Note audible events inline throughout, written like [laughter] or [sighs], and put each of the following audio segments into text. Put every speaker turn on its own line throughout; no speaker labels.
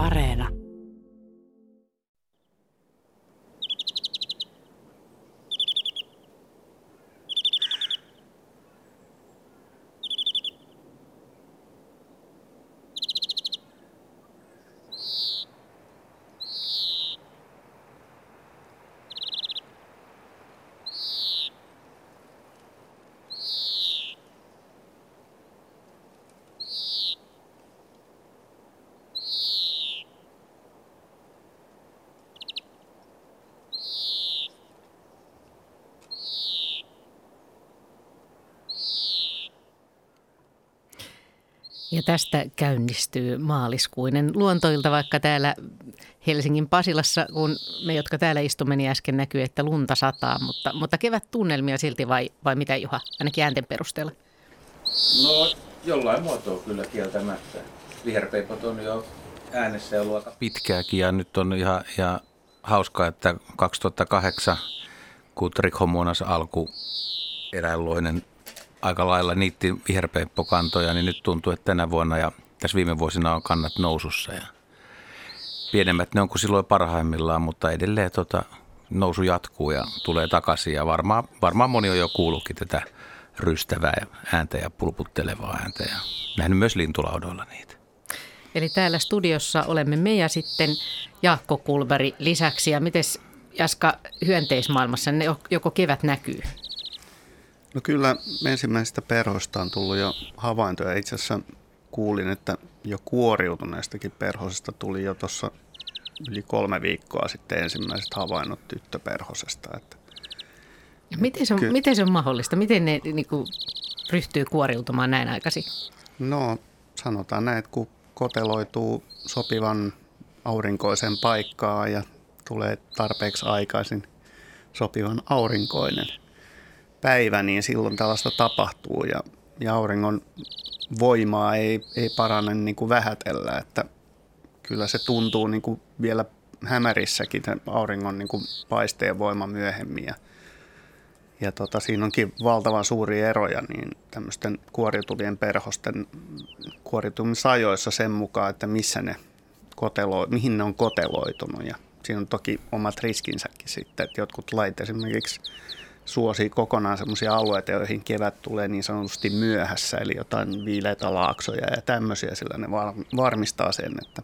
Areena.
Ja tästä käynnistyy maaliskuinen luontoilta, vaikka täällä Helsingin Pasilassa, kun me, jotka täällä istumme, niin äsken näkyy, että lunta sataa. Mutta, mutta kevät tunnelmia silti vai, vai mitä Juha, ainakin äänten perusteella?
No jollain muotoa kyllä kieltämättä. Viherpeipot on jo äänessä ja luoka.
Pitkääkin ja nyt on ihan, ihan hauskaa, että 2008, kun Trichomonas alku eräänloinen aika lailla niitti viherpeippokantoja, niin nyt tuntuu, että tänä vuonna ja tässä viime vuosina on kannat nousussa. Ja pienemmät ne on kuin silloin parhaimmillaan, mutta edelleen tota, nousu jatkuu ja tulee takaisin. Ja varmaan, varmaan moni on jo kuullutkin tätä rystävää ääntä ja pulputtelevaa ääntä ja nähnyt myös lintulaudoilla niitä.
Eli täällä studiossa olemme me ja sitten Jaakko Kulberi lisäksi. Ja miten Jaska hyönteismaailmassa ne joko kevät näkyy?
No kyllä ensimmäisistä perhoista on tullut jo havaintoja. Itse asiassa kuulin, että jo kuoriutuneestakin perhosesta tuli jo tuossa yli kolme viikkoa sitten ensimmäiset havainnot tyttöperhosesta. Että,
ja miten, se on, ky- miten se on mahdollista? Miten ne niin kuin, ryhtyy kuoriutumaan näin aikaisin?
No sanotaan näin, että kun koteloituu sopivan aurinkoisen paikkaan ja tulee tarpeeksi aikaisin sopivan aurinkoinen – päivä, niin silloin tällaista tapahtuu ja, ja auringon voimaa ei, ei parane niin kuin vähätellä, että kyllä se tuntuu niin kuin vielä hämärissäkin auringon niin kuin paisteen voima myöhemmin ja, ja tota, siinä onkin valtavan suuri eroja niin tämmöisten kuoriutuvien perhosten kuoriutumisajoissa sen mukaan, että missä ne kotelo, mihin ne on koteloitunut ja siinä on toki omat riskinsäkin sitten, että jotkut lait esimerkiksi suosii kokonaan sellaisia alueita, joihin kevät tulee niin sanotusti myöhässä, eli jotain viileitä laaksoja ja tämmöisiä, sillä ne varmistaa sen, että,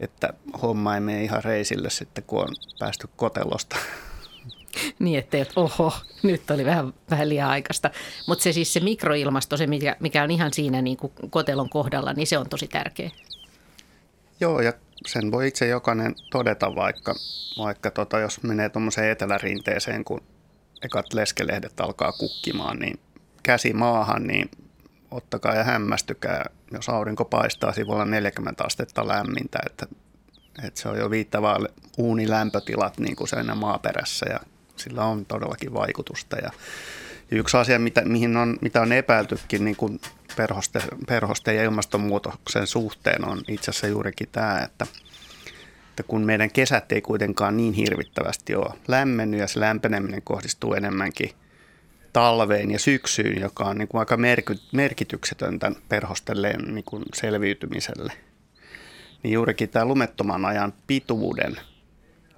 että homma ei mene ihan reisille sitten, kun on päästy kotelosta. [laughs]
Niin, että oho, nyt oli vähän, vähän liian aikaista. Mutta se siis se mikroilmasto, se mikä, mikä on ihan siinä niin kuin kotelon kohdalla, niin se on tosi tärkeä.
Joo, ja sen voi itse jokainen todeta, vaikka, vaikka tota, jos menee tuommoiseen etelärinteeseen, kun ekat leskelehdet alkaa kukkimaan, niin käsi maahan, niin ottakaa ja hämmästykää, jos aurinko paistaa sivulla 40 astetta lämmintä, että, että se on jo viittävää uunilämpötilat niin kuin siinä maaperässä ja sillä on todellakin vaikutusta. Ja yksi asia, mitä, mihin on, mitä on epäiltykin niin kuin perhoste, perhoste ja ilmastonmuutoksen suhteen on itse asiassa juurikin tämä, että, että kun meidän kesät ei kuitenkaan niin hirvittävästi ole lämmennyt ja se lämpeneminen kohdistuu enemmänkin talveen ja syksyyn, joka on niin kuin aika merkityksetöntä perhostelle niin kuin selviytymiselle, niin juurikin tämä lumettoman ajan pituuden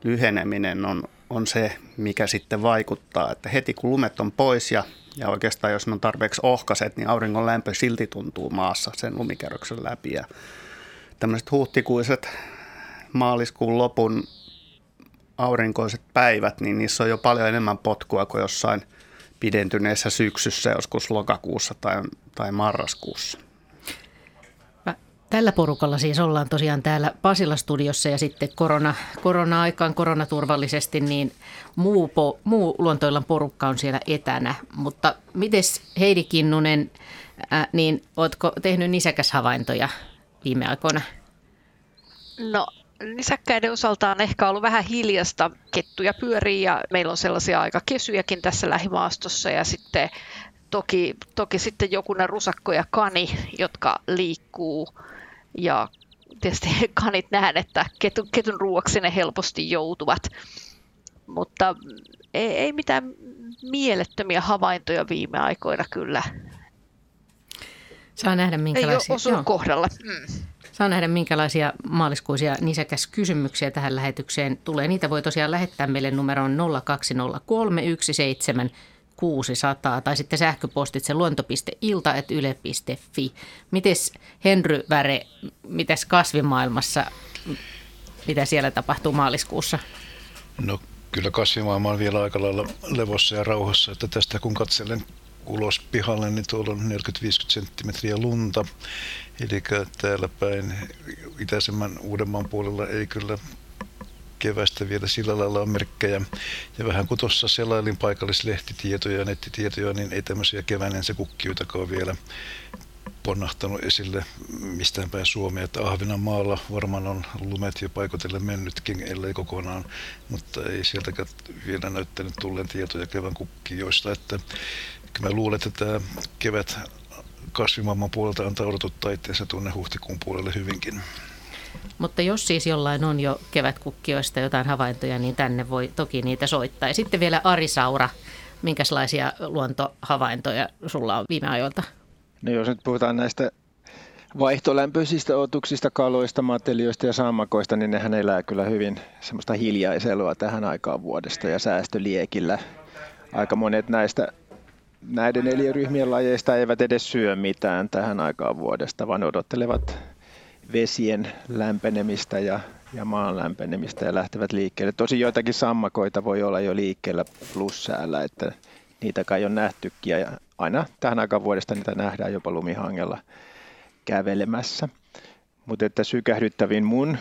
lyheneminen on, on se, mikä sitten vaikuttaa, että heti kun lumet on pois ja, ja oikeastaan jos ne on tarpeeksi ohkaset, niin auringon lämpö silti tuntuu maassa sen lumikerroksen läpi ja tämmöiset huhtikuiset maaliskuun lopun aurinkoiset päivät, niin niissä on jo paljon enemmän potkua kuin jossain pidentyneessä syksyssä, joskus lokakuussa tai, tai marraskuussa.
Tällä porukalla siis ollaan tosiaan täällä Pasila-studiossa ja sitten korona, korona-aikaan koronaturvallisesti, niin muu, po, muu luontoillan porukka on siellä etänä. Mutta miten Heidi Kinnunen, ää, niin oletko tehnyt nisäkäshavaintoja viime aikoina?
No nisäkkäiden osalta on ehkä ollut vähän hiljasta. Kettuja pyörii ja meillä on sellaisia aika kesyjäkin tässä lähimaastossa ja sitten toki, toki sitten jokunen rusakko ja kani, jotka liikkuu ja tietysti [laughs] kanit näen, että ketun, ketun ruuaksi ne helposti joutuvat. Mutta ei, ei mitään mielettömiä havaintoja viime aikoina kyllä.
Saa nähdä minkälaisia.
Ei ole osunut kohdalla. Mm.
Saa nähdä, minkälaisia maaliskuisia nisäkäs kysymyksiä tähän lähetykseen tulee. Niitä voi tosiaan lähettää meille numeroon 020317600 600 tai sitten sähköpostitse luonto.ilta.yle.fi. Mites Henry Väre, mitäs kasvimaailmassa, mitä siellä tapahtuu maaliskuussa?
No kyllä kasvimaailma on vielä aika lailla levossa ja rauhassa, että tästä kun katselen ulos pihalle, niin tuolla on 40-50 senttimetriä lunta. Eli täällä päin? Itäisemmän Uudenmaan puolella ei kyllä kevästä vielä sillä lailla on merkkejä. Ja vähän kun tuossa selailin paikallislehtitietoja ja nettitietoja, niin ei tämmöisiä keväinen se kukkiutakaan vielä ponnahtanut esille mistään päin Suomea, että Ahvenanmaalla varmaan on lumet jo paikotelle mennytkin, ellei kokonaan, mutta ei sieltäkään vielä näyttänyt tulleen tietoja kevään kukkijoista, että mä luulen, että tämä kevät kasvimaailman puolelta antaa odotuttaa itseensä tuonne huhtikuun puolelle hyvinkin.
Mutta jos siis jollain on jo kevätkukkioista jotain havaintoja, niin tänne voi toki niitä soittaa. Ja sitten vielä Ari Saura, minkälaisia luontohavaintoja sulla on viime ajoilta?
No jos nyt puhutaan näistä vaihtolämpöisistä otuksista, kaloista, matelioista ja sammakoista, niin nehän elää kyllä hyvin semmoista hiljaiselua tähän aikaan vuodesta ja säästöliekillä. Aika monet näistä näiden eliöryhmien lajeista eivät edes syö mitään tähän aikaan vuodesta, vaan odottelevat vesien lämpenemistä ja, ja maan lämpenemistä ja lähtevät liikkeelle. Tosi joitakin sammakoita voi olla jo liikkeellä plussäällä, että niitä kai on nähtykin ja aina tähän aikaan vuodesta niitä nähdään jopa lumihangella kävelemässä. Mutta että sykähdyttävin mun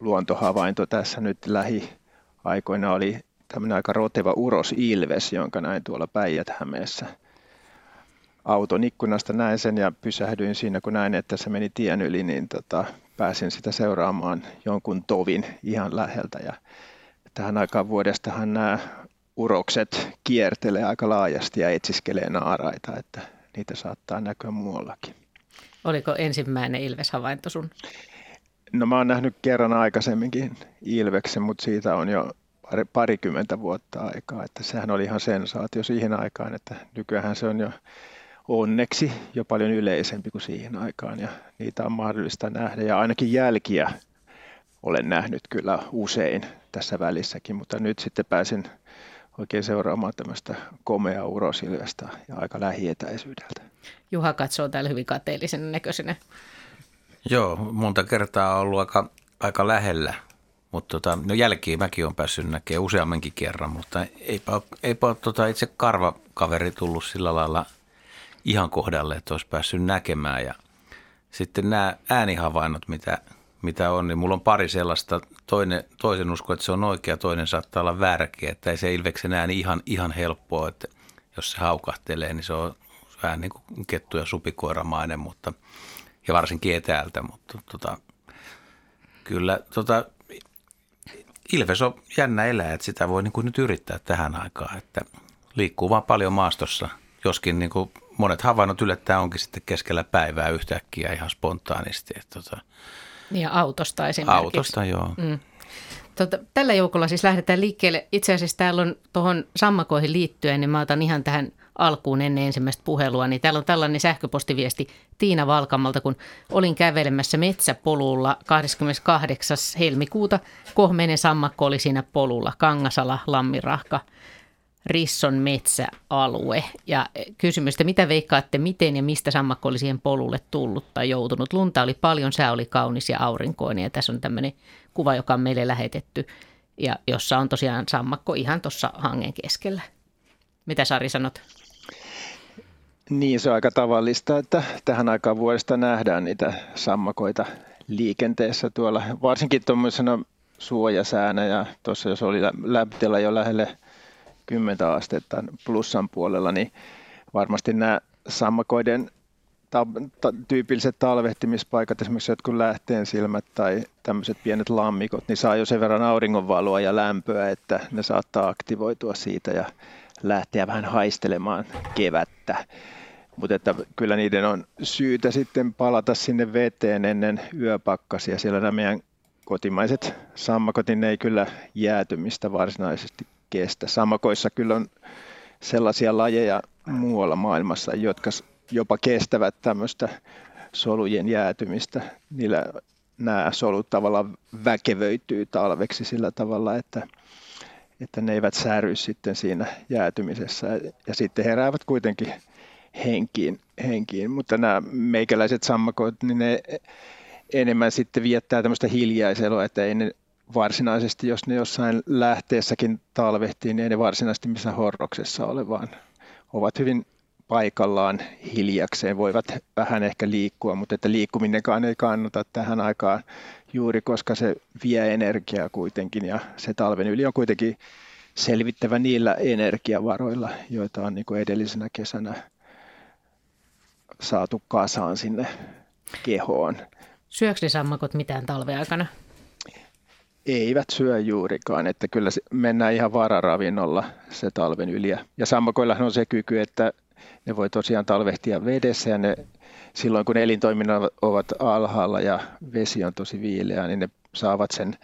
luontohavainto tässä nyt lähiaikoina oli tämmöinen aika roteva uros ilves, jonka näin tuolla Päijät-Hämeessä – auton ikkunasta näin sen ja pysähdyin siinä, kun näin, että se meni tien yli, niin tota, pääsin sitä seuraamaan jonkun tovin ihan läheltä. Ja tähän aikaan vuodestahan nämä urokset kiertelee aika laajasti ja etsiskelee naaraita, että niitä saattaa näkyä muuallakin.
Oliko ensimmäinen ilveshavainto sun?
No mä oon nähnyt kerran aikaisemminkin ilveksen, mutta siitä on jo parikymmentä vuotta aikaa, että sehän oli ihan sensaatio siihen aikaan, että nykyään se on jo onneksi jo paljon yleisempi kuin siihen aikaan ja niitä on mahdollista nähdä ja ainakin jälkiä olen nähnyt kyllä usein tässä välissäkin, mutta nyt sitten pääsin oikein seuraamaan tämmöistä komea urosilvestä ja aika lähietäisyydeltä.
Juha katsoo täällä hyvin kateellisen näköisenä.
Joo, monta kertaa on ollut aika, aika lähellä, mutta tota, no jälkiin mäkin olen päässyt näkemään useammankin kerran, mutta eipä, eipä tota itse karvakaveri tullut sillä lailla – ihan kohdalle, että olisi päässyt näkemään. Ja sitten nämä äänihavainnot, mitä, mitä on, niin mulla on pari sellaista. Toinen, toisen usko, että se on oikea, toinen saattaa olla vääräkin, että ei se ilveksen ääni ihan, ihan helppoa, että jos se haukahtelee, niin se on vähän niin kuin kettu- ja supikoiramainen, mutta, ja varsinkin etäältä, mutta tota, kyllä tota, Ilves on jännä elää, että sitä voi niin kuin nyt yrittää tähän aikaan, että liikkuu vaan paljon maastossa, joskin niin kuin monet havainnot yllättää onkin sitten keskellä päivää yhtäkkiä ihan spontaanisti. Että tota,
niin ja autosta esimerkiksi.
Autosta, joo. Mm.
Tota, tällä joukolla siis lähdetään liikkeelle. Itse asiassa täällä on tuohon sammakoihin liittyen, niin mä otan ihan tähän alkuun ennen ensimmäistä puhelua, niin täällä on tällainen sähköpostiviesti Tiina Valkamalta, kun olin kävelemässä metsäpolulla 28. helmikuuta. Kohmeinen sammakko oli siinä polulla, Kangasala, Lammirahka – Risson metsäalue. Ja kysymys, että mitä veikkaatte, miten ja mistä sammakko oli siihen polulle tullut tai joutunut? Lunta oli paljon, sää oli kaunis ja aurinkoinen ja tässä on tämmöinen kuva, joka on meille lähetetty ja jossa on tosiaan sammakko ihan tuossa hangen keskellä. Mitä Sari sanot?
Niin, se on aika tavallista, että tähän aikaan vuodesta nähdään niitä sammakoita liikenteessä tuolla, varsinkin tuommoisena suojasäänä ja tuossa jos oli lämpötila jo lähelle 10 astetta plussan puolella, niin varmasti nämä sammakoiden ta- ta- tyypilliset talvehtimispaikat, esimerkiksi jotkut lähteen silmät tai tämmöiset pienet lammikot, niin saa jo sen verran auringonvaloa ja lämpöä, että ne saattaa aktivoitua siitä ja lähteä vähän haistelemaan kevättä. Mutta että kyllä niiden on syytä sitten palata sinne veteen ennen yöpakkasia. Siellä nämä meidän kotimaiset sammakot, niin ne ei kyllä jäätymistä varsinaisesti kestä. Samakoissa kyllä on sellaisia lajeja muualla maailmassa, jotka jopa kestävät tämmöistä solujen jäätymistä. Niillä nämä solut tavallaan väkevöityy talveksi sillä tavalla, että, että ne eivät sääry sitten siinä jäätymisessä ja sitten heräävät kuitenkin henkiin, henkiin. mutta nämä meikäläiset sammakot, niin ne enemmän sitten viettää tämmöistä hiljaiseloa, että ei ne varsinaisesti, jos ne jossain lähteessäkin talvehtii, niin ei ne varsinaisesti missä horroksessa ole, vaan ovat hyvin paikallaan hiljakseen, voivat vähän ehkä liikkua, mutta että liikkuminenkaan ei kannata tähän aikaan juuri, koska se vie energiaa kuitenkin ja se talven yli on kuitenkin selvittävä niillä energiavaroilla, joita on niin kuin edellisenä kesänä saatu kasaan sinne kehoon.
Syöksä sammakot mitään talveaikana?
Eivät syö juurikaan, että kyllä mennään ihan vararavinnolla se talven yli. Ja sammakoillahan on se kyky, että ne voi tosiaan talvehtia vedessä ja ne, silloin kun elintoiminnat ovat alhaalla ja vesi on tosi viileä, niin ne saavat sen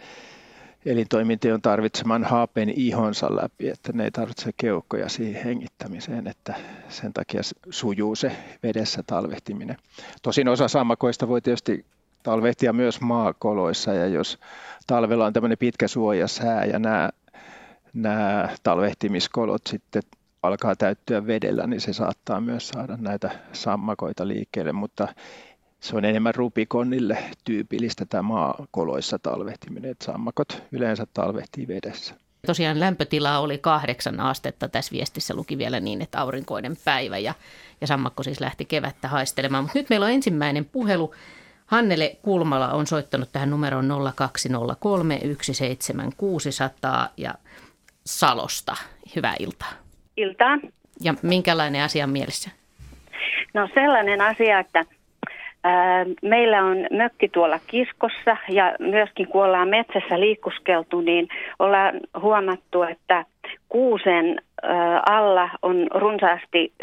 elintoimintojen tarvitseman hapen ihonsa läpi, että ne ei tarvitse keuhkoja siihen hengittämiseen, että sen takia sujuu se vedessä talvehtiminen. Tosin osa sammakoista voi tietysti talvehtia myös maakoloissa ja jos talvella on tämmöinen pitkä suojasää ja nämä, nämä talvehtimiskolot sitten alkaa täyttyä vedellä, niin se saattaa myös saada näitä sammakoita liikkeelle, mutta se on enemmän rupikonnille tyypillistä tämä maakoloissa talvehtiminen, että sammakot yleensä talvehtii vedessä.
Tosiaan lämpötila oli kahdeksan astetta. Tässä viestissä luki vielä niin, että aurinkoinen päivä ja, ja sammakko siis lähti kevättä haistelemaan. Mutta nyt meillä on ensimmäinen puhelu. Hannele Kulmala on soittanut tähän numeroon 0203 17600 ja Salosta. Hyvää iltaa.
Iltaa.
Ja minkälainen asia on mielessä?
No sellainen asia, että ää, meillä on mökki tuolla kiskossa ja myöskin kun ollaan metsässä liikkuskeltu, niin ollaan huomattu, että kuusen ää, alla on runsaasti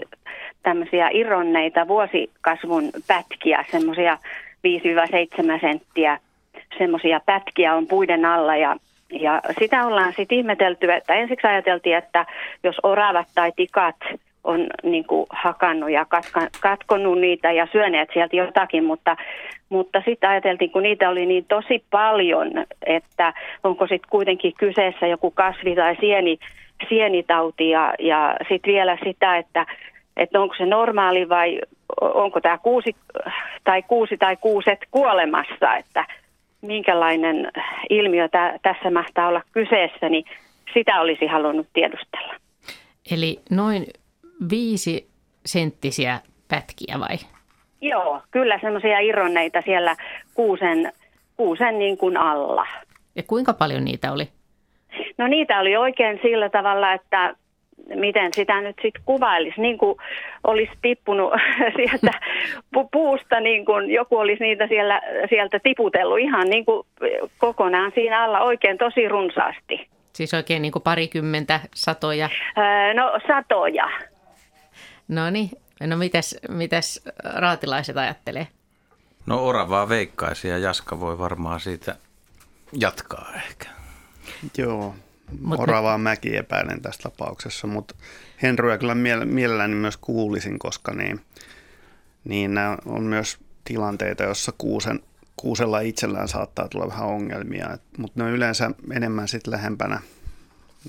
tämmöisiä irronneita vuosikasvun pätkiä, semmoisia 5-7 senttiä semmoisia pätkiä on puiden alla ja ja sitä ollaan sitten ihmetelty, että ensiksi ajateltiin, että jos oravat tai tikat on niin kuin hakannut ja katkonut niitä ja syöneet sieltä jotakin, mutta, mutta sitten ajateltiin, kun niitä oli niin tosi paljon, että onko sitten kuitenkin kyseessä joku kasvi- tai sieni, sienitauti ja, ja sitten vielä sitä, että, että onko se normaali vai onko tämä kuusi tai kuusi tai kuuset kuolemassa, että minkälainen ilmiö tä, tässä mahtaa olla kyseessä, niin sitä olisi halunnut tiedustella.
Eli noin viisi senttisiä pätkiä vai?
Joo, kyllä semmoisia irronneita siellä kuusen, kuusen niin kuin alla.
Ja kuinka paljon niitä oli?
No niitä oli oikein sillä tavalla, että miten sitä nyt sitten kuvailisi, niin kuin olisi tippunut [laughs] sieltä pu- puusta, niin kuin joku olisi niitä siellä, sieltä tiputellut ihan niin kuin kokonaan siinä alla oikein tosi runsaasti.
Siis oikein niin kuin parikymmentä, satoja?
Öö, no satoja.
No niin, no mitäs, mitäs raatilaiset ajattelee?
No oravaa veikkaisi ja Jaska voi varmaan siitä jatkaa ehkä.
Joo, Mut Oravaa me... mäki epäilen tässä tapauksessa, mutta Henryä kyllä mielelläni myös kuulisin, koska niin, niin nämä on myös tilanteita, joissa kuusen, kuusella itsellään saattaa tulla vähän ongelmia, mutta ne on yleensä enemmän sitten lähempänä,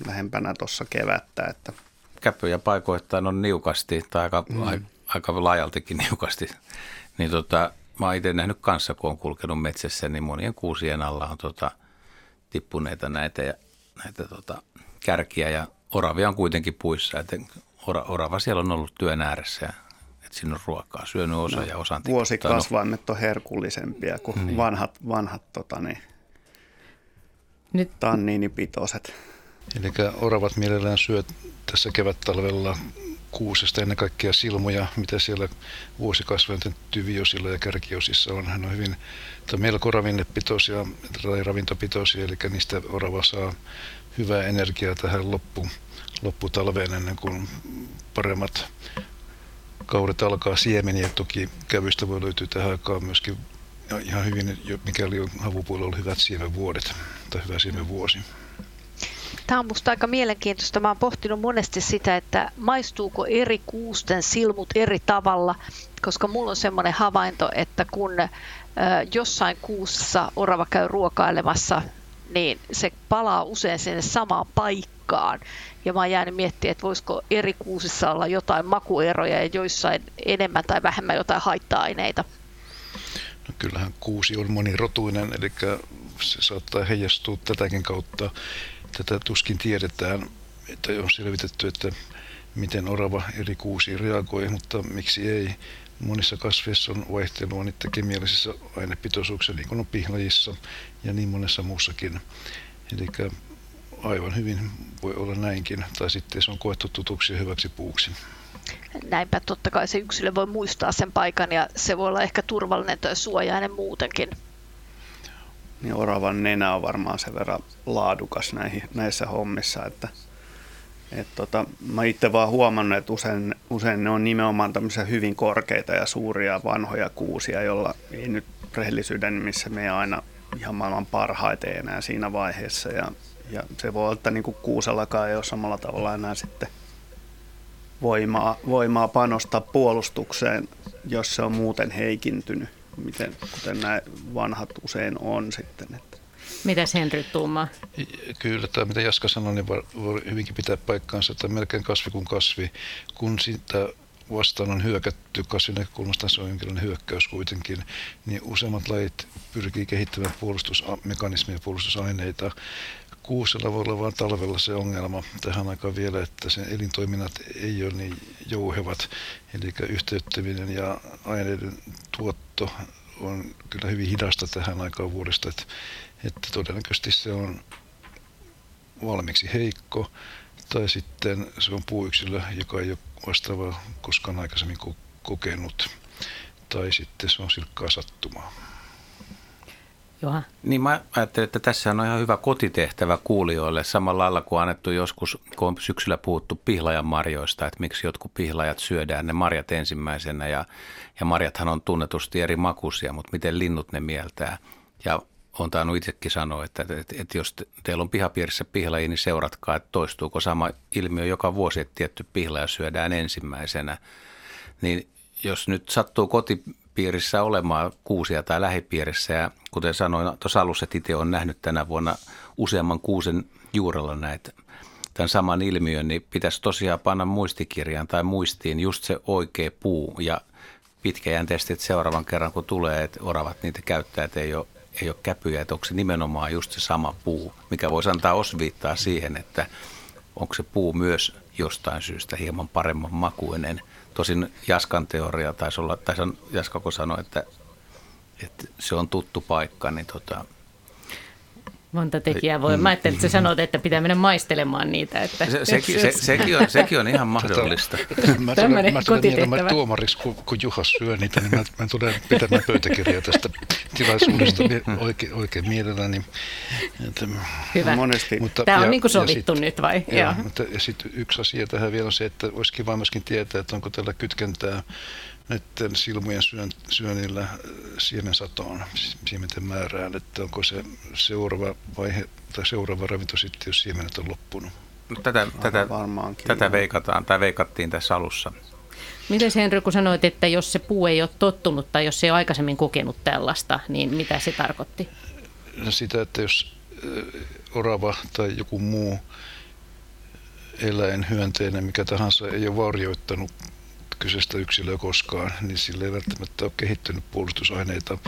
lähempänä tuossa kevättä. Että.
Käpyjä paikoittain on niukasti tai aika, mm. aika laajaltikin [laughs] niukasti, niin tota, mä oon itse nähnyt kanssa, kun on kulkenut metsässä, niin monien kuusien alla on tota, tippuneita näitä ja näitä tota, kärkiä ja oravia on kuitenkin puissa. Että ora, orava siellä on ollut työn ääressä ja että siinä on ruokaa syönyt osa no, ja osan
Vuosikasvaimet on herkullisempia kuin niin. vanhat, vanhat tota, niin, Nyt... tanniinipitoiset.
Eli oravat mielellään syö tässä kevät-talvella kuusesta ennen kaikkea silmuja, mitä siellä vuosikasvainten tyviosilla ja kärkiosissa on. Hän on hyvin tai melko ravinnepitoisia tai ravintopitoisia, eli niistä orava saa hyvää energiaa tähän loppu, lopputalveen ennen kuin paremmat kaudet alkaa siemeniä. Toki kävystä voi löytyä tähän aikaan myöskin ihan hyvin, mikäli on havupuolella hyvät siemenvuodet tai hyvä siemenvuosi.
Tämä on minusta aika mielenkiintoista. Mä oon pohtinut monesti sitä, että maistuuko eri kuusten silmut eri tavalla, koska mulla on semmoinen havainto, että kun jossain kuussa orava käy ruokailemassa, niin se palaa usein sinne samaan paikkaan. Ja mä oon jäänyt miettimään, että voisiko eri kuusissa olla jotain makueroja ja joissain enemmän tai vähemmän jotain haitta-aineita.
No kyllähän kuusi on monirotuinen, eli se saattaa heijastua tätäkin kautta. Tätä tuskin tiedetään, että on selvitetty, että miten orava eri kuusiin reagoi, mutta miksi ei. Monissa kasveissa on vaihtelua niiden kemiallisissa ainepitoisuuksissa, niin kuin on pihlajissa ja niin monessa muussakin. Eli aivan hyvin voi olla näinkin, tai sitten se on koettu tutuksi ja hyväksi puuksi.
Näinpä totta kai se yksilö voi muistaa sen paikan ja se voi olla ehkä turvallinen tai suojainen muutenkin.
Niin oravan nenä on varmaan sen verran laadukas näihin, näissä hommissa, että et tota, mä itse vaan huomannut, että usein, usein ne on nimenomaan tämmöisiä hyvin korkeita ja suuria vanhoja kuusia, jolla ei nyt rehellisyyden nimissä me aina ihan maailman parhaiten enää siinä vaiheessa. Ja, ja se voi olla, että niin kuusellakaan ei ole samalla tavalla enää sitten voimaa, voimaa panostaa puolustukseen, jos se on muuten heikintynyt, miten, kuten nämä vanhat usein on sitten. Että.
Mitä Henry tuumaa?
Kyllä, tämä mitä Jaska sanoi, niin voi hyvinkin pitää paikkaansa, että melkein kasvi kuin kasvi, kun sitä vastaan on hyökätty kasvinäkökulmasta, se on jonkinlainen hyökkäys kuitenkin, niin useimmat lajit pyrkii kehittämään puolustusmekanismia ja puolustusaineita. Kuusella voi olla vain talvella se ongelma tähän aikaan vielä, että sen elintoiminnat ei ole niin jouhevat, eli yhteyttäminen ja aineiden tuotto on kyllä hyvin hidasta tähän aikaan vuodesta, että, että todennäköisesti se on valmiiksi heikko, tai sitten se on puuyksilö, joka ei ole vastaavaa koskaan aikaisemmin kokenut, tai sitten se on silkkaa sattumaa.
Joha.
Niin mä ajattelin, että tässä on ihan hyvä kotitehtävä kuulijoille samalla lailla kuin annettu joskus, kun on syksyllä puhuttu pihlajan marjoista, että miksi jotkut pihlajat syödään ne marjat ensimmäisenä ja, ja marjathan on tunnetusti eri makuisia, mutta miten linnut ne mieltää. Ja on tainnut itsekin sanoa, että, että, että jos teillä on pihapiirissä pihlajia, niin seuratkaa, että toistuuko sama ilmiö joka vuosi, että tietty pihlaja syödään ensimmäisenä. Niin jos nyt sattuu kotipiirissä olemaan kuusia tai lähipiirissä ja kuten sanoin tuossa alussa, että itse olen nähnyt tänä vuonna useamman kuusen juurella näitä tämän saman ilmiön, niin pitäisi tosiaan panna muistikirjaan tai muistiin just se oikea puu ja pitkäjänteisesti, että seuraavan kerran kun tulee, että oravat niitä käyttää, että ei ole ei ole käpyjä, että onko se nimenomaan just se sama puu, mikä voisi antaa osviittaa siihen, että onko se puu myös jostain syystä hieman paremman makuinen. Tosin Jaskan teoria taisi olla, tai Jaskako sanoi, että, että se on tuttu paikka, niin tota,
Monta tekijää voi. Mä ajattelin, että sä sanot, että pitää mennä maistelemaan niitä. Että
se, sekin, se, sekin, on, sekin on ihan mahdollista. [laughs]
mä tulen, mä tulen mielemään tuomariksi, kun, kun Juha syö niitä, niin mä, mä tulen pitämään pöytäkirjaa tästä tilaisuudesta oikein, oikein mielelläni.
Että, Hyvä. Monesti, mutta, Tämä on ja, niin kuin sovittu sit, nyt vai?
Ja, mutta, ja sitten yksi asia tähän vielä on se, että olisi kiva myöskin tietää, että onko tällä kytkentää näiden silmujen syön, syönnillä äh, siemensatoon, siementen määrään, että onko se seuraava vaihe tai seuraava ravinto sitten, jos siemenet on loppunut.
Tätä, tätä, tätä veikataan tai veikattiin tässä alussa.
Miten Henry, kun sanoit, että jos se puu ei ole tottunut tai jos se ei ole aikaisemmin kokenut tällaista, niin mitä se tarkoitti?
No sitä, että jos äh, orava tai joku muu eläin, hyönteinen, mikä tahansa ei ole vaurioittanut kyseistä yksilöä koskaan, niin sillä ei välttämättä ole kehittynyt puolustusaineita.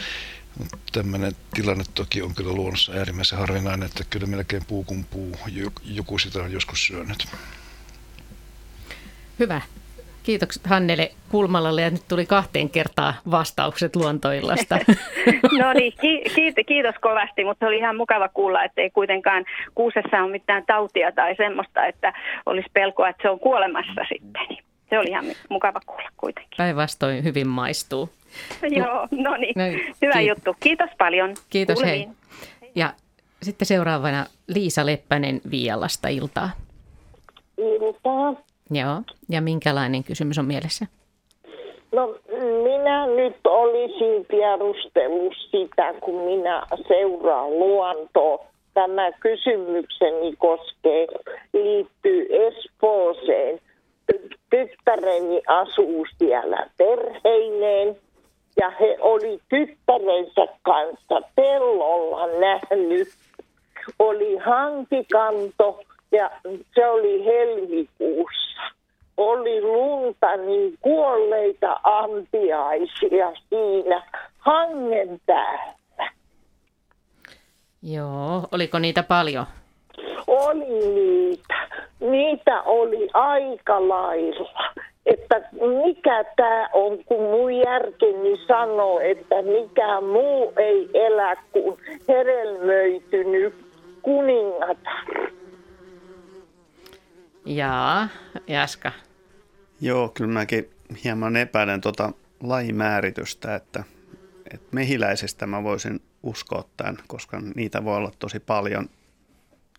Mutta tämmöinen tilanne toki on kyllä luonnossa äärimmäisen harvinainen, että kyllä melkein puu kuin puu, joku sitä on joskus syönyt.
Hyvä. Kiitokset Hannele Kulmalalle ja nyt tuli kahteen kertaan vastaukset luontoillasta. [laughs]
no niin, ki- kiitos kovasti, mutta oli ihan mukava kuulla, että ei kuitenkaan kuusessa ole mitään tautia tai semmoista, että olisi pelkoa, että se on kuolemassa sitten se oli ihan mukava kuulla kuitenkin.
Päinvastoin hyvin maistuu.
Joo, no niin. No, Hyvä kiit- juttu. Kiitos paljon.
Kiitos, Kuulemiin. hei. Ja sitten seuraavana Liisa Leppänen Vialasta iltaa.
Iltaa.
Joo, ja minkälainen kysymys on mielessä?
No minä nyt olisin tiedustellut sitä, kun minä seuraan luontoa tämä kysymykseni koskee, liittyy Espooseen. Ty- Tyttäreni asuu siellä perheineen ja he oli tyttärensä kanssa pellolla nähnyt. Oli hankikanto ja se oli helmikuussa. Oli lunta niin kuolleita ampiaisia siinä hangen päällä.
Joo, oliko niitä paljon?
Oli niitä. Niitä oli aika lailla. Että mikä tämä on, kun mun järkeni sanoo, että mikä muu ei elä kuin hedelmöitynyt kuningatar.
Jaa, Jaska.
Joo, kyllä mäkin hieman epäilen tuota lajimääritystä, että, että mehiläisestä mä voisin uskoa tämän, koska niitä voi olla tosi paljon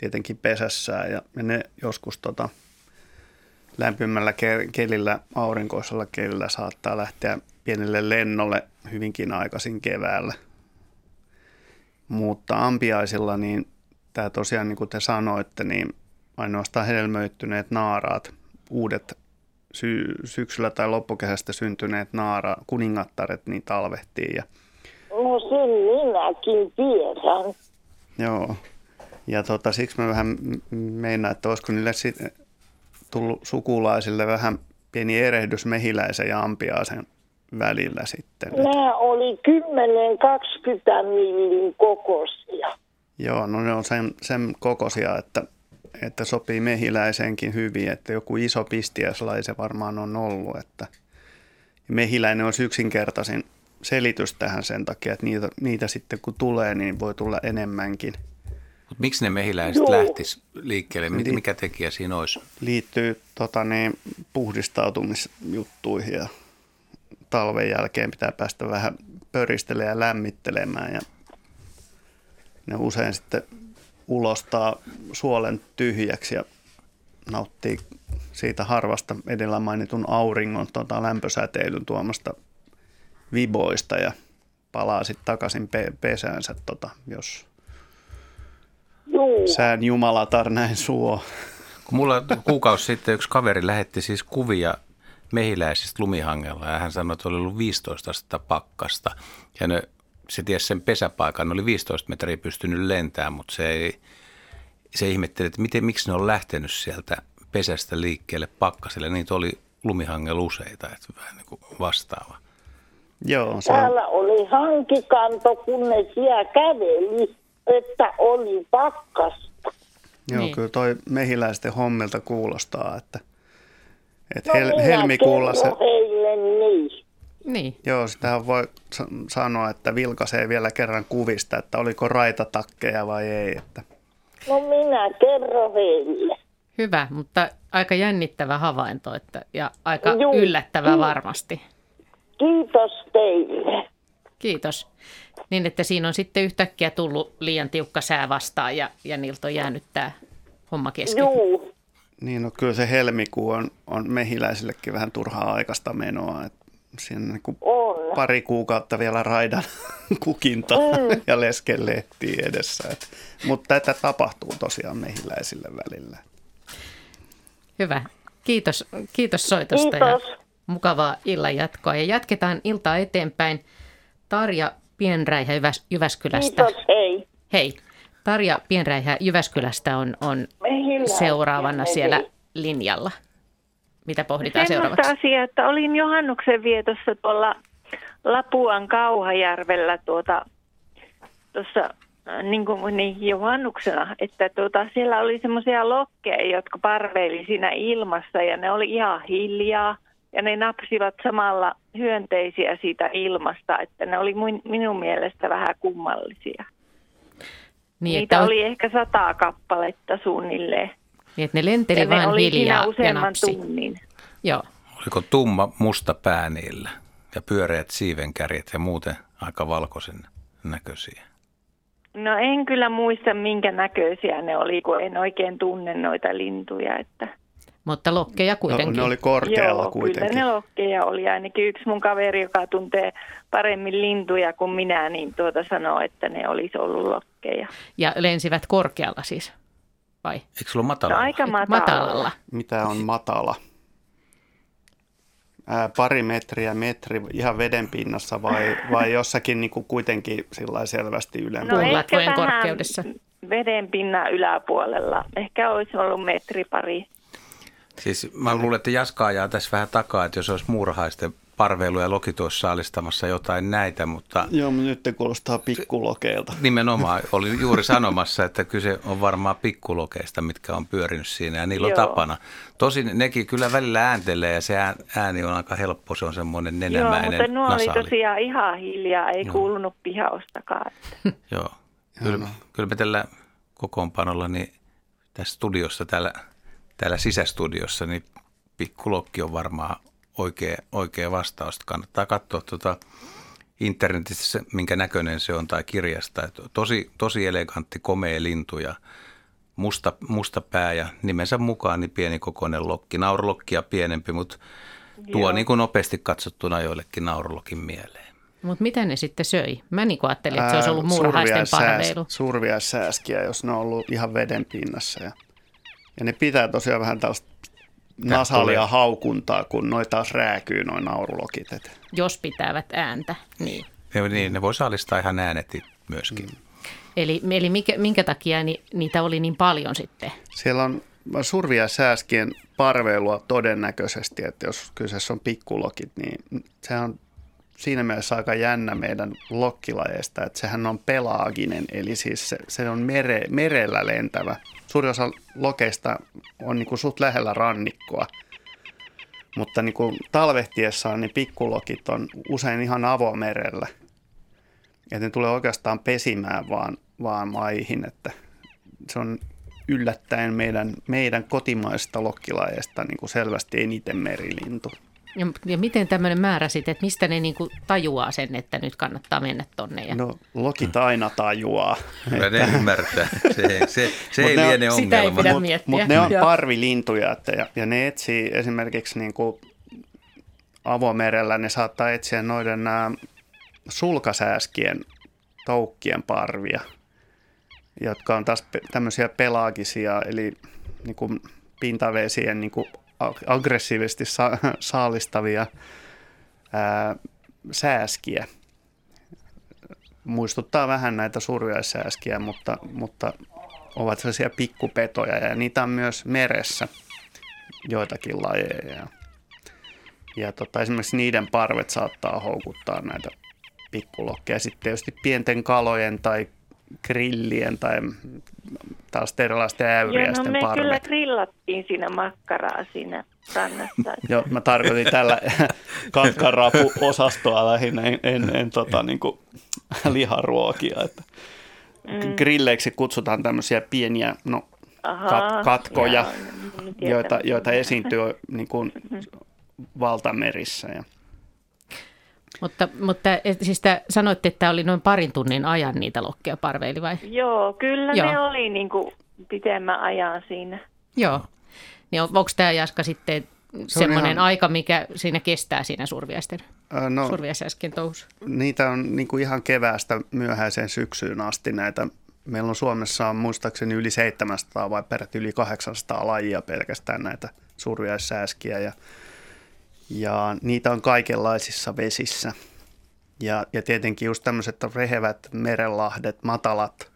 tietenkin pesässään ja, ja ne joskus tota, lämpimällä ke- kelillä, aurinkoisella kelillä saattaa lähteä pienelle lennolle hyvinkin aikaisin keväällä. Mutta ampiaisilla, niin tämä tosiaan niin kuin te sanoitte, niin ainoastaan hedelmöittyneet naaraat, uudet sy- syksyllä tai loppukesästä syntyneet naara, kuningattaret, niin talvehtii. Ja,
No sen minäkin tiedän.
joo. Ja tota, siksi mä vähän meinaan, että olisiko niille sit tullut sukulaisille vähän pieni erehdys mehiläisen ja ampiaisen välillä sitten.
Nämä oli 10-20 millin kokoisia.
Joo, no ne on sen, sen kokoisia, että, että sopii mehiläiseenkin hyvin, että joku iso pistiäislaji se varmaan on ollut. Että mehiläinen on yksinkertaisin selitys tähän sen takia, että niitä, niitä sitten kun tulee, niin voi tulla enemmänkin.
Mut miksi ne mehiläiset
Joo.
lähtis liikkeelle? Mikä tekijä siinä olisi?
Liittyy tota, niin, puhdistautumisjuttuihin ja talven jälkeen pitää päästä vähän pöristelemään ja lämmittelemään ja ne usein sitten ulostaa suolen tyhjäksi ja nauttii siitä harvasta edellä mainitun auringon tota, lämpösäteilyn tuomasta viboista ja palaa sitten takaisin pe- pesäänsä, tota, jos
Juu.
sään jumalatar näin suo.
Kun mulla kuukausi sitten yksi kaveri lähetti siis kuvia mehiläisistä lumihangella ja hän sanoi, että oli ollut 15 astetta pakkasta. Ja ne, se tiesi sen pesäpaikan, ne oli 15 metriä pystynyt lentämään, mutta se, ei, se ihmetteli, että miten, miksi ne on lähtenyt sieltä pesästä liikkeelle pakkaselle. Niitä oli lumihangella useita, että vähän niin kuin vastaava.
Joo, se on,
Täällä oli hankikanto, kun ne siellä käveli, että oli pakkasta.
Joo,
Niin.
kyllä toi mehiläisten hommilta kuulostaa, että, että
No
hel, helmikuulla se,
heille niin.
Niin,
joo, sitähän voi sa- sanoa, että vilkaisee vielä kerran kuvista, että oliko raitatakkeja vai ei, että
No minä kerron heille.
hyvä, mutta aika jännittävä havainto että, ja aika
Juu.
yllättävä varmasti.
Kiitos teille.
Kiitos. Niin, että siinä on sitten yhtäkkiä tullut liian tiukka sää vastaan ja, ja niiltä on jäänyt tämä homma kesken.
Juu.
niin no, kyllä se helmikuu on, on mehiläisillekin vähän turhaa aikaista menoa, että siinä niin kuin
On.
pari kuukautta vielä raidan [laughs] kukinta
Mm.
ja leskelehtiä edessä, että, mutta tätä tapahtuu tosiaan mehiläisille välillä.
Hyvä. Kiitos, kiitos soitosta
Kiitos.
ja mukavaa illan jatkoa. Ja jatketaan iltaa eteenpäin. Tarja Pienräihä Jyväs- Jyväskylästä.
Kiitos, hei.
Hei. Tarja Pienräihä Jyväskylästä on, on seuraavana
hei.
siellä linjalla. Mitä pohditaan
Semmoista
seuraavaksi?
asiaa, että olin juhannuksen vietossa tuolla Lapuan Kauhajärvellä tuota, tuossa äh, niin kuin niin juhannuksena, että tuota, siellä oli semmoisia lokkeja, jotka parveili siinä ilmassa ja ne oli ihan hiljaa ja ne napsivat samalla hyönteisiä siitä ilmasta, että ne oli minun mielestä vähän kummallisia.
Niin,
Niitä
että,
oli ehkä sata kappaletta suunnilleen.
niin, että ne lenteli
ja ne
vaan
oli
hiljaa
siinä
ja
useamman
napsi.
tunnin.
Joo.
Oliko tumma musta pää niillä ja pyöreät siivenkärjet ja muuten aika valkoisen näköisiä?
No en kyllä muista, minkä näköisiä ne oli, kun en oikein tunne noita lintuja. Että...
Mutta lokkeja kuitenkin.
No, ne oli korkealla
Joo,
kuitenkin.
kyllä ne lokkeja oli. Ainakin yksi mun kaveri, joka tuntee paremmin lintuja kuin minä, niin tuota sanoo, että ne olisi ollut lokkeja.
Ja lensivät korkealla siis, vai?
Eikö sulla
No
matala?
aika matalalla.
Matalalla.
Mitä on matala? Ää, pari metriä, metri ihan veden pinnassa vai, vai jossakin niin kuin kuitenkin sillä selvästi ylempänä?
No vähän
korkeudessa.
veden pinnan yläpuolella. Ehkä olisi ollut metri pari.
Siis mä luulen, että Jaska ajaa tässä vähän takaa, että jos olisi muurahaisten parveilu ja Loki tuossa saalistamassa jotain näitä, mutta
Joo, mutta nyt te kuulostaa pikkulokeilta.
nimenomaan oli juuri sanomassa, että kyse on varmaan pikkulokeista, mitkä on pyörinyt siinä ja niillä on
Joo.
tapana. Tosin nekin kyllä välillä ääntelee ja se ään- ääni on aika helppo, se on semmoinen
Joo,
nenämäinen
mutta nuo oli
nasaali.
tosiaan ihan hiljaa, ei
Joo.
kuulunut pihaustakaan.
Joo. Kyllä, kyllä me tällä kokoonpanolla, niin tässä studiossa, täällä, täällä sisästudiossa, niin pikkulokki on varmaan oikea, oikea vastaus. Kannattaa katsoa tuota internetissä, minkä näköinen se on, tai kirjasta. Et tosi, tosi elegantti, komea lintu ja musta, musta pää ja nimensä mukaan niin pieni kokoinen lokki. Naurulokkia pienempi, mutta tuo
Joo.
niin kuin nopeasti katsottuna joillekin naurulokin mieleen.
Mutta mitä ne sitten söi? Mä niin ajattelin, että se olisi ollut muurahaisten parveilu.
Surviaissääskiä, jos ne on ollut ihan veden pinnassa. Ja, ja ne pitää tosiaan vähän tällaista nasaalia
tulee.
haukuntaa, kun noita taas rääkyy noin naurulokit. Et
Jos pitävät ääntä. Niin.
Ne, niin, ne voi saalistaa ihan äänetti myöskin. Mm.
Eli, eli mikä, minkä takia ni, niitä oli niin paljon sitten?
Siellä on surviaissääskien parveilua todennäköisesti, että jos kyseessä on pikkulokit, niin se on siinä mielessä aika jännä meidän lokkilajeista, että sehän on pelaaginen, eli siis se, se on mere, merellä lentävä. Suuri osa lokeista on niin kuin suht lähellä rannikkoa, mutta niin kuin talvehtiessaan niin pikkulokit on usein ihan avomerellä. Ja ne tulee oikeastaan pesimään vaan, vaan maihin, että se on yllättäen meidän, meidän kotimaista lokkilajeista niin kuin selvästi eniten merilintu.
Ja, ja miten tämmöinen määrä sitten, että mistä ne niinku tajuaa sen, että nyt kannattaa mennä tonne? Ja...
No lokit aina tajuaa.
Kyllä ne ymmärtää. Se, se, se ei
ne on-
liene
Sitä ei
ongelma.
Mutta mut ne on parvilintuja että, ja, ja ne etsii esimerkiksi niin kuin avomerellä, ne saattaa etsiä noiden nämä sulkasääskien toukkien parvia, jotka on taas pe- tämmöisiä pelaagisia, eli niin kuin pintavesien niin kuin aggressiivisesti sa- saalistavia ää, sääskiä. Muistuttaa vähän näitä surjaissääskiä, mutta, mutta ovat sellaisia pikkupetoja ja niitä on myös meressä joitakin lajeja. Ja, ja tota, esimerkiksi niiden parvet saattaa houkuttaa näitä pikkulokkeja. Sitten tietysti pienten kalojen tai grillien tai taas erilaisten
Joo, no
äyriäisten
me kyllä
parvet.
grillattiin siinä makkaraa siinä rannassa. [laughs]
Joo, mä tarkoitin tällä [laughs] katkarapu-osastoa lähinnä, en, en, en tota, niin kuin, liharuokia. Että mm. Grilleiksi kutsutaan tämmöisiä pieniä no,
Ahaa,
kat, katkoja,
joo, tietää,
joita, joita esiintyy [laughs] niin kuin valtamerissä. Ja,
Mutta, mutta et, siis te sanoitte, että oli noin parin tunnin ajan niitä lokkeja parveili vai?
Joo, kyllä
Joo.
ne oli niin kuin pitemmän ajan siinä.
Joo. Niin on, onko tämä Jaska sitten semmoinen
ihan-
aika, mikä siinä kestää siinä surviaisten,
Ää, no,
surviaisäsken touhussa?
niitä on niin kuin ihan keväästä myöhäiseen syksyyn asti näitä. Meillä on Suomessa on muistaakseni yli 700 vai peräti yli 800 lajia pelkästään näitä surviaissääskiä ja, ja niitä on kaikenlaisissa vesissä. Ja, ja tietenkin just tämmöiset rehevät merenlahdet, matalat,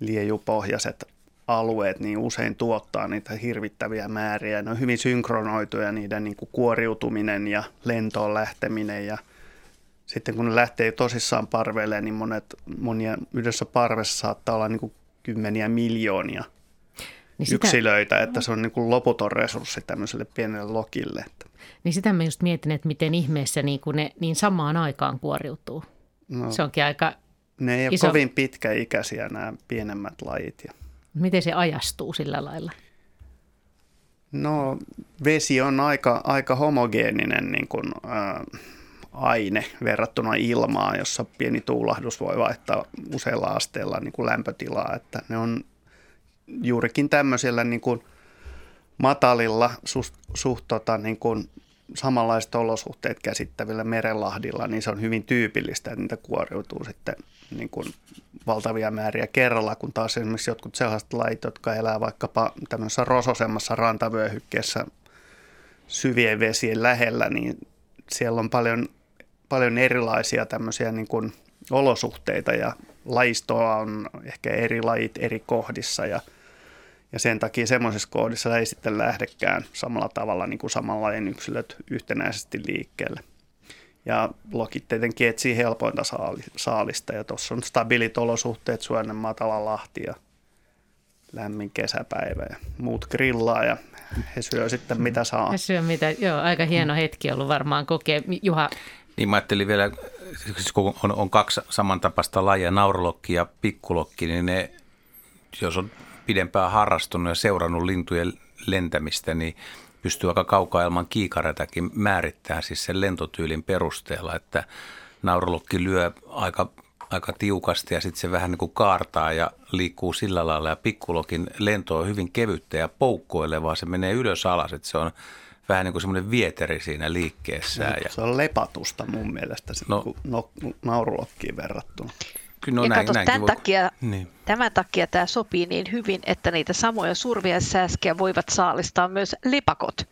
liejupohjaiset alueet, niin usein tuottaa niitä hirvittäviä määriä. Ne on hyvin synkronoituja niiden niin kuin kuoriutuminen ja lentoon lähteminen ja sitten kun ne lähtee tosissaan parveille, niin monet, monia yhdessä parvessa saattaa olla niin kuin kymmeniä miljoonia
Niin sitä,
yksilöitä, että se on niin kuin loputon resurssi tämmöiselle pienelle lokille. Että,
niin sitä mä just mietin, että miten ihmeessä niin kuin ne niin samaan aikaan kuoriutuu.
no,
Se onkin aika,
ne ei ole
iso-
kovin pitkäikäisiä nämä pienemmät lajit. Ja,
miten se ajastuu sillä lailla?
no vesi on aika, aika homogeeninen niin kuin, ää, aine verrattuna ilmaan, jossa pieni tuulahdus voi vaihtaa useilla asteilla niin kuin lämpötilaa. Että ne on juurikin tämmöisillä niin kuin matalilla suht, suht tota, niin kuin samanlaiset olosuhteet käsittävillä merenlahdilla, niin se on hyvin tyypillistä, että niitä kuoriutuu sitten niin kuin valtavia määriä kerralla, kun taas esimerkiksi jotkut sellaiset lajit, jotka elää vaikkapa tämmöisessä rososemmassa rantavyöhykkeessä syvien vesien lähellä, niin siellä on paljon, paljon erilaisia tämmöisiä niin kuin olosuhteita ja lajistoa on ehkä eri lajit eri kohdissa ja, ja sen takia semmoisessa kohdissa ei sitten lähdekään samalla tavalla niin kuin samanlainen yksilöt yhtenäisesti liikkeelle. Ja lokit tietenkin etsii helpointa saalista ja tuossa on stabiilit olosuhteet, suojainen matala lahti ja lämmin kesäpäivä ja muut grillaa ja he syö sitten mitä saa.
He syö mitä, joo, aika hieno hetki ollut varmaan kokea. Juha.
Niin mä ajattelin vielä, kun on, on kaksi samantapaista lajia, naurulokki ja pikkulokki, niin ne, jos on pidempään harrastunut ja seurannut lintujen lentämistä, niin pystyy aika kaukaa ilman kiikareitakin määrittämään siis sen lentotyylin perusteella, että naurulokki lyö aika, aika tiukasti ja sitten se vähän niin kuin kaartaa ja liikkuu sillä lailla ja pikkulokin lento on hyvin kevyttä ja poukkoilevaa, se menee ylös alas, että se on vähän niin kuin semmoinen vieteri siinä liikkeessä. No,
ja... Se on lepatusta mun mielestä no, no, naurulokkiin verrattuna.
Kyllä, no ja näin, kato, tämän, voi... takia, niin. tämän takia tämä sopii niin hyvin, että niitä samoja survia sääskiä voivat saalistaa myös lipakot.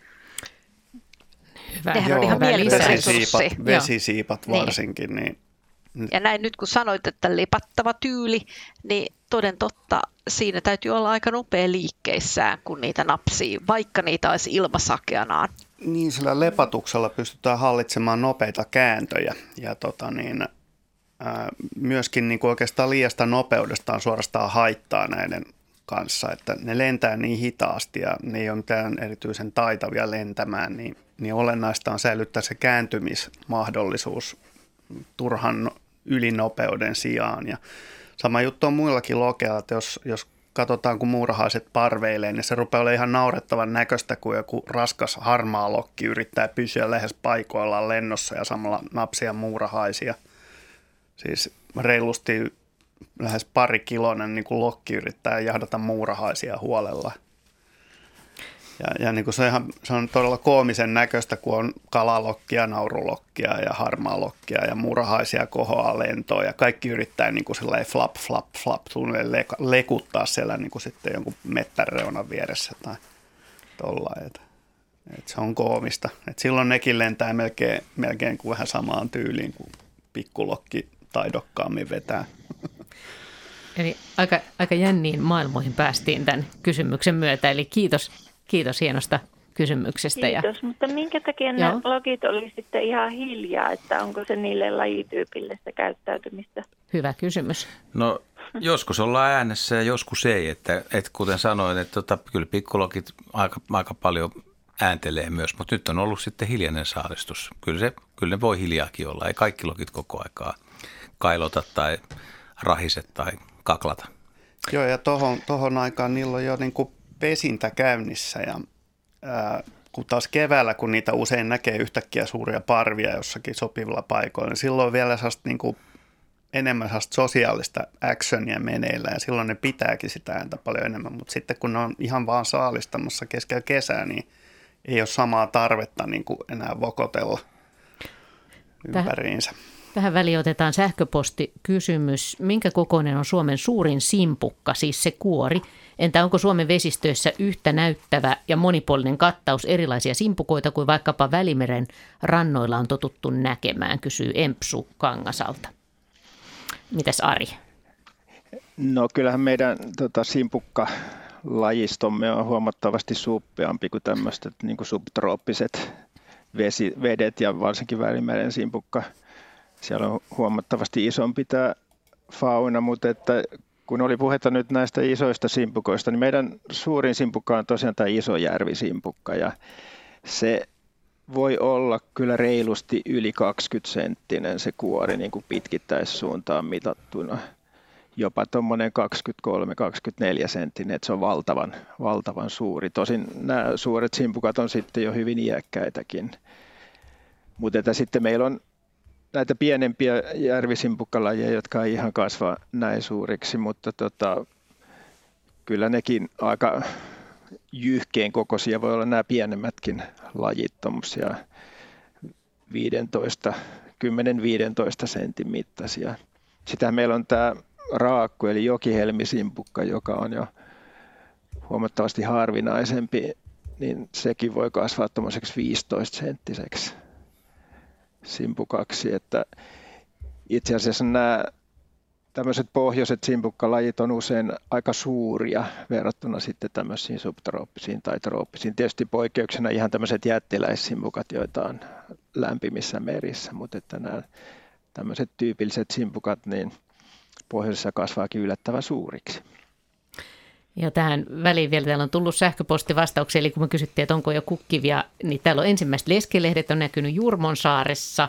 Hyvä. Nehän Joo, on ihan
vesisiipat, vesisiipat niin. varsinkin. Niin.
niin. Ja näin nyt kun sanoit, että lipattava tyyli, niin toden totta, siinä täytyy olla aika nopea liikkeissään, kun niitä napsii, vaikka niitä olisi ilmasakeanaan.
Niin, sillä lepatuksella pystytään hallitsemaan nopeita kääntöjä. Ja tota niin, myöskin niin kuin oikeastaan liiasta nopeudesta on suorastaan haittaa näiden kanssa, että ne lentää niin hitaasti ja ne ei ole mitään erityisen taitavia lentämään, niin, niin olennaista on säilyttää se kääntymismahdollisuus turhan ylinopeuden sijaan. Ja sama juttu on muillakin lokeilla, että jos, jos katsotaan, kun muurahaiset parveilee, niin se rupeaa olemaan ihan naurettavan näköistä, kun joku raskas harmaa lokki yrittää pysyä lähes paikoillaan lennossa ja samalla napsia muurahaisia – Siis reilusti lähes pari kilonen niin kuin lokki yrittää jahdata muurahaisia huolella. Ja, ja niin kuin se, ihan, se on todella koomisen näköistä, kun on kalalokkia, naurulokkia ja harmaalokkia ja muurahaisia kohoa lentoa ja kaikki yrittää niin kuin flap, flap, flap le, lekuttaa siellä niin kuin sitten jonkun mettäreunan vieressä tai tollain. Et, et se on koomista. Et silloin nekin lentää melkein, melkein kuin vähän samaan tyyliin kuin pikkulokki taidokkaammin vetää.
Eli aika, aika jänniin maailmoihin päästiin tämän kysymyksen myötä, eli kiitos, kiitos hienosta kysymyksestä.
Kiitos, ja... mutta minkä takia Joo. ne logit oli sitten ihan hiljaa, että onko se niille lajityypillistä käyttäytymistä?
Hyvä kysymys.
No joskus ollaan äänessä ja joskus ei, että, että kuten sanoin, että tota, kyllä pikkulogit aika, aika paljon ääntelee myös, mutta nyt on ollut sitten hiljainen saalistus. Kyllä, se, kyllä ne voi hiljaakin olla, ei kaikki logit koko aikaa kailota tai rahiset tai kaklata.
Joo, ja tohon, tohon aikaan niillä on jo niin kuin pesintä käynnissä ja ää, kun taas keväällä, kun niitä usein näkee yhtäkkiä suuria parvia jossakin sopivilla paikoilla, niin silloin vielä niin kuin enemmän sosiaalista actionia meneillä ja silloin ne pitääkin sitä ääntä paljon enemmän, mutta sitten kun ne on ihan vaan saalistamassa keskellä kesää, niin ei ole samaa tarvetta niin kuin enää vokotella ympäriinsä. Tähän
Tähän väliin otetaan sähköpostikysymys. Minkä kokoinen on Suomen suurin simpukka, siis se kuori? Entä onko Suomen vesistöissä yhtä näyttävä ja monipuolinen kattaus erilaisia simpukoita kuin vaikkapa Välimeren rannoilla on totuttu näkemään, kysyy Empsu Kangasalta. Mitäs Ari?
No kyllähän meidän tota, simpukka lajistomme on huomattavasti suppeampi kuin tämmöiset niin subtrooppiset vedet ja varsinkin Välimeren simpukka siellä on huomattavasti isompi tämä fauna, mutta että kun oli puhetta nyt näistä isoista simpukoista, niin meidän suurin simpukka on tosiaan tämä Isojärvi-simpukka ja se voi olla kyllä reilusti yli 20 senttinen se kuori niin kuin pitkittäissuuntaan mitattuna. Jopa tuommoinen 23-24 senttinen, että se on valtavan, valtavan suuri. Tosin nämä suuret simpukat on sitten jo hyvin iäkkäitäkin. Mutta sitten meillä on näitä pienempiä järvisimpukkalajeja, jotka ei ihan kasva näin suuriksi, mutta tota, kyllä nekin aika jyhkeen kokoisia, voi olla nämä pienemmätkin lajit, tuommoisia 15, 10-15 sentin mittaisia. Sitä meillä on tämä raakku eli jokihelmisimpukka, joka on jo huomattavasti harvinaisempi, niin sekin voi kasvaa tuommoiseksi 15 senttiseksi simpukaksi. Että itse asiassa nämä tämmöiset pohjoiset simpukkalajit on usein aika suuria verrattuna sitten tämmöisiin subtrooppisiin tai trooppisiin. Tietysti poikkeuksena ihan tämmöiset jättiläissimpukat, joita on lämpimissä merissä, mutta että nämä tämmöiset tyypilliset simpukat niin pohjoisessa kasvaakin yllättävän suuriksi.
Ja tähän väliin vielä täällä on tullut sähköpostivastauksia, eli kun me kysyttiin, että onko jo kukkivia, niin täällä on ensimmäiset leskelehdet on näkynyt Jurmonsaaressa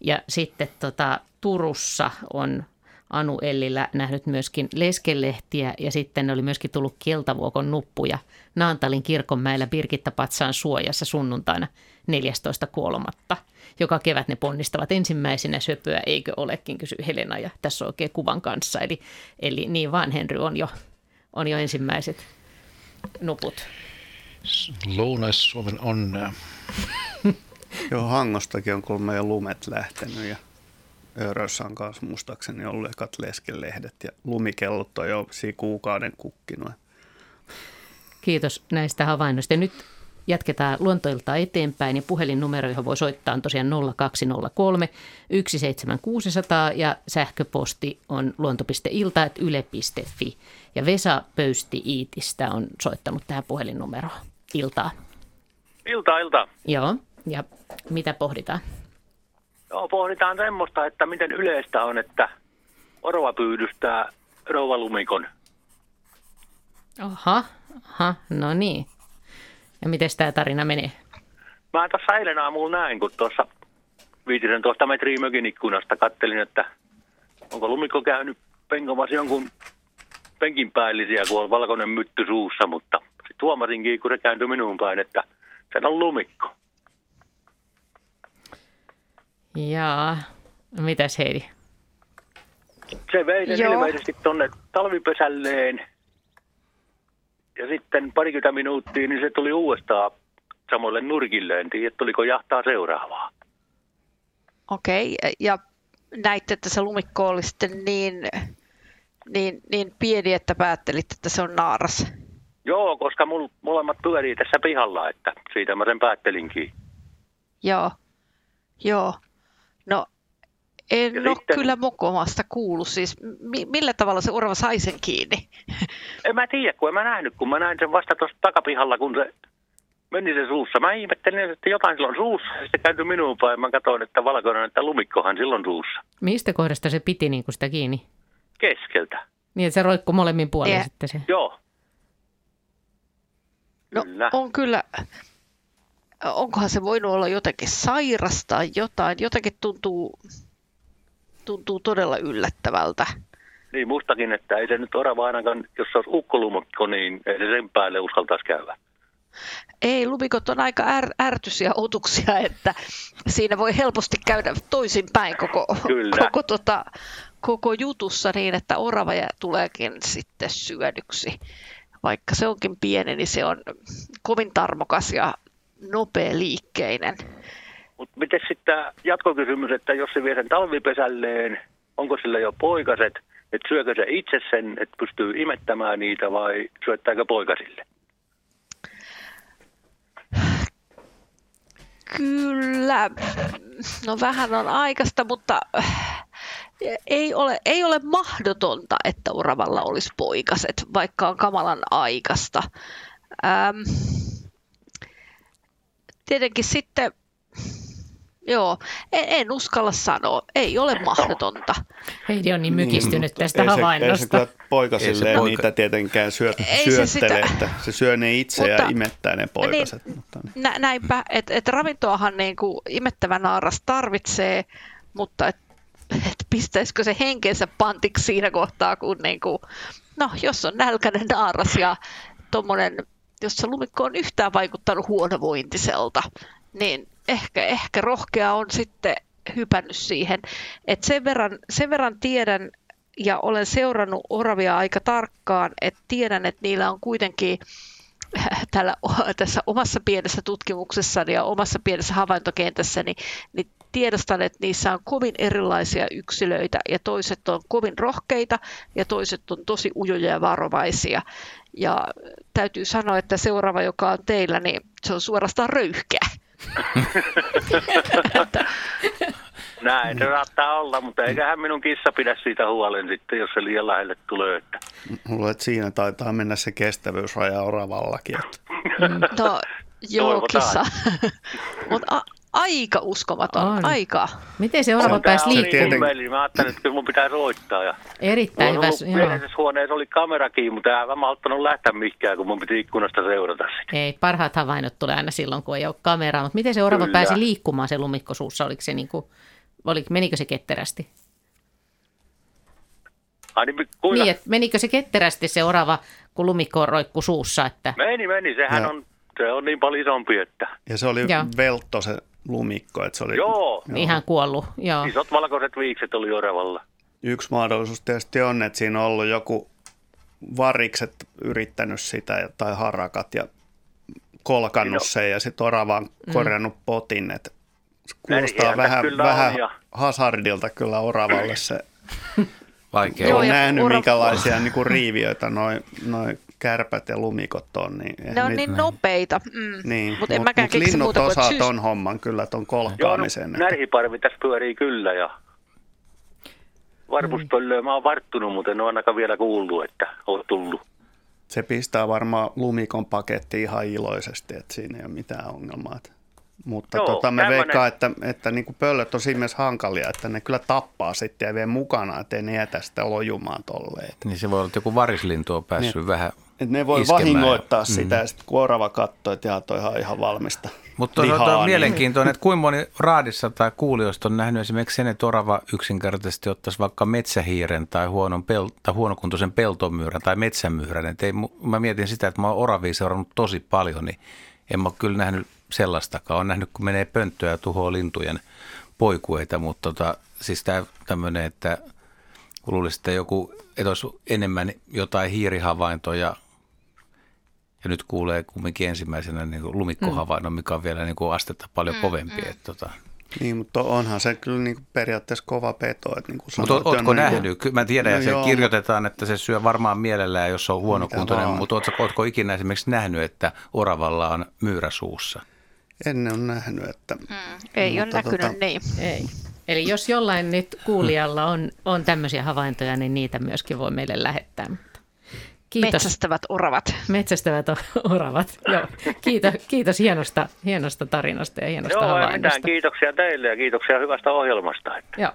ja sitten tota, Turussa on Anu Ellillä nähnyt myöskin leskelehtiä ja sitten oli myöskin tullut keltavuokon nuppuja Naantalin kirkonmäellä Birgitta Patsaan suojassa sunnuntaina 14.3. Joka kevät ne ponnistavat ensimmäisenä söpöä, eikö olekin, kysyy Helena ja tässä on oikein kuvan kanssa. Eli, eli niin vaan Henry on jo, on jo ensimmäiset nuput.
Lounais-Suomen onnea. [laughs]
Joo, Hangostakin on kolme jo lumet lähtenyt ja Öörössä on kanssa muistaakseni ollut ekat leskelehdet ja lumikellot on jo kuukauden kukkinut.
Kiitos näistä havainnoista. Ja nyt jatketaan luontoilta eteenpäin ja puhelinnumero, johon voi soittaa on tosiaan 0203 17600 ja sähköposti on luonto.ilta.yle.fi. Ja Vesa Pöysti Iitistä on soittanut tähän puhelinnumeroon. Iltaa.
Ilta, ilta.
Joo, ja mitä pohditaan?
Joo, pohditaan semmoista, että miten yleistä on, että orva pyydystää rouvalumikon.
Aha, aha, no niin. Ja miten tämä tarina menee?
Mä tuossa eilen aamulla näin, kun tuossa 15 metriä mökin ikkunasta kattelin, että onko lumikko käynyt penkomassa jonkun penkin päällisiä, kun on valkoinen mytty suussa, mutta sitten huomasinkin, kun se kääntyi minun päin, että se on lumikko.
Jaa, mitäs Heidi?
Se vei sen ilmeisesti tuonne talvipesälleen. Ja sitten parikymmentä minuuttia, niin se tuli uudestaan samoille nurkille. En tiedä, tuliko jahtaa seuraavaa.
Okei, ja näitte, että se lumikko oli sitten niin, niin, niin pieni, että päättelit, että se on naaras.
Joo, koska mul, molemmat pyörii tässä pihalla, että siitä mä sen päättelinkin.
Joo, joo. No en ja ole sitten, kyllä mokomasta kuullut. Siis mi- millä tavalla se orava sai sen kiinni? [laughs]
En mä tiedä, kun en mä nähnyt, kun mä näin sen vasta tuossa takapihalla, kun se meni se suussa. Mä ihmettelin, että jotain silloin suussa. Sitten kääntyi minuun päin. Mä katsoin, että valkoinen, että lumikkohan silloin suussa.
Mistä kohdasta se piti niin kuin sitä kiinni?
Keskeltä.
Niin, että se roikkuu molemmin puolin ja. sitten se.
Joo.
No kyllä. on kyllä, onkohan se voinut olla jotenkin sairasta jotain, jotenkin tuntuu, tuntuu todella yllättävältä.
Niin, mustakin, että ei se nyt orava ainakaan, jos se olisi ukkolumokko, niin ei se sen päälle uskaltaisi käydä.
Ei, lumikot on aika är, ärtyisiä otuksia, että siinä voi helposti käydä toisinpäin koko, koko, tota, koko jutussa niin, että orava tuleekin sitten syödyksi. Vaikka se onkin pieni, niin se on kovin tarmokas ja nopea liikkeinen.
Mutta miten sitten jatkokysymys, että jos se vie sen talvipesälleen, onko sillä jo poikaset, että syökö se itse sen, että pystyy imettämään niitä vai syöttääkö poikasille?
Kyllä, no vähän on aikaista, mutta ei ole, ei ole mahdotonta, että uravalla olisi poikaset, vaikka on kamalan aikaista. Ähm, tietenkin sitten, joo, en, en uskalla sanoa, ei ole mahdotonta.
Heidi on niin mykistynyt niin, tästä ei havainnosta.
Se, ei se poikasille poika... niitä tietenkään syö, syöttele, se sitä. että se syö ne itse mutta, ja imettää ne poikaset. Niin, mutta niin.
Nä, näinpä, että et ravintoahan niin kuin imettävä naaras tarvitsee, mutta et, et pistäisikö se henkensä pantiksi siinä kohtaa, kun niin kuin, no jos on nälkäinen naaras ja tuommoinen jossa lumikko on yhtään vaikuttanut huonovointiselta, niin ehkä, ehkä rohkea on sitten hypännyt siihen. Et sen, verran, sen verran tiedän ja olen seurannut oravia aika tarkkaan, että tiedän, että niillä on kuitenkin tällä, tässä omassa pienessä tutkimuksessani ja omassa pienessä havaintokentässäni, niin tiedostan, että niissä on kovin erilaisia yksilöitä ja toiset on kovin rohkeita ja toiset on tosi ujoja ja varovaisia. Ja täytyy sanoa, että seuraava, joka on teillä, niin se on suorastaan röyhkeä. [laughs]
Näin se saattaa olla, mutta eiköhän minun kissa pidä siitä huolen sitten, jos se liian lähelle tulee. Että.
Mulla että siinä taitaa mennä se kestävyysraja oravallakin. Että.
No, joo, kissa. [laughs] Mutta aika uskomaton, on. aika.
Miten se orava pääsi liikkumaan?
Mä ajattelin, että kyllä mun pitää soittaa. Ja
Erittäin hyvä.
Pienessä huoneessa oli kamerakin, mutta en mä malttanut lähteä mihinkään, kun mun piti ikkunasta seurata sitä.
Ei, parhaat havainnot tulee aina silloin, kun ei ole kameraa. Mutta miten se orava kyllä. pääsi liikkumaan se lumikko suussa? Oliko se niin kuin, oli, menikö se ketterästi?
Ai niin, kuinka?
niin, että menikö se ketterästi se orava, kun lumikko roikku suussa? Että...
Meni, meni. Sehän ja. on, se on niin paljon isompi, että...
Ja se oli Joo. veltto se lumikko. Että se oli,
joo.
joo. Ihan kuollut, joo.
Isot valkoiset viikset oli oravalla.
Yksi mahdollisuus tietysti on, että siinä on ollut joku varikset yrittänyt sitä tai harakat ja kolkannut no. sen ja sitten orava on korjannut mm. potin. Että kuulostaa vähän, vähän ja... hazardilta kyllä oravalle se.
Vaikea.
Olen nähnyt, minkälaisia niin kuin riiviöitä noin noi kärpät ja lumikot on. Niin
ne on niin nopeita. Mm.
Niin, mutta en mut, mäkään mut linnut muuta osaa syys... ton homman kyllä, ton kolkkaamisen. Joo,
no, närhiparvi tässä pyörii kyllä ja varpuspöllöä mä oon varttunut, mutta en ole ainakaan vielä kuullut, että on tullut.
Se pistää varmaan lumikon paketti ihan iloisesti, että siinä ei ole mitään ongelmaa. Mutta Joo, tota, me tämmönen... veikkaa, että, että niin kuin pöllöt on siinä mielessä hankalia, että ne kyllä tappaa sitten ja vie mukana, ettei ne jätä sitä lojumaan tolleen.
Niin se voi olla, että joku varislintu on päässyt niin, vähän
että ne voi vahingoittaa ja, sitä mm. ja sitten kun orava katsoo, että jaa, toi ihan, ihan valmista
Mutta on, on mielenkiintoinen, että kuinka moni raadissa tai kuulijoista on nähnyt esimerkiksi sen, että orava yksinkertaisesti ottaisi vaikka metsähiiren tai, huonon pel- tai huonokuntoisen peltomyyrän tai metsämyyrän. Et ei, mä mietin sitä, että mä oon oravia seurannut tosi paljon, niin en mä kyllä nähnyt sellaistakaan. Olen nähnyt, kun menee pönttöä ja tuhoaa lintujen poikueita, mutta tota, siis tämä tämmöinen, että luulisi, että joku, että olisi enemmän jotain hiirihavaintoja ja nyt kuulee kumminkin ensimmäisenä niin kuin lumikkohavainnon, mikä on vielä niin kuin astetta paljon mm, kovempi. Mm. Että, tota.
Niin, mutta onhan se kyllä niin kuin periaatteessa kova peto. Että niin kuin
mutta ootko nähnyt? Niin kuin... Mä tiedän, no, että se kirjoitetaan, että se syö varmaan mielellään, jos on huonokuntoinen, mutta ootko, ootko ikinä esimerkiksi nähnyt, että oravalla on myyrä suussa?
En ole nähnyt, että... Mm,
ei ole näkynyt tota... niin.
Ei. Eli jos jollain nyt kuulijalla on, on tämmöisiä havaintoja, niin niitä myöskin voi meille lähettää.
Kiitos. Metsästävät oravat.
Metsästävät oravat, [laughs] joo. Kiitos, kiitos hienosta, hienosta tarinasta ja hienosta
Joo,
havainnosta.
mitään. Kiitoksia teille ja kiitoksia hyvästä ohjelmasta. Että.
Joo.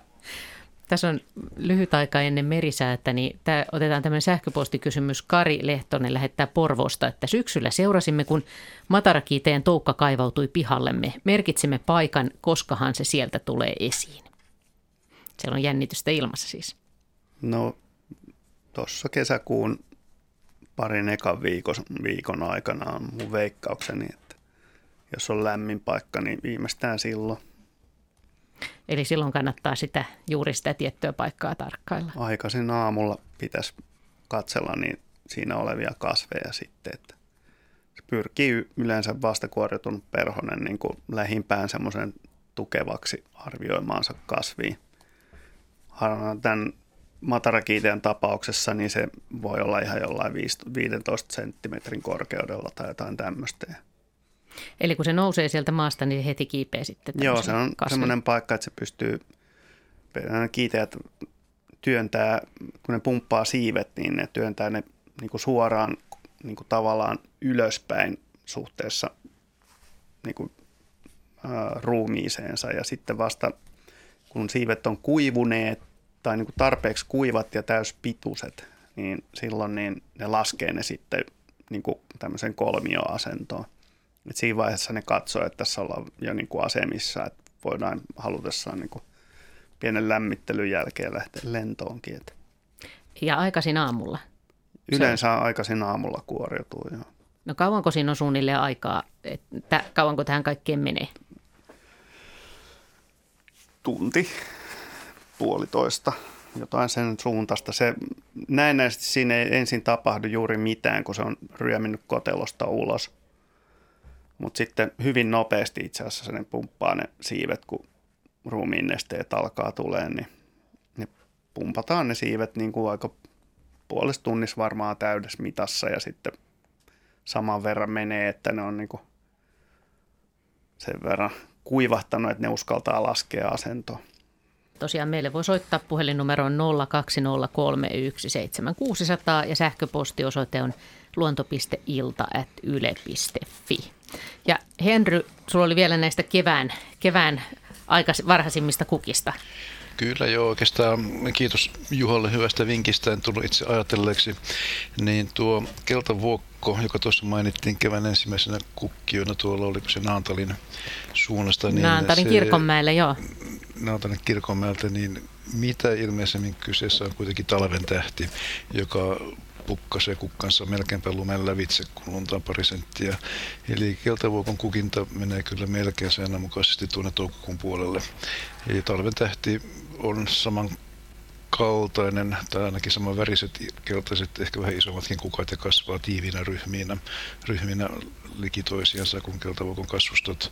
Tässä on lyhyt aika ennen merisäätä, niin tämä, otetaan tämmöinen sähköpostikysymys. Kari Lehtonen lähettää Porvosta, että syksyllä seurasimme, kun matarakiiteen toukka kaivautui pihallemme. Merkitsimme paikan, koskahan se sieltä tulee esiin. Siellä on jännitystä ilmassa siis.
No, tuossa kesäkuun parin ekan viikon, viikon aikana on mun veikkaukseni, että jos on lämmin paikka, niin viimeistään silloin.
Eli silloin kannattaa sitä, juuri sitä tiettyä paikkaa tarkkailla.
Aikaisin aamulla pitäisi katsella niin siinä olevia kasveja sitten, että se pyrkii yleensä vastakuoriutunut perhonen niin kuin lähimpään semmoisen tukevaksi arvioimaansa kasviin. Tämän matarakiiteen tapauksessa niin se voi olla ihan jollain 15 senttimetrin korkeudella tai jotain tämmöistä.
Eli kun se nousee sieltä maasta, niin heti kiipeää sitten
Joo, se on kasvin. semmoinen paikka, että se pystyy, kiiteät työntää, kun ne pumppaa siivet, niin ne työntää ne niin kuin suoraan niin kuin tavallaan ylöspäin suhteessa niin kuin, ää, ruumiiseensa. Ja sitten vasta kun siivet on kuivuneet tai niin kuin tarpeeksi kuivat ja täyspituiset, niin silloin niin ne laskee ne sitten niin kuin tämmöisen kolmioasentoon. Et siinä vaiheessa ne katsoo, että tässä ollaan jo niin kuin asemissa, että voidaan halutessaan niin kuin pienen lämmittelyn jälkeen lähteä lentoonkin. Että.
Ja aikaisin aamulla?
Yleensä aikaisin aamulla kuoriutuu, joo.
No kauanko siinä on suunnilleen aikaa, että kauanko tähän kaikkeen menee?
Tunti, puolitoista. jotain sen suuntaista. Se, näennäisesti siinä ei ensin tapahdu juuri mitään, kun se on ryöminnyt kotelosta ulos. Mutta sitten hyvin nopeasti itse asiassa ne pumppaa ne siivet, kun ruumiin nesteet alkaa tulee, niin ne pumpataan ne siivet niin kuin aika puolesta tunnissa varmaan täydessä mitassa ja sitten saman verran menee, että ne on niin kuin sen verran kuivahtanut, että ne uskaltaa laskea asentoa.
Tosiaan meille voi soittaa puhelinnumeroon 020317600 ja sähköpostiosoite on luonto.ilta.yle.fi. Ja Henry, sulla oli vielä näistä kevään, kevään aikais, varhaisimmista kukista.
Kyllä joo, oikeastaan kiitos Juhalle hyvästä vinkistä, en tullut itse ajatelleeksi. Niin tuo keltavuokko, joka tuossa mainittiin kevään ensimmäisenä kukkiona tuolla, oliko se Naantalin suunnasta. Niin
Naantalin
se,
kirkonmäelle, joo.
Naantalin kirkonmäeltä, niin mitä ilmeisemmin kyseessä on kuitenkin talven tähti, joka pukkasee kukkansa melkeinpä lumen lävitse, kun lunta on pari senttiä. Eli keltavuokon kukinta menee kyllä melkein säännönmukaisesti tuonne toukokuun puolelle. Eli talven tähti on saman kaltainen, tai ainakin saman väriset, keltaiset, ehkä vähän isommatkin kukat ja kasvaa tiiviinä ryhmiinä, ryhminä liki toisiansa, kun keltavuokon kasvustot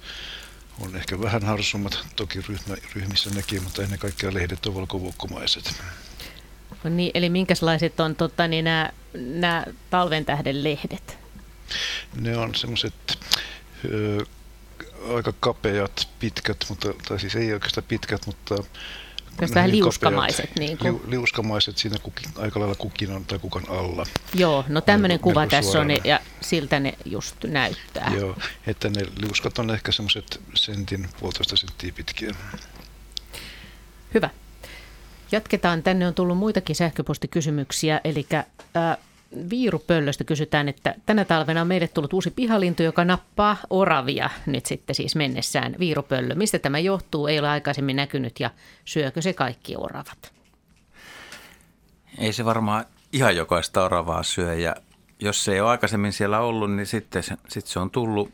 on ehkä vähän harsummat, toki ryhmä, ryhmissä nekin, mutta ennen kaikkea lehdet on valkovuokkomaiset.
No niin, eli minkälaiset on tota, niin nämä, nämä talven tähden lehdet?
Ne on semmoiset aika kapeat, pitkät, mutta, tai siis ei oikeastaan pitkät, mutta
Tästä vähän liuskamaiset. niin kuin.
Li, liuskamaiset siinä kukin, aika lailla kukin on tai kukan alla.
Joo, no tämmöinen kuva tässä suorana. on ja siltä ne just näyttää.
Joo, että ne liuskat on ehkä semmoiset sentin, puolitoista senttiä pitkiä.
Hyvä. Jatketaan. Tänne on tullut muitakin sähköpostikysymyksiä. Eli äh, viirupöllöstä kysytään, että tänä talvena on meille tullut uusi pihalintu, joka nappaa oravia nyt sitten siis mennessään viirupöllö. Mistä tämä johtuu? Ei ole aikaisemmin näkynyt ja syökö se kaikki oravat?
Ei se varmaan ihan jokaista oravaa syö ja jos se ei ole aikaisemmin siellä ollut, niin sitten se, sitten se on tullut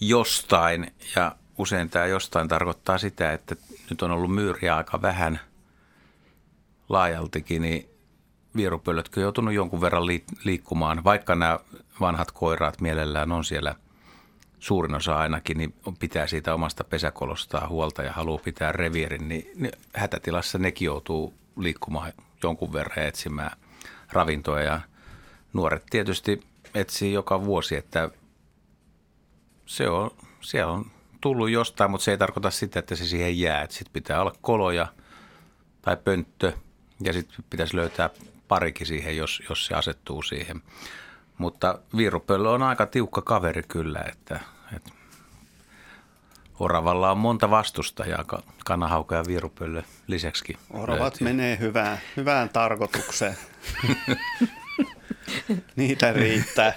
jostain ja usein tämä jostain tarkoittaa sitä, että nyt on ollut myyriä aika vähän – laajaltikin, niin vierupöllötkö joutunut jonkun verran liikkumaan, vaikka nämä vanhat koiraat mielellään on siellä suurin osa ainakin, niin pitää siitä omasta pesäkolostaan huolta ja haluaa pitää reviirin, niin, niin hätätilassa nekin joutuu liikkumaan jonkun verran etsimään ravintoa ja nuoret tietysti etsii joka vuosi, että se on, siellä on tullut jostain, mutta se ei tarkoita sitä, että se siihen jää. Sitten pitää olla koloja tai pönttö – ja sitten pitäisi löytää parikin siihen, jos, jos se asettuu siihen. Mutta viirupöllö on aika tiukka kaveri kyllä, että, että Oravalla on monta vastustajaa, kanahauka ja viirupöllö lisäksi.
Oravat löytyy. menee hyvään, hyvään tarkoitukseen. [laughs] Niitä riittää.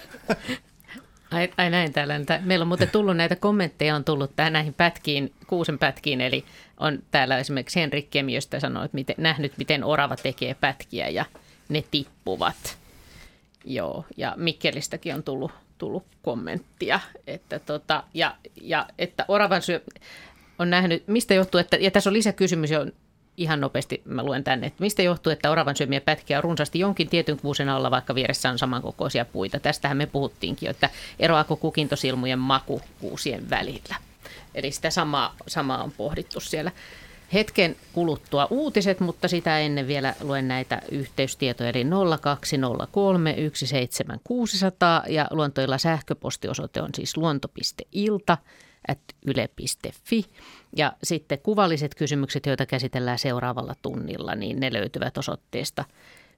Ai, ai näin täällä. Meillä on muuten tullut näitä kommentteja, on tullut tähän näihin pätkiin, kuusen pätkiin, eli on täällä esimerkiksi Henrik Kemiöstä sanonut, että miten, nähnyt, miten orava tekee pätkiä ja ne tippuvat. Joo, ja Mikkelistäkin on tullut, tullut kommenttia, että tota, ja, ja että oravan syö, on nähnyt, mistä johtuu, että, ja tässä on lisäkysymys, jo ihan nopeasti mä luen tänne, että mistä johtuu, että oravan syömiä pätkiä on runsaasti jonkin tietyn kuusen alla, vaikka vieressä on samankokoisia puita. Tästähän me puhuttiinkin, että eroako kukintosilmujen maku kuusien välillä. Eli sitä samaa, samaa on pohdittu siellä. Hetken kuluttua uutiset, mutta sitä ennen vielä luen näitä yhteystietoja, eli 0203 17600 ja luontoilla sähköpostiosoite on siis luonto.ilta at yle.fi. Ja sitten kuvalliset kysymykset, joita käsitellään seuraavalla tunnilla, niin ne löytyvät osoitteesta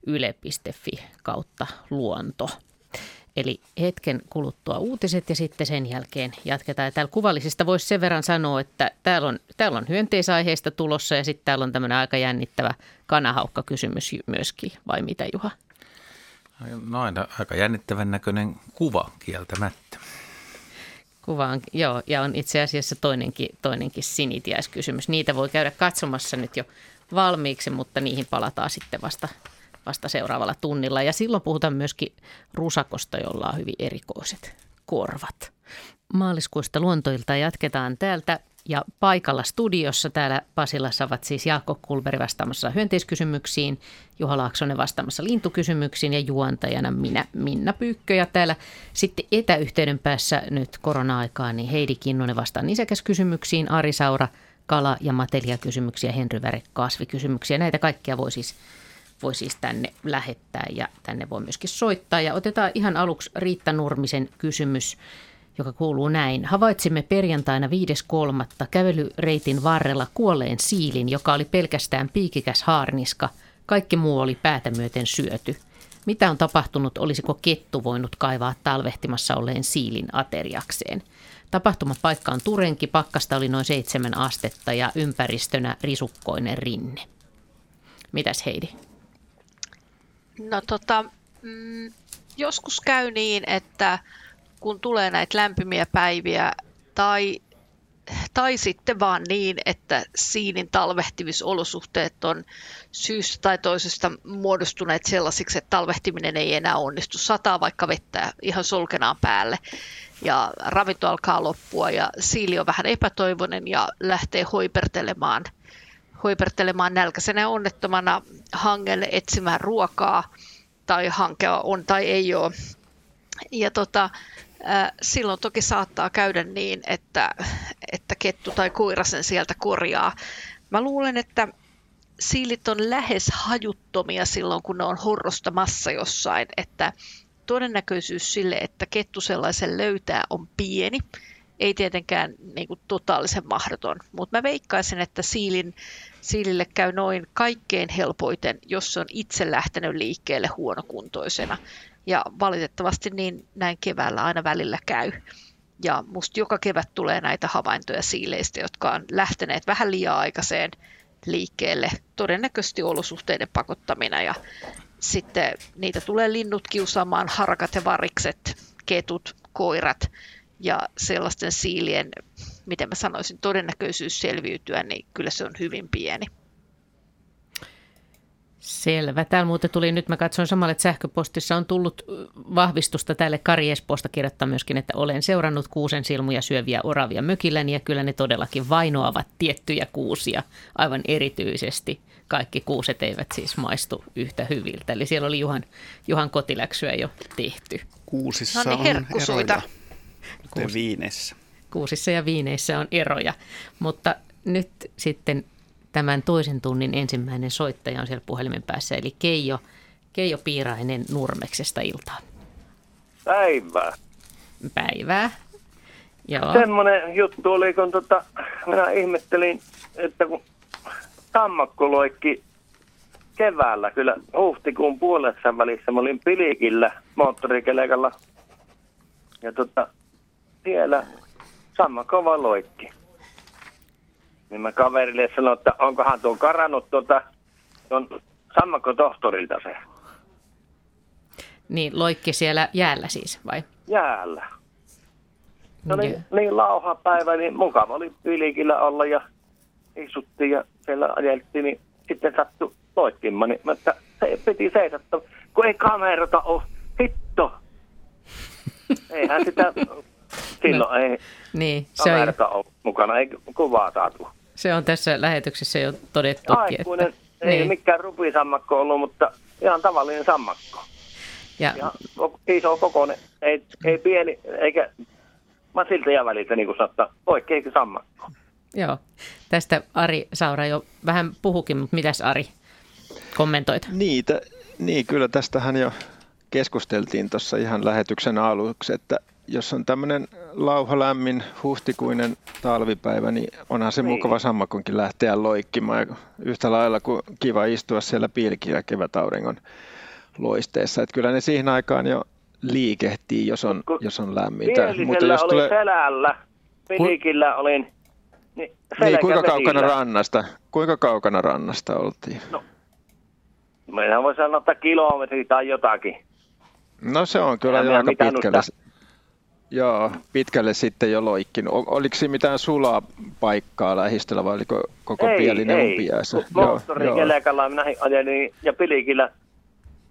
yle.fi kautta luonto. Eli hetken kuluttua uutiset ja sitten sen jälkeen jatketaan. Ja täällä kuvallisista voisi sen verran sanoa, että täällä on, täällä on hyönteisaiheista tulossa ja sitten täällä on tämmöinen aika jännittävä kanahaukka-kysymys myöskin, vai mitä Juha?
No aina aika jännittävän näköinen kuva kieltämättä.
Kuva on, joo, ja on itse asiassa toinenkin, toinenkin sinitiäiskysymys. Niitä voi käydä katsomassa nyt jo valmiiksi, mutta niihin palataan sitten vasta, vasta seuraavalla tunnilla. Ja silloin puhutaan myöskin rusakosta, jolla on hyvin erikoiset korvat. Maaliskuista luontoilta jatketaan täältä Ja paikalla studiossa täällä Pasilassa ovat siis Jaakko Kulberi vastaamassa hyönteiskysymyksiin, Juha Laaksonen vastaamassa lintukysymyksiin ja juontajana minä Minna Pyykkö. Ja täällä sitten etäyhteyden päässä nyt korona-aikaa, niin Heidi Kinnunen vastaa nisäkäskysymyksiin, Ari Saura kala- ja matelia-kysymyksiä, Henry Väre kasvikysymyksiä. Näitä kaikkia voi siis voi siis tänne lähettää ja tänne voi myöskin soittaa. Ja otetaan ihan aluksi Riitta Nurmisen kysymys, joka kuuluu näin. Havaitsimme perjantaina 5.3. kävelyreitin varrella kuolleen siilin, joka oli pelkästään piikikäs haarniska. Kaikki muu oli päätä myöten syöty. Mitä on tapahtunut? Olisiko kettu voinut kaivaa talvehtimassa olleen siilin ateriakseen? Tapahtumapaikka on Turenki, pakkasta oli noin seitsemän astetta ja ympäristönä risukkoinen rinne. Mitäs Heidi?
No tota, mm, joskus käy niin, että kun tulee näitä lämpimiä päiviä tai, tai sitten vaan niin, että siinin talvehtimisolosuhteet on syystä tai toisesta muodostuneet sellaisiksi, että talvehtiminen ei enää onnistu. Sataa vaikka vettä ihan solkenaan päälle ja ravinto alkaa loppua ja siili on vähän epätoivoinen ja lähtee hoipertelemaan, hoipertelemaan nälkäisenä ja onnettomana hangelle etsimään ruokaa tai hankea on tai ei ole. Ja tota, silloin toki saattaa käydä niin, että, että kettu tai koira sen sieltä korjaa. Mä luulen, että siilit on lähes hajuttomia silloin, kun ne on horrostamassa jossain, että todennäköisyys sille, että kettu sellaisen löytää, on pieni. Ei tietenkään niin kuin totaalisen mahdoton, mutta mä veikkaisin, että siilin, siilille käy noin kaikkein helpoiten, jos se on itse lähtenyt liikkeelle huonokuntoisena. Ja valitettavasti niin näin keväällä aina välillä käy. Ja musta joka kevät tulee näitä havaintoja siileistä, jotka on lähteneet vähän liian aikaiseen liikkeelle, todennäköisesti olosuhteiden pakottamina. Ja sitten niitä tulee linnut kiusaamaan, harkat ja varikset, ketut, koirat ja sellaisten siilien, miten mä sanoisin, todennäköisyys selviytyä, niin kyllä se on hyvin pieni.
Selvä. Täällä muuten tuli, nyt mä katsoin samalla, että sähköpostissa on tullut vahvistusta tälle Kari Espoosta kirjoittaa myöskin, että olen seurannut kuusen silmuja syöviä oravia mökilläni ja kyllä ne todellakin vainoavat tiettyjä kuusia aivan erityisesti. Kaikki kuuset eivät siis maistu yhtä hyviltä. Eli siellä oli Juhan, Juhan kotiläksyä jo tehty.
Kuusissa
no niin, on eroja,
kuten viineissä.
Kuusissa ja viineissä on eroja, mutta nyt sitten tämän toisen tunnin ensimmäinen soittaja on siellä puhelimen päässä, eli Keijo, Keijo Piirainen Nurmeksesta iltaa.
Päivää.
Päivää. Joo.
Semmoinen juttu oli, kun tota, minä ihmettelin, että kun sammakko loikki keväällä, kyllä huhtikuun puolessa välissä, mä olin Pilikillä moottorikelekalla ja tota, siellä sammakko vaan loikki. Niin mä kaverille sanoin, että onkohan tuo karannut tuota, tuon sammakko tohtorilta se.
Niin, loikki siellä jäällä siis, vai?
Jäällä. No niin, niin lauha päivä, niin mukava oli Pilikillä olla ja istuttiin ja siellä ajeltiin, niin sitten sattui loikkimaan. Niin, että se piti seisottaa, kun ei kamerata ole. Hitto! [laughs] Eihän sitä silloin no, ei
niin,
se on... ole mukana, ei kuvaa saatu.
Se on tässä lähetyksessä jo todettu.
Aikuinen, että, ei niin. mikään rupisammakko ollut, mutta ihan tavallinen sammakko. Ja, ja iso kokoinen, ei, ei pieni, eikä mä siltä ja välitä, niin kuin sanottaa, oikein sammakko.
Joo, tästä Ari Saura jo vähän puhukin, mutta mitäs Ari kommentoit?
Niitä, niin, kyllä tästähän jo keskusteltiin tuossa ihan lähetyksen aluksi, että jos on tämmöinen lauha lämmin huhtikuinen talvipäivä, niin onhan se niin. mukava sammakonkin lähteä loikkimaan. Ja yhtä lailla kuin kiva istua siellä pilkillä kevätauringon loisteessa. Että kyllä ne siihen aikaan jo liikehtii, jos on, jos on lämmintä.
Mutta jos oli tulee... selällä, pilikillä olin
niin, niin kuinka kaukana rannasta? Kuinka kaukana rannasta oltiin? No,
meidän voi sanoa, että kilometri tai jotakin.
No se on kyllä jo aika pitkälle. Joo, pitkälle sitten jo loikkinut. Oliko siinä mitään sulaa paikkaa lähistöllä vai oliko koko
ei,
pielinen
ei. Moottorin kelekalla minä ajelin ja pilikillä.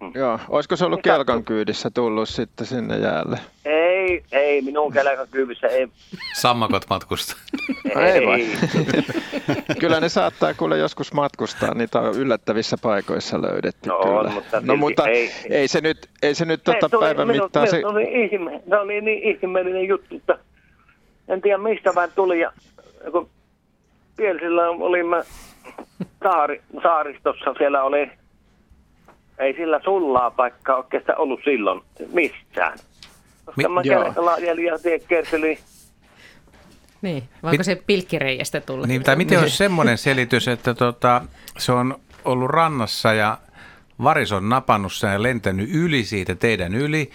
Hmm. Joo, olisiko se ollut kelkan kyydissä tullut sitten sinne jäälle?
Ei ei, ei minun kelkakyvyssä ei.
Sammakot matkusta.
Ei vai? [laughs] kyllä ne saattaa kuule joskus matkustaa, niitä on yllättävissä paikoissa löydetty
No
kyllä.
on, mutta
no mutta
ei-
ei, ei se nyt, ei se nyt tota
se oli
päivän
minun-
mittaan se...
oli ihme, se oli niin ihmeellinen juttu, että en tiedä mistä vaan tuli. Ja kun Pielsillä olimme saari, saaristossa, siellä oli, ei sillä sullaa paikkaa oikeastaan ollut silloin missään. Koska
Mi-
mä ja tie kerselin
Niin, vai onko se pilkkireiästä tullut?
Niin, tai miten olisi semmoinen selitys, että tota, se on ollut rannassa ja varis on napannut sen ja lentänyt yli siitä teidän yli.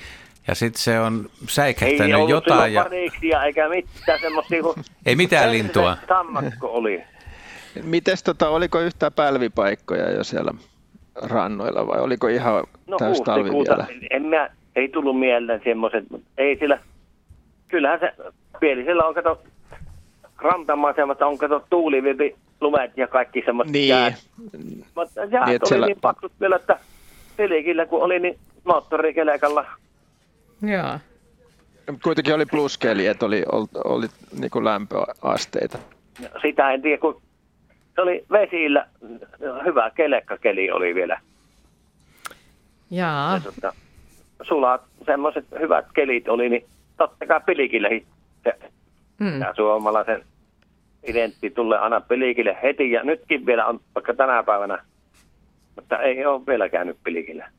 Ja sitten se on
Ei
säikähtänyt
ollut
jotain
silloin
ja
variksia eikä mitään semmoista. Niinku, [laughs]
ei mitään lintua.
se Sammakko oli.
Mites tota, oliko yhtään pälvipaikkoja jo siellä rannoilla vai oliko ihan
No
täys talvi vielä?
en mä, ei tullut mieleen semmoiset, mutta ei sillä, kyllähän se, Pielisellä on kato, rantamaisemassa on kato tuulivipi, lumet ja kaikki semmoiset
Niin.
jäät. Mutta jäät
Niin,
oli
siellä-
niin paksut vielä, että Pilikillä kun oli niin moottorikelekalla,
Joo.
Kuitenkin oli pluskeli, että oli, oli, oli niin kuin lämpöasteita.
sitä en tiedä, kun se oli vesillä, hyvä kelekkakeli oli vielä.
Jaa.
Tota, sulat, semmoiset hyvät kelit oli, niin totta kai Pilikillä se
Mm.
ja suomalaisen identti tulee aina pelikille heti ja nytkin vielä on vaikka tänä päivänä, mutta ei ole vielä käynyt pelikillä.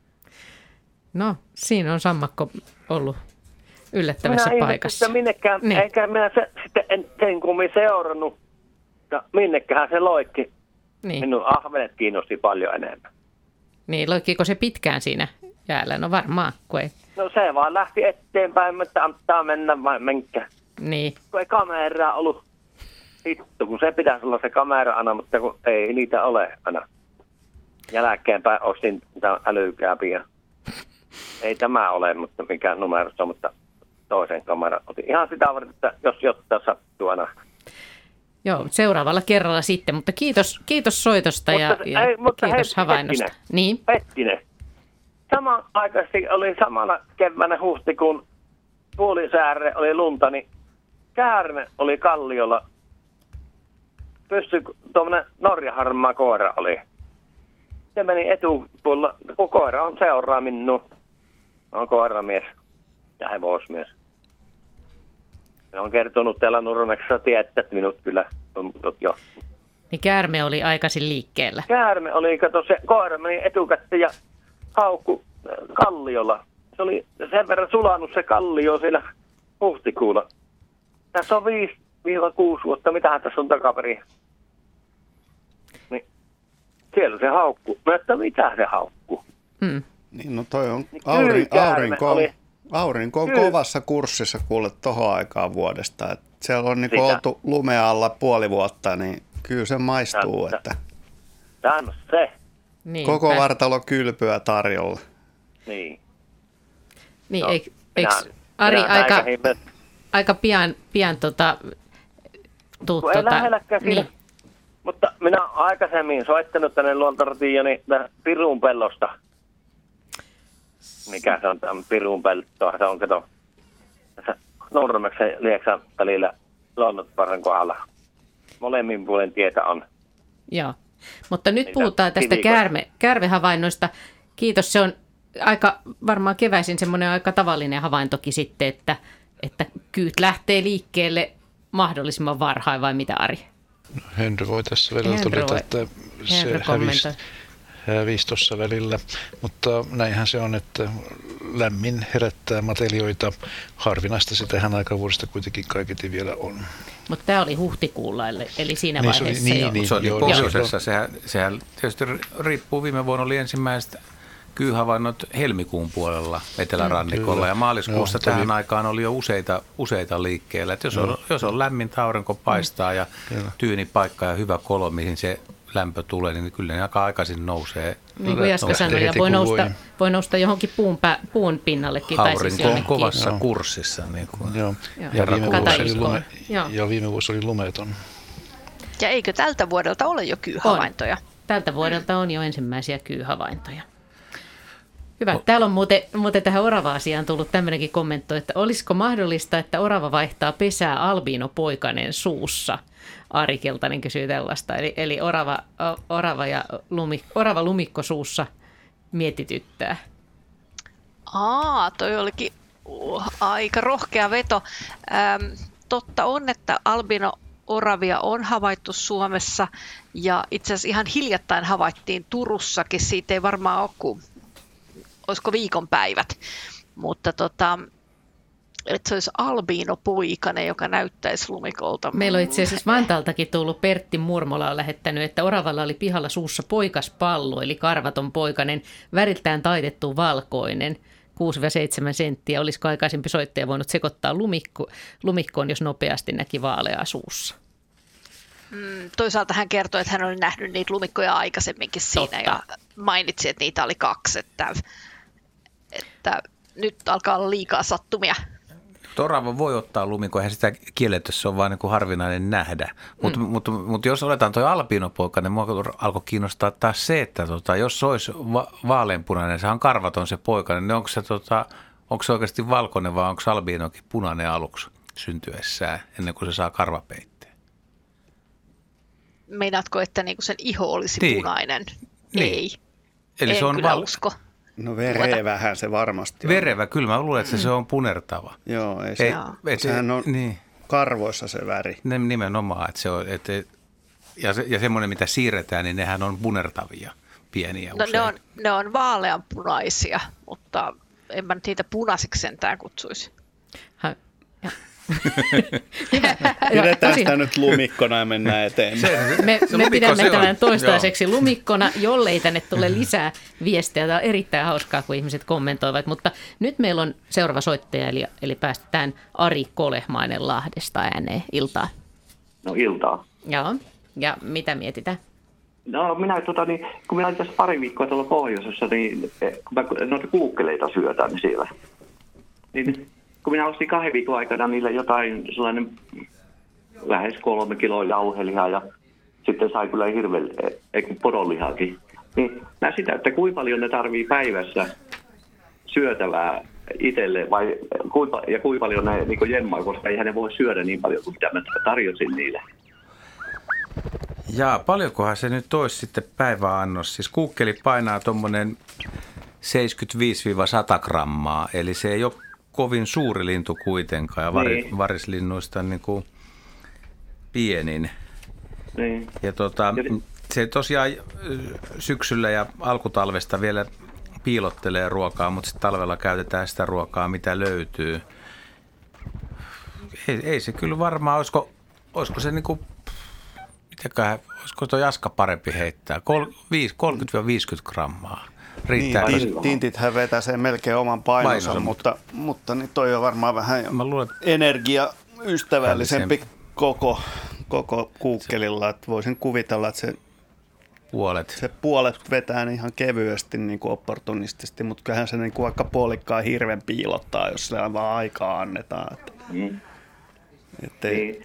No, siinä on sammakko ollut yllättävässä
minä
paikassa.
Minnekään,
Niin.
niin. eikä minä se, sitten en sen kummin seurannut, mutta minnekähän se loikki.
Niin.
Minun ahvenet kiinnosti paljon enemmän.
Niin, loikkiiko se pitkään siinä jäällä? No varmaan, kun ei.
No se vaan lähti eteenpäin, mutta antaa mennä vai menkää.
Niin,
Kun ei kameraa ollut. Hitto, kun se pitäisi olla se kamera aina, mutta kun ei niitä ole aina. Jälkeenpäin ostin ja ei tämä ole, mutta mikä numerossa, mutta toisen kameran otin. Ihan sitä varten, että jos jotain sattuu aina.
Joo, seuraavalla kerralla sitten. Mutta kiitos, kiitos soitosta ja,
Mutta-
ja
ei, mutta
kiitos
hei,
havainnosta.
hetkinen.
Niin,
Pettinen. Samanaikaisesti oli samana keväänä huhtikuun puolisäärre oli lunta, niin käärme oli kalliolla. Pysty, tuommoinen norjaharmaa koira oli. Se meni etupuolella, kun koira on seuraa minua. On koiramies ja hevosmies. Ne on kertonut täällä Nurmeksessa, tiedätte minut kyllä on minut jo.
niin käärme oli aikaisin liikkeellä.
Käärme oli, kato se koira meni etukäteen ja haukku äh, kalliolla. Se oli sen verran sulanut se kallio siellä huhtikuulla. Tässä on 5-6 vuotta, mitähän tässä on takaperin. Niin siellä se haukku. Mä että mitä se haukku?
Hmm.
Niin, no toi on
Niin
aurin, aurinko,
oli-
aurinko on
Kyy-
kovassa kurssissa kuule tohon aikaan vuodesta. Et siellä on niinku
Sitä.
oltu lumea alla puoli vuotta, niin kyllä se maistuu,
Tätä.
että
Tämä on se.
Niin,
koko vartalo kylpyä tarjolla.
Niin.
Niin,
No,
eik, eiks,
minä-
Ari,
minä
aika, aika pian, pian tota, tuu,
Kun ei lähelläkään siinä.
niin,
Mutta minä olen aikaisemmin soittanut tänne Luontoratiin niin Pirun pellosta. Mikä se on tämä Pirun pelto? Se on kato Nurmeksen Lieksan välillä Luonnotparran kohdalla. Molemmin puolen tietä on.
joo. Mutta nyt
Niitä
puhutaan tästä käärme, käärmehavainnoista. Kiitos, se on aika varmaan keväisin semmoinen aika tavallinen havaintokin sitten, että, että kyyt lähtee liikkeelle mahdollisimman varhain vai mitä Ari?
Henry voi tässä välillä
Henry
todeta,
voi-
että se hävisi, tuossa välillä. Mutta näinhän se on, että lämmin herättää matelioita. Harvinaista se tähän aikaan vuodesta kuitenkin kaiketi vielä on.
Mutta tämä oli huhtikuulla, eli- eli siinä
Niin, se oli-
vaiheessa
niin,
jo.
niin.
Se on niin
joo,
pohjoisessa. Sehän, sehän tietysti riippuu. Viime vuonna oli ensimmäiset kyyhavainnot helmikuun puolella etelärannikolla
Kyllä.
ja maaliskuussa
Joo, tuli-
tähän aikaan oli jo useita, useita liikkeellä. Et jos, on, jos on lämmintä aurinko paistaa ja
Kyllä.
tyyni paikka ja hyvä kolo, mihin se lämpö tulee, niin kyllä ne aika aikaisin nousee.
Niin kuin Jaska sanoi, ja voi nousta,
voi.
nousta johonkin puun, pä, puun pinnallekin. tai siis
Aurinko on kovassa
Joo.
kurssissa. Niin kuin.
Joo.
Joo.
Ja, viime vuosi lume,
Joo.
ja viime vuosi oli lumeton.
Ja eikö tältä vuodelta ole jo kyyhavaintoja?
Tältä vuodelta on jo ensimmäisiä kyyhavaintoja. Hyvä. Täällä on muuten, muuten tähän orava-asiaan tullut tämmöinenkin kommentto, että olisiko mahdollista, että orava vaihtaa pesää albiinopoikanen suussa? Ari Keltanen kysyy tällaista. Eli, eli orava, orava, ja lumi, orava lumikko suussa mietityttää.
Aa, toi olikin uh, aika rohkea veto. Ähm, totta on, että albino oravia on havaittu Suomessa ja itse asiassa ihan hiljattain havaittiin Turussakin. Siitä ei varmaan ole kuin, olisiko viikonpäivät, mutta tota, että se olisi albiinopoikainen, joka näyttäisi lumikolta.
Meillä on itse asiassa Vantaaltakin tullut Pertti Murmola on lähettänyt, että oravalla oli pihalla suussa poikaspallo, eli karvaton poikainen, väriltään taitettu valkoinen. 6-7 senttiä. Olisiko aikaisempi soittaja voinut sekoittaa lumikko, lumikkoon, jos nopeasti näki vaaleaa suussa?
Mm, toisaalta hän kertoi, että hän oli nähnyt niitä lumikkoja aikaisemminkin siinä Totta. ja mainitsi, että niitä oli kaksi. Että, että nyt alkaa olla liikaa sattumia.
Torava voi ottaa lumikko, eihän sitä kielletty, se on vain niin kuin harvinainen nähdä. Mutta mm. mut, mut, mut jos oletaan tuo alpinopoika, niin mua alkoi kiinnostaa taas se, että tota, jos se olisi va- vaaleanpunainen, sehän on karvaton se poika, niin onko se, tota, onko se oikeasti valkoinen vai onko albinokin punainen aluksi syntyessään, ennen kuin se saa karvapeitteen?
Meinaatko, että niinku sen iho olisi niin. punainen? Niin. Ei.
Eli
en
se on val-
usko.
No verevähän se varmasti on.
Verevä, kyllä mä luulen, että se on punertava.
Joo, ei se,
Ei, et,
sehän on
niin.
karvoissa se väri.
Nimenomaan, että se on, että, ja, se, ja semmoinen, mitä siirretään, niin nehän on punertavia, pieniä
No
usein.
ne on, ne on vaaleanpunaisia, mutta en mä nyt niitä punaisiksi sentään kutsuisi. [laughs]
Pidetään sitä nyt lumikkona ja mennään eteenpäin.
Me,
Se
me pidämme
se
tämän toistaiseksi lumikkona, jollei tänne tule lisää viestejä. Tämä on erittäin hauskaa, kun ihmiset kommentoivat. Mutta nyt meillä on seuraava soittaja, eli, eli päästetään Ari Kolehmainen Lahdesta ääneen iltaa.
No iltaa.
Joo. Ja mitä mietitään?
No minä, tota, niin, kun minä olin tässä pari viikkoa tuolla pohjoisessa, niin eh, kun mä noita kuukkeleita syötän niin siellä. Niin kun minä ostin kahden viikon aikana niille jotain sellainen lähes kolme kiloa jauhelihaa ja sitten sai kyllä hirveän, ei kun poronlihaakin. Niin mä sitä, että kuinka paljon ne tarvii päivässä syötävää itselle vai kuinka, ja kuinka paljon ne niin jemmaa, koska eihän ne voi syödä niin paljon kuin mitä mä tarjosin niille.
Jaa, paljonkohan se nyt olisi sitten päiväannos? Siis kuukkeli painaa tuommoinen 75-100 grammaa, eli se ei ole kovin suuri lintu kuitenkaan, ja vari,
Niin.
varislinnuista niin kuin pienin.
Niin.
Ja tota, se tosiaan syksyllä ja alkutalvesta vielä piilottelee ruokaa, mutta sitten talvella käytetään sitä ruokaa, mitä löytyy. Ei, ei se kyllä varmaan, olisiko, olisiko se niin kuin, mitäköhän, olisiko tuo jaska parempi heittää, Kol, viis- 30-50 grammaa. Riittää.
Niin, tin- tintithän vetää sen melkein oman painonsa,
Painonsa,
mutta, mutta niin toi on varmaan vähän
Mä luulen,
energiaystävällisempi koko, koko kuukkelilla. Että voisin kuvitella, että se,
puolet.
se puolet vetää ihan kevyesti niin kuin opportunistisesti, mutta kyllähän se niin kuin vaikka puolikkaan hirven piilottaa, jos sillä vaan aikaa annetaan. Että,
Mm.
Ettei
Niin.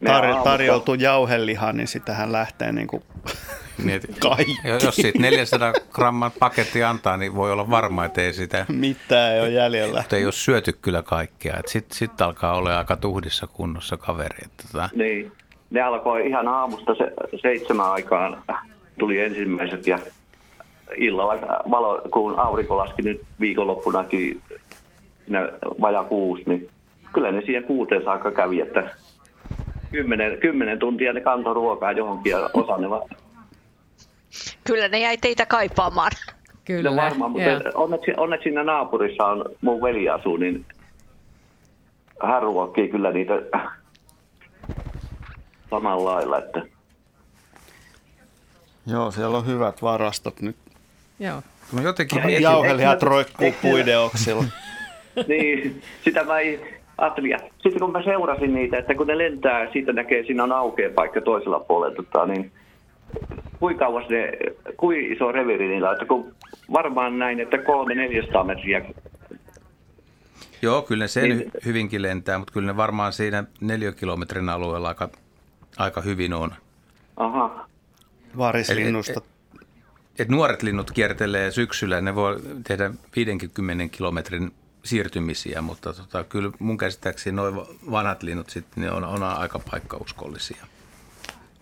Me
tar- tarjoutuu jauhelihaa, niin sitähän lähtee niin kuin [laughs]
Niin,
kaikki.
Jos siitä 400 gramman paketti antaa, niin voi olla varma, että ei sitä
Mitään ei ole jäljellä.
Mutta ei ole syöty kyllä kaikkea. Sitten sit alkaa olla aika tuhdissa kunnossa kaveri. Että tota,
Niin. Ne alkoi ihan aamusta se, seitsemän aikaan tuli ensimmäiset ja illalla valo, kun aurinko laski nyt viikonloppunakin ne vaja kuusi, niin kyllä ne siihen kuuteen saakka kävi, että kymmenen, kymmenen tuntia ne kantoi ruokaa johonkin ja osa ne va-
Kyllä ne jäi teitä kaipaamaan.
Kyllä.
No varmaan, mutta
joo.
onneksi, onneksi siinä naapurissa on mun veli asuu, niin hän ruokkii kyllä niitä samalla lailla, että
Joo, siellä on hyvät varastot nyt.
Joo.
no jotenkin
Ja-
mietin,
Jauhelihat roikkuu puideoksilla.
niin, sitä mä ei Ja sitten kun mä seurasin niitä, että kun ne lentää, siitä näkee, siinä on aukea paikka toisella puolella, tota, niin kuinka kauas ne, kuin iso reviri niillä on, että kun varmaan näin, että 300-400 metriä.
joo, kyllä se
Niin.
niin. hyvinkin lentää, mutta kyllä ne varmaan siinä neliökilometrin alueella aika, aika hyvin on.
Aha,
Varislinnusta
et nuoret linnut kiertelee syksyllä, ne voi tehdä 50 kilometrin siirtymisiä, mutta tota, kyllä mun käsittääkseni nuo vanhat linnut sitten ne on, on aika paikkauskollisia.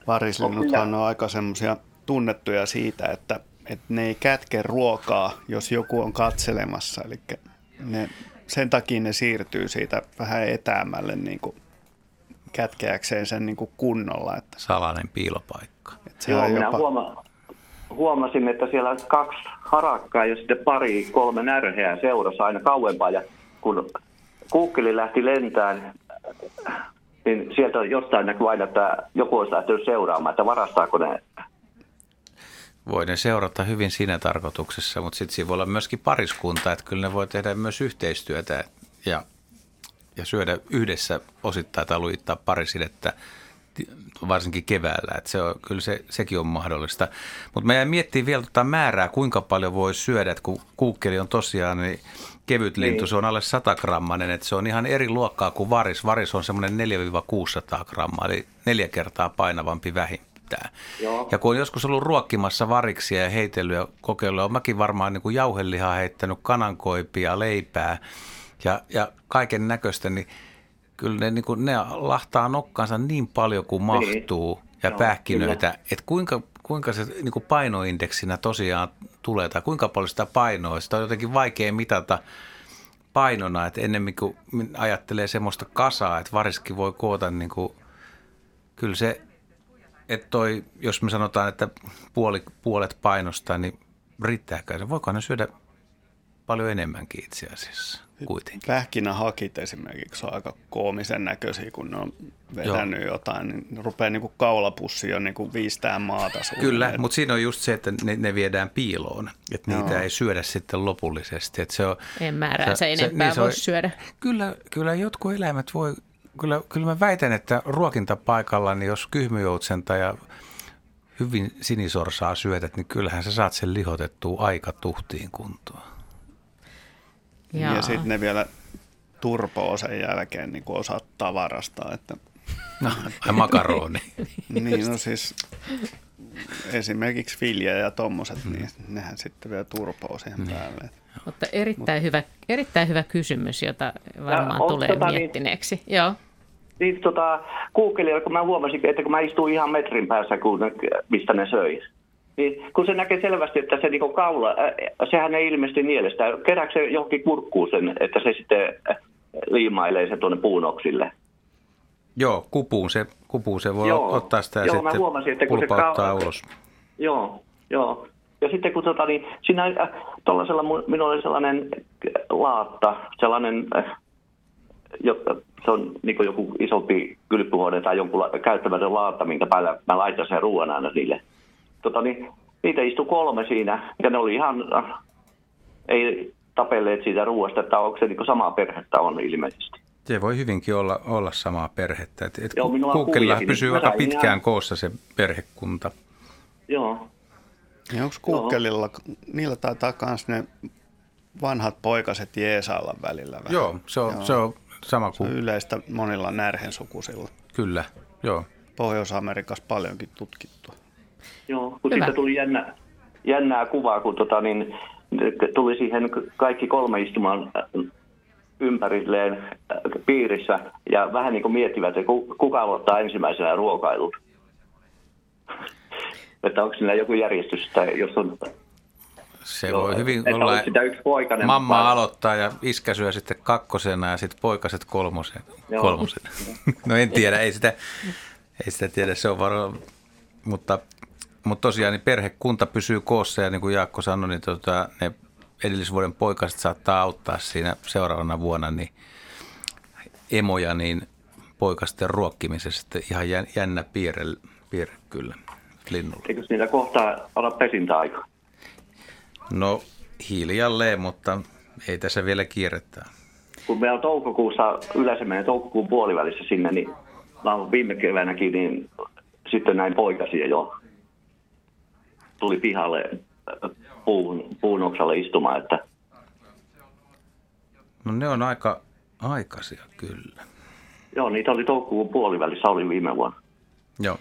Varislinnuthan on aika semmoisia tunnettuja siitä, että, että ne ei kätke ruokaa, jos joku on katselemassa. Eli ne, sen takia ne siirtyy siitä vähän etäämälle niin kuin kätkeäkseen sen niin kuin kunnolla. Että,
Salainen piilopaikka.
että se
Joo,
on
minä
jopa,
huoma, huomasin, että siellä on kaksi harakkaa ja sitten pari, kolme närheää seurassa aina kauempaa. Ja kun kuukkeli lähti lentään, niin sieltä jostain näkyy aina, että joku olisi lähtenyt seuraamaan, että varastaako ne.
Voi ne seurata hyvin siinä tarkoituksessa, mutta sitten siinä voi olla myöskin pariskunta, että kyllä ne voi tehdä myös yhteistyötä ja, ja syödä yhdessä osittain tai lujittaa parisidettä varsinkin keväällä, että se on, kyllä se, sekin on mahdollista. Mutta meidän miettii vielä tuota määrää, kuinka paljon voi syödä, että kun kuukkeli on tosiaan niin kevyt lintu,
Niin.
se on alle 100 grammanen, että se on ihan eri luokkaa kuin varis. Varis on semmoinen 4-600 grammaa, eli neljä kertaa painavampi vähintään.
Joo.
Ja kun on joskus ollut ruokkimassa variksia ja heitellyt ja kokeillut, on mäkin varmaan niin kuin jauhelihaa heittänyt, kanankoipia, leipää ja, ja kaiken näköistä, niin kyllä ne, niin kuin, ne lahtaa nokkansa niin paljon kuin
Niin.
mahtuu ja
Joo,
pähkinöitä, että kuinka, kuinka se niin kuin painoindeksinä tosiaan tulee tai kuinka paljon sitä painoa. Sitä on jotenkin vaikea mitata painona, että ennemmin kuin ajattelee semmoista kasaa, että variskin voi koota niin kuin, kyllä se, että toi, jos me sanotaan, että puoli, puolet painosta, niin riittääkö se? Voiko ne syödä paljon enemmänkin itse asiassa kuitenkin?
pähkinähakit esimerkiksi on aika koomisen näköisiä, kun ne on vetänyt Joo. jotain, niin ne rupeaa niin kuin kaulapussi jo niin kuin viistää maata.
Kyllä, mutta siinä on just se, että ne, ne viedään piiloon, että niitä
Joo.
ei syödä sitten lopullisesti. Että se on,
En määräänsä enempää
niin se
voi syödä.
Kyllä, kyllä jotkut eläimet voi, kyllä, kyllä mä väitän, että ruokintapaikalla, niin jos kyhmyjoutsenta ja hyvin sinisorsaa syötät, niin kyllähän sä saat sen lihotettua aika tuhtiin kuntoon.
Jaa.
Ja sitten ne vielä turpoo sen jälkeen niin kuin osaat tavarasta. Että,
No, makaroni. [laughs]
niin, no siis esimerkiksi vilja ja tommoset, niin nehän sitten vielä turpoo siihen
Niin.
päälle.
Mutta erittäin, hyvä, erittäin hyvä kysymys, jota varmaan
onko
tulee
tota niin-
miettineeksi. Joo.
Niin tota, kun mä huomasin, että kun mä istuin ihan metrin päässä, kun mistä ne söi, niin kun se näkee selvästi, että se niinku kaula, sehän ei ilmeisesti nielestä. Kerääkö se johonkin kurkkuun sen, että se sitten liimailee se tuonne puunoksille?
Joo, kupuun se, kupuun se voi
Joo.
ottaa sitä ja
Joo,
sitten
huomasin, että kun se
pulpauttaa
kau-
ulos.
Joo, joo. Ja sitten kun tota, niin siinä äh, tuollaisella, minulla oli sellainen laatta, sellainen, äh, jo, se on niin joku isompi kylpyhuone tai jonkun la- käyttämätön laatta, minkä päällä mä laitan sen ruoan aina niille. Tota, niin, niitä istui kolme siinä ja ne oli ihan, äh, ei tapelleet siitä ruoasta, että onko se niin samaa perhettä on ilmeisesti.
Se voi hyvinkin olla, olla samaa perhettä. Et, et
Joo,
pysyy aika pitkään
ihan-
koossa se perhekunta.
Joo.
Ja onko kuukkelilla, niillä taitaa myös ne vanhat poikaset jeesailla välillä vähän.
Joo, se on, se on sama
Se on
kuin,
yleistä monilla närhensukusilla.
kyllä, joo.
Pohjois-Amerikassa paljonkin tutkittu.
Joo, kun
Hyvä.
siitä tuli jännä, jännää kuvaa, kun tota, niin, tuli siihen kaikki kolme istumaan äh, ympärilleen äh, piirissä ja vähän niin kuin miettivät, että ku- kuka aloittaa ensimmäisenä ruokailut. [laughs] että onko siinä joku järjestys, tai jos on...
Se
Joo,
voi hyvin
että
olla,
sitä yksi poikainen
mamma
vai-
aloittaa ja iskä syö sitten kakkosena ja sitten poikaset kolmosen.
Joo.
kolmosena. [laughs] no en tiedä, ei sitä, ei sitä tiedä, se on varmaan, mutta, mutta tosiaan niin perhekunta pysyy koossa ja niin kuin Jaakko sanoi, niin tota, ne edellisvuoden poikaset saattaa auttaa siinä seuraavana vuonna niin emoja niin poikasten ruokkimisessa. Että Ihan jän- jännä piirre, piirre kyllä linnulle.
Eikö niitä kohtaa olla pesintäaika?
No hiljalleen, mutta ei tässä vielä kierrettä.
Kun meillä on toukokuussa, yleensä menee toukokuun puolivälissä sinne, niin viime keväänäkin, niin sitten näin poikasia jo. Tuli pihalle äh, puun, puun oksalle istumaan, että
No ne on aika aikaisia kyllä.
joo, niitä oli toukokuun puolivälissä, oli viime vuonna.
Joo.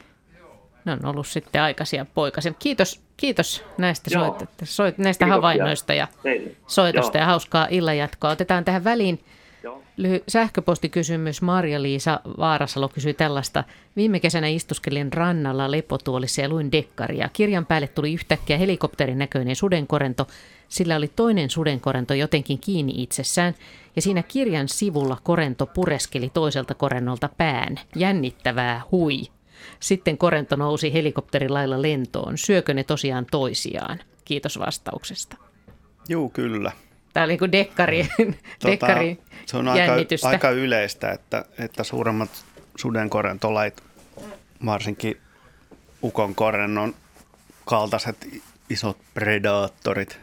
Ne on ollut sitten aikaisia poikasia. Kiitos Kiitos näistä, soit, soit, näistä
Kiitoksia
havainnoista ja
teille.
soitosta
Joo.
ja hauskaa illanjatkoa. Otetaan tähän väliin. Lyhy- sähköpostikysymys. Marja-Liisa Vaarasalo kysyi tällaista. Viime kesänä istuskelin rannalla lepotuolissa ja luin dekkaria. Kirjan päälle tuli yhtäkkiä helikopterin näköinen sudenkorento. Sillä oli toinen sudenkorento jotenkin kiinni itsessään ja siinä kirjan sivulla korento pureskeli toiselta korennolta pään. Jännittävää, hui. Sitten korento nousi helikopterin lailla lentoon. Syökö ne tosiaan toisiaan? Kiitos vastauksesta.
Juu, kyllä.
Tämä oli niin kuin dekkari, dekkari
se on aika, aika yleistä, että, että suuremmat sudenkorentolait, varsinkin ukonkorennon kaltaiset isot predaattorit,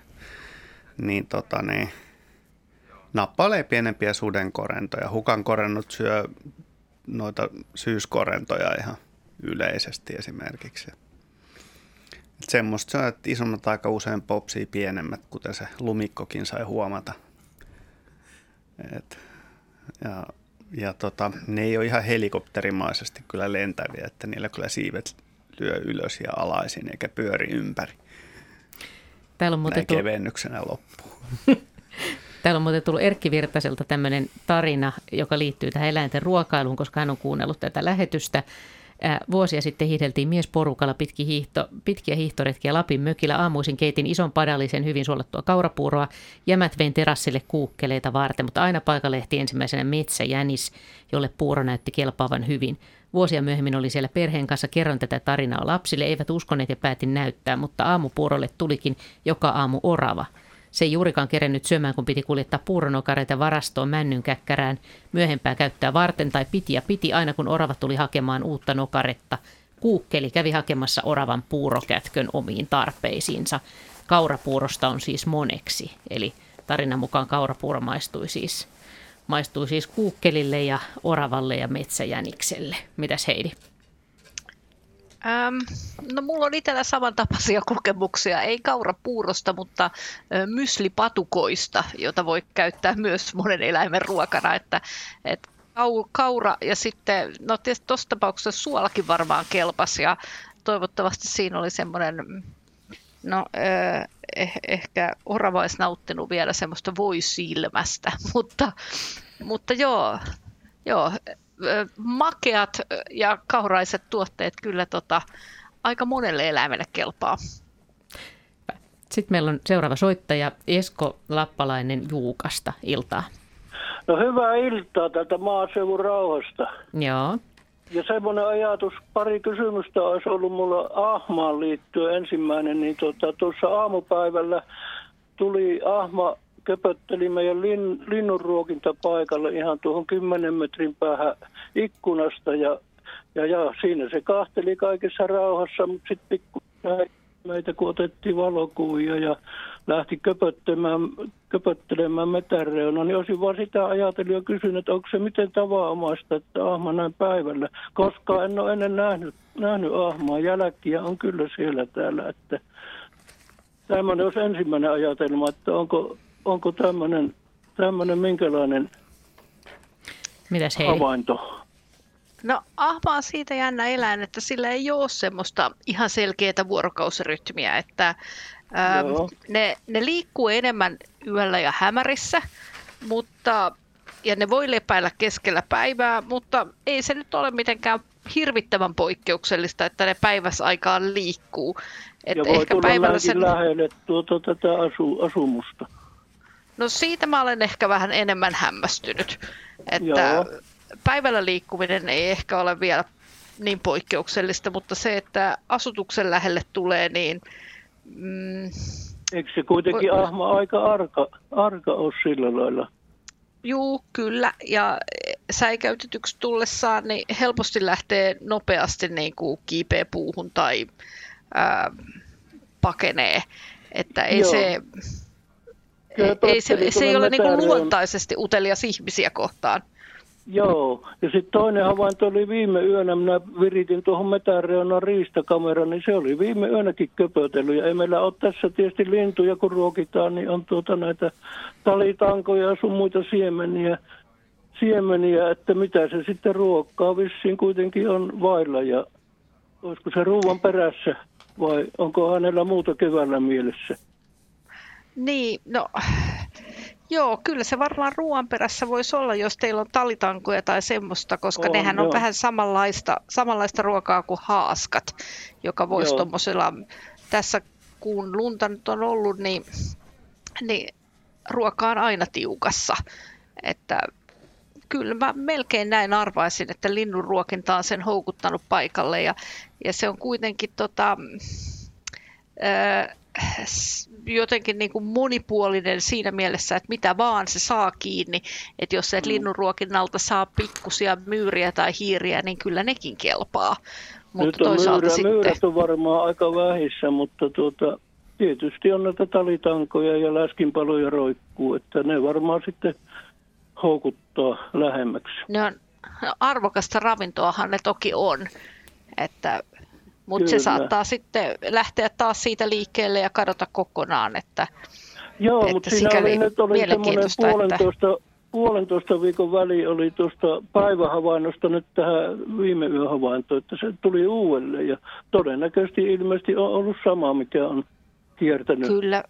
niin, tota, niin nappailee pienempiä sudenkorentoja. Hukankorennot syö noita syyskorentoja ihan yleisesti esimerkiksi. Et semmoista se on, että isommat aika usein popsii pienemmät, kuten se lumikkokin sai huomata. Et, ja ja tota, ne ei ole ihan helikopterimaisesti kyllä lentäviä, että niillä kyllä siivet lyö ylös ja alaisin eikä pyöri ympäri.
Täällä on muuten tullut,
kevennyksenä [laughs]
täällä on muuten tullut Erkki Virtaselta tämmöinen tarina, joka liittyy tähän eläinten ruokailuun, koska hän on kuunnellut tätä lähetystä. Ää, Vuosia sitten hiihdeltiin miesporukalla pitki hiihto, pitkiä hiihtoretkiä Lapin mökillä. Aamuisin keitin ison padallisen hyvin suolattua kaurapuuroa. Jämät vein terassille kuukkeleita varten, mutta aina paikalle ehti ensimmäisenä metsäjänis, jolle puuro näytti kelpaavan hyvin. Vuosia myöhemmin oli siellä perheen kanssa, kerron tätä tarinaa lapsille, eivät uskoneet ja päätin näyttää, mutta aamupuurolle tulikin joka aamu orava. Se ei juurikaan kerennyt syömään, kun piti kuljettaa puuronokareita varastoon männyn käkkärään myöhempää käyttää varten tai piti ja piti aina kun orava tuli hakemaan uutta nokaretta. Kuukkeli kävi hakemassa oravan puurokätkön omiin tarpeisiinsa. Kaurapuurosta on siis moneksi, eli tarinan mukaan kaurapuuro maistui siis, maistui siis kuukkelille ja oravalle ja metsäjänikselle. Mitäs Heidi?
Ähm, no mulla on itsellä samantapaisia kokemuksia, ei kaurapuurosta, mutta myslipatukoista, jota voi käyttää myös monen eläimen ruokana. Että, et kau, kaura ja sitten, no tietysti tuossa tapauksessa suolakin varmaan kelpasi ja toivottavasti siinä oli semmoinen, no ö, eh, ehkä orava olisi nauttinut vielä semmoista voisilmästä, [laughs] mutta, mutta joo, joo, makeat ja kauraiset tuotteet kyllä tota, aika monelle eläimelle kelpaa.
Sitten meillä on seuraava soittaja Esko Lappalainen Juukasta. Iltaa.
No hyvää iltaa täältä maaseudun rauhasta.
Joo.
Ja semmoinen ajatus, pari kysymystä olisi ollut mulla ahmaan liittyen ensimmäinen, niin tuota, tuossa aamupäivällä tuli ahma, köpötteli meidän lin, linnunruokintapaikalle ihan tuohon 10 metrin päähän ikkunasta ja, ja, ja siinä se kahteli kaikessa rauhassa, mutta sitten pikku meitä kun otettiin valokuvia ja lähti köpöttelemään, köpöttelemään metäreuna, niin olisin vaan sitä ajatellut ja kysynyt, että onko se miten tavanomaista, että ahma näin päivällä, koska en ole ennen nähnyt, nähnyt ahmaa. Jälkiä on kyllä siellä täällä, että tämmöinen olisi ensimmäinen ajatelma, että onko, onko tämmöinen, tämmöinen minkälainen
Mitäs Heidi?
havainto?
No ahma on siitä jännä eläin, että sillä ei ole semmoista ihan selkeää vuorokausirytmiä, että
Joo.
ne, ne liikkuu enemmän yöllä ja hämärissä, mutta, ja ne voi lepäillä keskellä päivää, mutta ei se nyt ole mitenkään hirvittävän poikkeuksellista, että ne päiväsaikaan liikkuu. Et
Ja voi
ehkä
tulla
päivällä sen,
lähelle tuota, tätä asu, asumusta.
No siitä mä olen ehkä vähän enemmän hämmästynyt, että
Joo.
päivällä liikkuminen ei ehkä ole vielä niin poikkeuksellista, mutta se, että asutuksen lähelle tulee, niin mm,
Eikö se kuitenkin
Voi-
ahma aika arka, arka ole sillä lailla?
juu, kyllä. Ja säikäytetyksi tullessaan niin helposti lähtee nopeasti niin kuin kiipeä puuhun tai ää, pakenee. Että ei
Joo.
se, ei se, se ei ole niin luontaisesti utelias ihmisiä kohtaan.
Joo, ja sitten toinen havainto oli viime yönä, minä viritin tuohon metäreunan riistakameran, niin se oli viime yönäkin köpötellyt. Ja ei meillä ole tässä tietysti lintuja, kun ruokitaan, niin on tuota näitä talitankoja ja sun muita siemeniä, siemeniä, että mitä se sitten ruokkaa vissiin kuitenkin on vailla ja olisiko se ruuan perässä vai onko hänellä muuta keväällä mielessä?
Niin, no [sighs] Joo, kyllä se varmaan ruoan perässä voisi olla, jos teillä on talitankoja tai semmoista, koska on, nehän on joo. vähän samanlaista, samanlaista ruokaa kuin haaskat, joka voisi tuommoisella, tässä kun lunta nyt on ollut, niin, niin ruoka on aina tiukassa. Että kyllä mä melkein näin arvaisin, että linnun ruokinta on sen houkuttanut paikalle ja, ja se on kuitenkin tota, ää, jotenkin niin kuin monipuolinen siinä mielessä, että mitä vaan se saa kiinni. Että jos se mm. linnunruokinnalta saa pikkusia myyriä tai hiiriä, niin kyllä nekin kelpaa.
Mutta Nyt on toisaalta myyrä, sitten... myyrät on varmaan aika vähissä, mutta tuota, tietysti on näitä talitankoja ja läskinpaloja roikkuu, että ne varmaan sitten houkuttaa lähemmäksi.
Ne on, arvokasta ravintoahan ne toki on, että mutta se saattaa sitten lähteä taas siitä liikkeelle ja kadota kokonaan. Että,
Joo, että mutta siinä oli nyt oli semmoinen puolentoista, että... puolentoista viikon väli oli tuosta päivähavainnosta nyt tähän viime yön havaintoon, että se tuli uudelleen ja todennäköisesti ilmeisesti on ollut sama, mikä on kiertänyt.
Kyllä,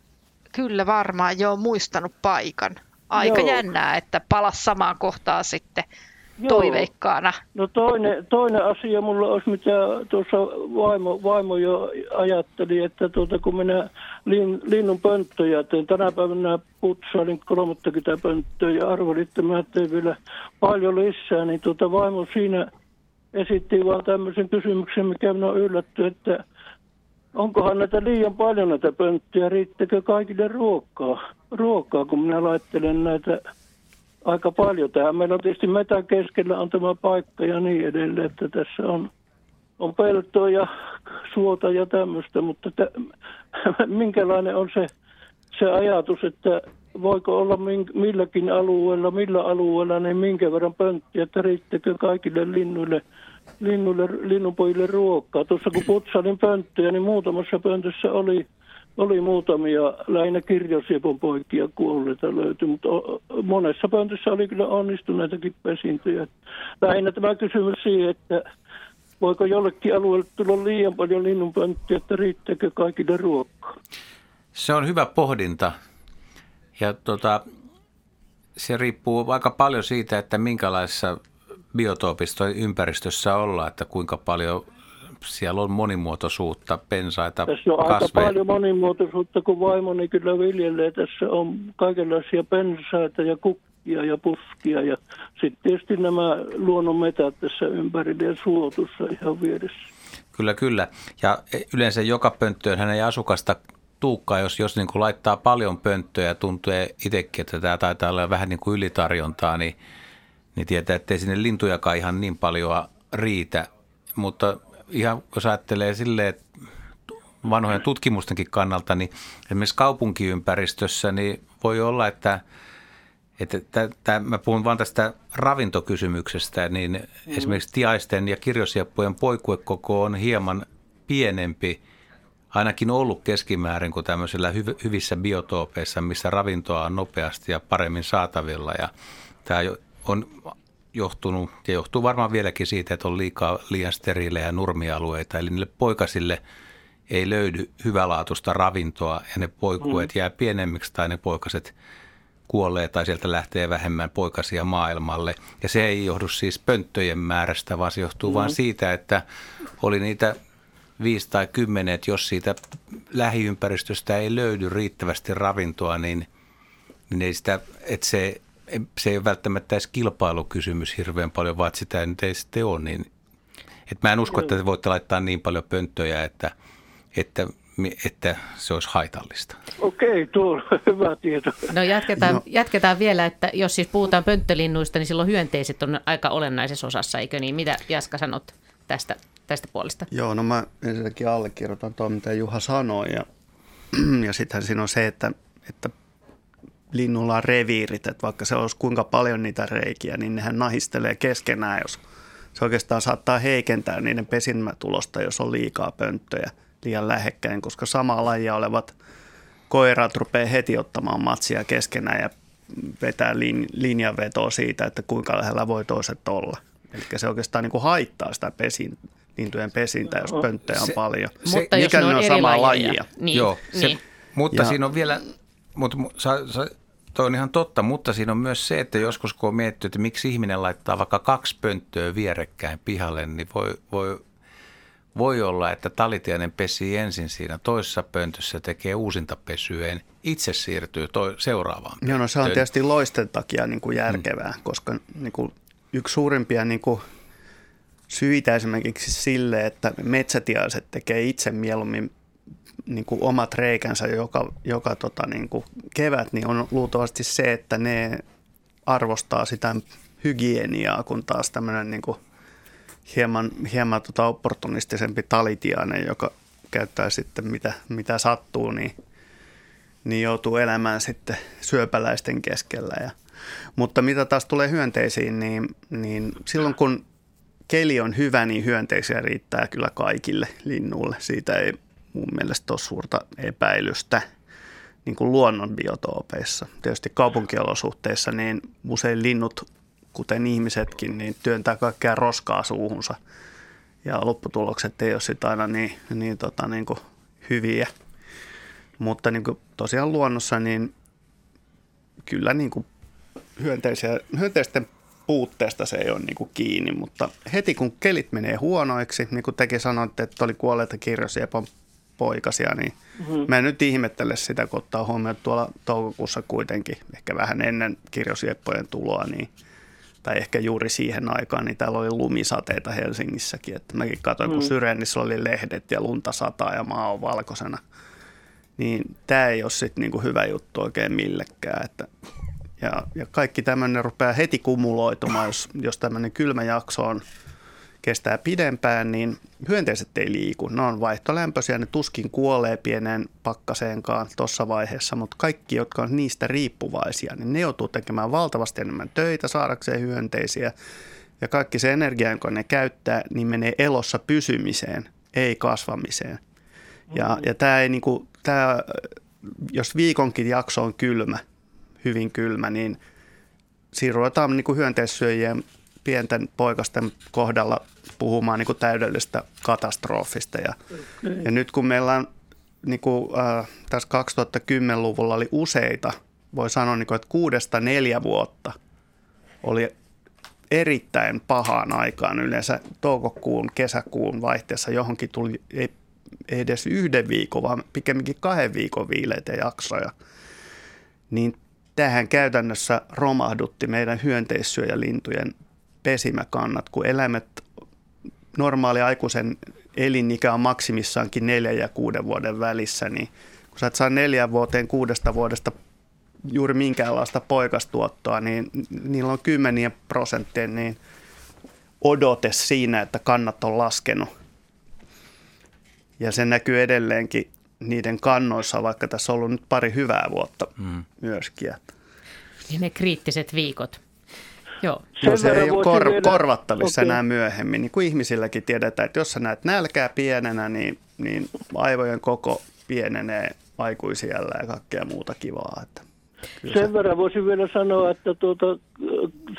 kyllä varmaan, joo, muistanut paikan. Aika joo. jännää, että palas samaan kohtaan sitten Joo. toiveikkaana.
No toinen, toinen asia mulla olisi, mitä tuossa vaimo, vaimo jo ajatteli, että tuota, kun minä lin, linnun pönttöjä teen, tänä päivänä putsailin 30 pönttöä ja arvelin, että mä teen vielä paljon lisää, niin tuota vaimo siinä esitti vaan tämmöisen kysymyksen, mikä minä on yllätty, että onkohan näitä liian paljon näitä pönttöjä, riittäkö kaikille ruokaa, ruokaa kun minä laittelen näitä aika paljon tähän. Meillä on tietysti metän keskellä on tämä paikka ja niin edelleen, että tässä on, on peltoa ja suota ja tämmöistä, mutta t- [laughs] minkälainen on se, se ajatus, että voiko olla milläkin alueella, millä alueella, niin minkä verran pönttiä, että riittäkö kaikille linnuille, linnuille linnunpojille ruokaa. Tuossa kun putsailin pönttöjä, niin muutamassa pöntössä oli oli muutamia lähinnä kirjosiepon poikia kuolleita löytyi, mutta monessa pöntössä oli kyllä onnistuneitakin pesintöjä. Lähinnä tämä kysymys siihen, että voiko jollekin alueelle tulla liian paljon linnunpönttiä, että riittääkö kaikille ruokaa?
Se on hyvä pohdinta ja tota, se riippuu aika paljon siitä, että minkälaisessa biotoopissa ympäristössä ollaan, että kuinka paljon siellä on monimuotoisuutta, pensaita,
Tässä on kasveja. aika paljon monimuotoisuutta, kun vaimoni kyllä viljelee. Tässä on kaikenlaisia pensaita ja kukkia ja puskia ja sitten tietysti nämä luonnonmetät tässä ympärillä ja suotussa ihan vieressä.
Kyllä, kyllä. Ja yleensä joka pönttöön hän ei asukasta tuukkaa, jos, jos niin kuin laittaa paljon pönttöjä ja tuntuu itsekin, että tämä taitaa olla vähän niin kuin ylitarjontaa, niin, niin tietää, että ei sinne lintujakaan ihan niin paljon riitä. Mutta ihan jos ajattelee silleen, vanhojen tutkimustenkin kannalta, niin esimerkiksi kaupunkiympäristössä niin voi olla, että, että tämä, mä puhun vain tästä ravintokysymyksestä, niin mm. esimerkiksi tiaisten ja kirjosieppujen poikuekoko on hieman pienempi, ainakin ollut keskimäärin kuin tämmöisillä hyvissä biotoopeissa, missä ravintoa on nopeasti ja paremmin saatavilla. Ja tämä on johtunut ja johtuu varmaan vieläkin siitä, että on liikaa liian steriilejä nurmialueita. Eli niille poikasille ei löydy hyvälaatuista ravintoa ja ne poikueet mm. jää pienemmiksi tai ne poikaset kuolee tai sieltä lähtee vähemmän poikasia maailmalle. Ja se ei johdu siis pönttöjen määrästä, vaan se johtuu mm. vain siitä, että oli niitä viisi tai kymmenen, että jos siitä lähiympäristöstä ei löydy riittävästi ravintoa, niin, niin ei sitä, että se se ei ole välttämättä edes kilpailukysymys hirveän paljon, vaan sitä ei nyt ei sitten ole. Niin, että mä en usko, että te voitte laittaa niin paljon pönttöjä, että, että että se olisi haitallista.
Okei, tuo on [laughs] hyvä tieto.
No jatketaan, no jatketaan vielä, että jos siis puhutaan pönttölinnuista, niin silloin hyönteiset on aika olennaisessa osassa, eikö niin? Mitä Jaska sanot tästä, tästä puolesta?
Joo, no mä ensinnäkin allekirjoitan tuon, mitä Juha sanoi. Ja, [clears throat] ja sittenhän siinä on se, että, että linnulla on reviirit, että vaikka se olisi kuinka paljon niitä reikiä, niin nehän nahistelee keskenään, jos se oikeastaan saattaa heikentää niiden pesinmätulosta, jos on liikaa pönttöjä liian lähekkäin, koska samaa lajia olevat koirat rupeaa heti ottamaan matsia keskenään ja vetää lin, linjanvetoa siitä, että kuinka lähellä voi toiset olla. Eli se oikeastaan niin kuin haittaa sitä pesin, lintujen pesintä, jos pönttejä on
Se-
paljon.
se-
Mutta jos
Mikäli
ne on
on
eri
samaa
lajeja.
lajia.
Niin,
Joo, se,
niin.
mutta
Ja-
siinä on vielä, mutta mu- sa, sa, toi on ihan totta, mutta siinä on myös se, että joskus kun on mietitty, että miksi ihminen laittaa vaikka kaksi pönttöä vierekkäin pihalle, niin voi, voi, voi olla, että talitiainen pesii ensin siinä toisessa pöntössä, tekee uusinta pesyä, itse siirtyy toi, seuraavaan
Joo, no se on
pönttöön.
tietysti loisten takia niin kuin järkevää, mm. koska niin kuin yksi suurimpia niin kuin syitä esimerkiksi sille, että metsätiaiset tekee itse mieluummin niin kuin omat reikänsä joka, joka tota, niin kuin kevät, niin on luultavasti se, että ne arvostaa sitä hygieniaa, kun taas tämmöinen niin kuin hieman, hieman tota opportunistisempi talitiainen, joka käyttää sitten mitä, mitä sattuu, niin, niin joutuu elämään sitten syöpäläisten keskellä. Ja, mutta mitä taas tulee hyönteisiin, niin, niin silloin kun keli on hyvä, niin hyönteisiä riittää kyllä kaikille linnuille. Siitä ei mun mielestä ole suurta epäilystä niin kuin luonnon biotoopeissa. Tietysti kaupunkiolosuhteissa niin usein linnut, kuten ihmisetkin, niin työntää kaikkea roskaa suuhunsa. Ja lopputulokset ei ole sitten aina niin, niin, tota, niin kuin hyviä. Mutta niin kuin tosiaan luonnossa niin kyllä niin kuin hyönteisiä, hyönteisten puutteesta se ei ole niin kuin kiinni, mutta heti kun kelit menee huonoiksi, niin kuin tekin sanoitte, että oli kuolleita kirjosiepon poikasia, niin
Mhm.
mä en nyt ihmettele sitä, kun ottaa huomioon että tuolla toukokuussa kuitenkin, ehkä vähän ennen kirjosieppojen tuloa, niin, tai ehkä juuri siihen aikaan, niin täällä oli lumisateita Helsingissäkin. Että mäkin katsoin, kun
Mm.
Syrenissä oli lehdet ja lunta sataa ja maa on valkoisena. Niin tämä ei ole sitten niinku hyvä juttu oikein millekään. Että ja, ja kaikki tämmöinen rupeaa heti kumuloitumaan, jos, jos tämmöinen kylmä jakso on, kestää pidempään, niin hyönteiset ei liiku. Ne on vaihtolämpöisiä, ne tuskin kuolee pieneen pakkaseenkaan tuossa vaiheessa, mutta kaikki, jotka on niistä riippuvaisia, niin ne joutuu tekemään valtavasti enemmän töitä saadakseen hyönteisiä. Ja kaikki se energia, jonka ne käyttää, niin menee elossa pysymiseen, ei kasvamiseen. Ja, ja tämä ei niinku, tää, jos viikonkin jakso on kylmä, hyvin kylmä, niin siinä ruvetaan niin hyönteissyöjien pienten poikasten kohdalla puhumaan niin kuin täydellisestä katastrofista. Ja,
Mm.
ja nyt kun meillä on niin kuin, äh, tässä 2010-luvulla oli useita, voi sanoa, niin kuin, että kuudesta neljä vuotta oli erittäin pahaan aikaan yleensä toukokuun, kesäkuun vaihteessa johonkin tuli ei, ei edes yhden viikon, vaan pikemminkin kahden viikon viileitä jaksoja. Niin tähän käytännössä romahdutti meidän hyönteissyöjälintujen pesimäkannat, kun eläimet, normaali aikuisen elinikä on maksimissaankin neljän ja kuuden vuoden välissä, niin kun sä et saa neljän vuoteen kuudesta vuodesta juuri minkäänlaista poikastuottoa, niin niillä on kymmenien prosenttien niin odote siinä, että kannat on laskenut. Ja se näkyy edelleenkin niiden kannoissa, vaikka tässä on ollut nyt pari hyvää vuotta mm. myöskin.
Niin ne kriittiset viikot. Joo.
No se ei ole kor-
vielä-
korvattavissa
Okei.
enää myöhemmin. Niin kuin ihmisilläkin tiedetään, että jos sä näet nälkää pienenä, niin, niin aivojen koko pienenee aikuisiellä ja kaikkea muuta kivaa. Että kyllä
Sen verran voisin vielä sanoa, että tuota,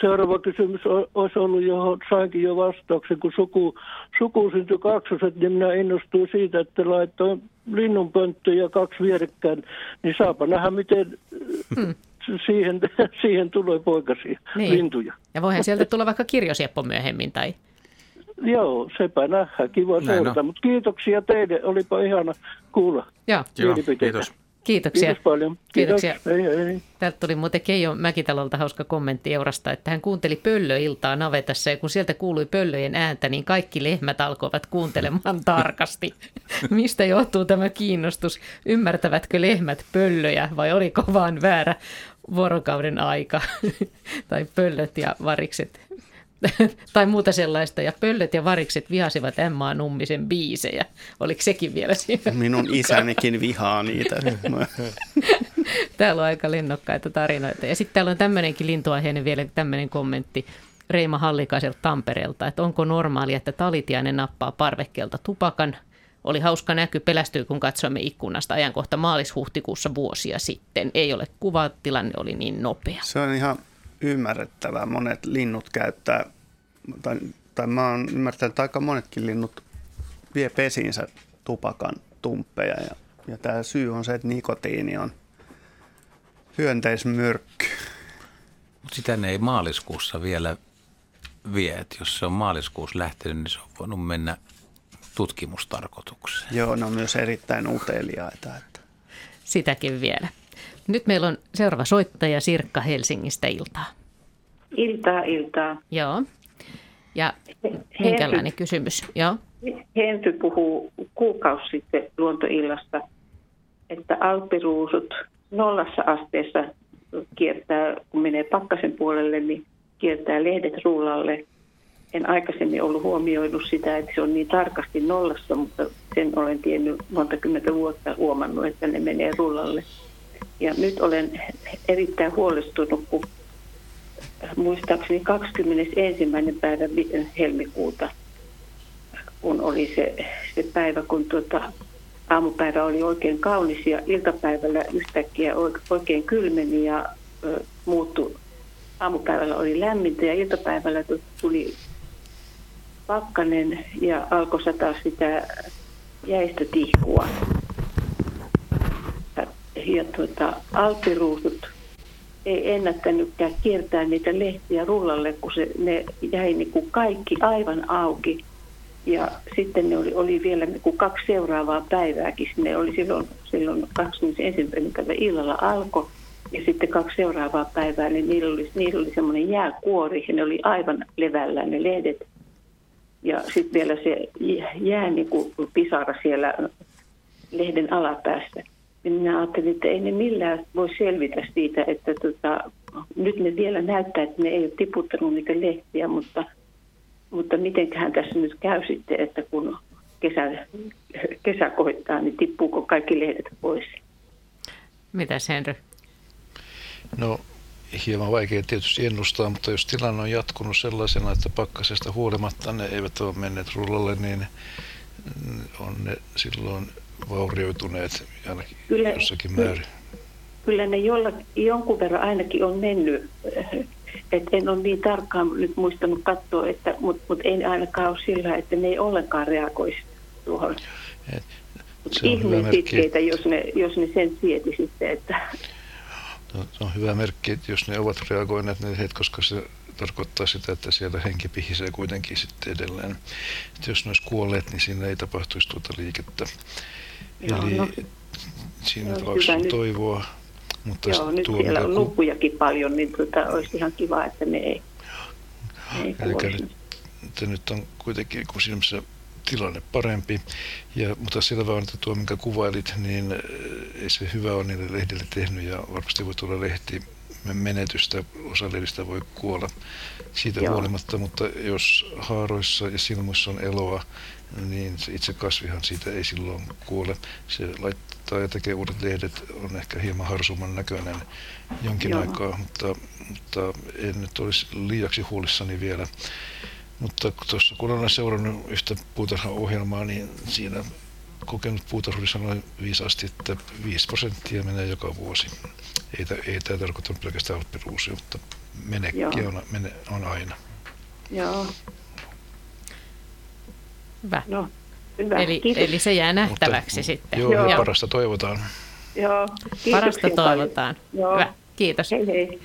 seuraava kysymys olisi ollut, johon sainkin jo vastauksen, kun suku, suku syntyi kaksoset, niin minä innostuin siitä, että laitoin linnunpönttöjä kaksi vierekkäin, niin saapa nähdä, miten
Hmm.
Siihen, [laughs] siihen tulee poikasia,
Niin.
lintuja.
Ja voihan sieltä tulla vaikka kirjosieppo myöhemmin tai
Joo, sepä nähdään, kiva
Näin
seurata. Mutta kiitoksia teille, olipa ihana kuulla
Joo.
mielipiteitä.
Kiitoksia.
Kiitos paljon.
Kiitoksia.
Kiitos. Hei, hei.
Täältä tuli muuten Keijo Mäkitalolta hauska kommentti Eurasta, että hän kuunteli pöllöiltaa navetassa ja kun sieltä kuului pöllöjen ääntä, niin kaikki lehmät alkoivat kuuntelemaan [laughs] tarkasti. Mistä johtuu tämä kiinnostus? Ymmärtävätkö lehmät pöllöjä vai oliko vaan väärä vuorokauden aika? [laughs] tai pöllöt ja varikset [laughs] tai muuta sellaista. Ja pöllöt ja varikset vihasivat Emmaa Nummisen biisejä. Oliko sekin vielä siinä?
Minun [laughs] isänikin vihaa niitä.
Täällä on aika lennokkaita tarinoita. Ja sitten täällä on tämmöinenkin lintuaiheinen vielä tämmöinen kommentti Reima Hallikaiselta Tampereelta, että onko normaalia, että talitiainen nappaa parvekkeelta tupakan. Oli hauska näky, pelästyi kun katsoimme ikkunasta ajankohta maalis-huhtikuussa vuosia sitten. Ei ole kuvaa, tilanne oli niin nopea.
Se on ihan ymmärrettävää. Monet linnut käyttää, tai, tai mä oon ymmärtänyt, että aika monetkin linnut vie pesiinsä tupakan tumppeja. Ja, ja tämä syy on se, että nikotiini on hyönteismyrkky.
Sitä ne ei maaliskuussa vielä vie. Et jos se on maaliskuussa lähtenyt, niin se on voinut mennä tutkimustarkoitukseen.
Joo, ne on myös erittäin uteliaita. Että.
Sitäkin vielä. Nyt meillä on seuraava soittaja Sirkka Helsingistä iltaa.
Iltaa, iltaa.
Joo. Ja minkälainen kysymys? Joo.
Henry puhuu kuukausi sitten luontoillasta, että alppiruusut nollassa asteessa kiertää, kun menee pakkasen puolelle, niin kiertää lehdet rullalle. En aikaisemmin ollut huomioinut sitä, että se on niin tarkasti nollassa, mutta sen olen tiennyt monta kymmentä vuotta huomannut, että ne menee rullalle. Ja nyt olen erittäin huolestunut, kun muistaakseni 21. päivä helmikuuta, kun oli se, se päivä, kun tuota, aamupäivä oli oikein kaunis ja iltapäivällä yhtäkkiä oikein kylmeni ja ö, muuttui. Aamupäivällä oli lämmintä ja iltapäivällä tuli pakkanen ja alkoi sataa sitä jäistä tihkua. Ja, tuota, alppiruusut ei ennättänytkään kiertää niitä lehtiä rullalle, kun se, ne jäi niin kuin kaikki aivan auki. Ja sitten ne oli, oli vielä niin kuin kaksi seuraavaa päivääkin. Ne oli silloin, silloin 21. päivä illalla alkoi ja sitten kaksi seuraavaa päivää, niin niillä oli, niillä oli semmoinen jääkuori ja ne oli aivan levällään ne lehdet. Ja sitten vielä se jää niin kuin pisara siellä lehden alapäästä. Ja minä ajattelin, että ei ne millään voi selvitä siitä, että tota, nyt ne vielä näyttää, että ne ei ole tiputtanut niitä lehtiä, mutta, mutta mitenköhän tässä nyt käy sitten, että kun kesä, kesä koittaa, niin tippuuko kaikki lehdet pois?
Mitä Henry?
No hieman vaikea tietysti ennustaa, mutta jos tilanne on jatkunut sellaisena, että pakkasesta huolimatta ne eivät ole menneet rullalle, niin on ne silloin vaurioituneet ainakin kyllä, jossakin määrin.
Kyllä ne jolla, jonkun verran ainakin on mennyt. [laughs] Et en ole niin tarkkaan nyt muistanut katsoa, että, mutta mut ei ainakaan ole sillä, että ne ei ollenkaan reagoisi tuohon. Et, Ihmeen sitkeitä, jos ne, jos ne sen sieti sitten, että...
No, se on hyvä merkki, että jos ne ovat reagoineet, niin koska se tarkoittaa sitä, että siellä henki pihisee kuitenkin sitten edelleen. Että jos ne olisi kuolleet, niin siinä ei tapahtuisi tuota liikettä. Joo, Eli no, siinä tapauksessa on toivoa. Mutta
Joo, nyt tuo, siellä on lukujakin paljon, niin tuota, olisi ihan kiva, että ne ei,
ne ei Eli nyt, nyt on kuitenkin kun siinä tilanne parempi, ja, mutta selvä on, että tuo minkä kuvailit, niin ei se hyvä on niille lehdille tehnyt ja varmasti voi tulla lehti menetystä, osa lehdistä voi kuolla siitä Joo. huolimatta, mutta jos haaroissa ja silmuissa on eloa, niin se itse kasvihan siitä ei silloin kuole. Se laittaa ja tekee uudet lehdet, on ehkä hieman harsumman näköinen jonkin Joo. aikaa, mutta, mutta en nyt olisi liiaksi huolissani vielä. Mutta tuossa kun olen seurannut yhtä puutarhaohjelmaa, niin siinä kokenut puutarhuri sanoi viisaasti, että 5 prosenttia menee joka vuosi. Ei, ei tämä tarkoita pelkästään alppiruusia, mutta menekki on, mene, on aina.
Joo.
Hyvä. No, hyvä. Eli, eli se jää nähtäväksi Mutta, sitten.
Joo, joo. parasta toivotaan.
Joo,
Parasta toivotaan.
Joo.
Hyvä, kiitos.
Hei hei.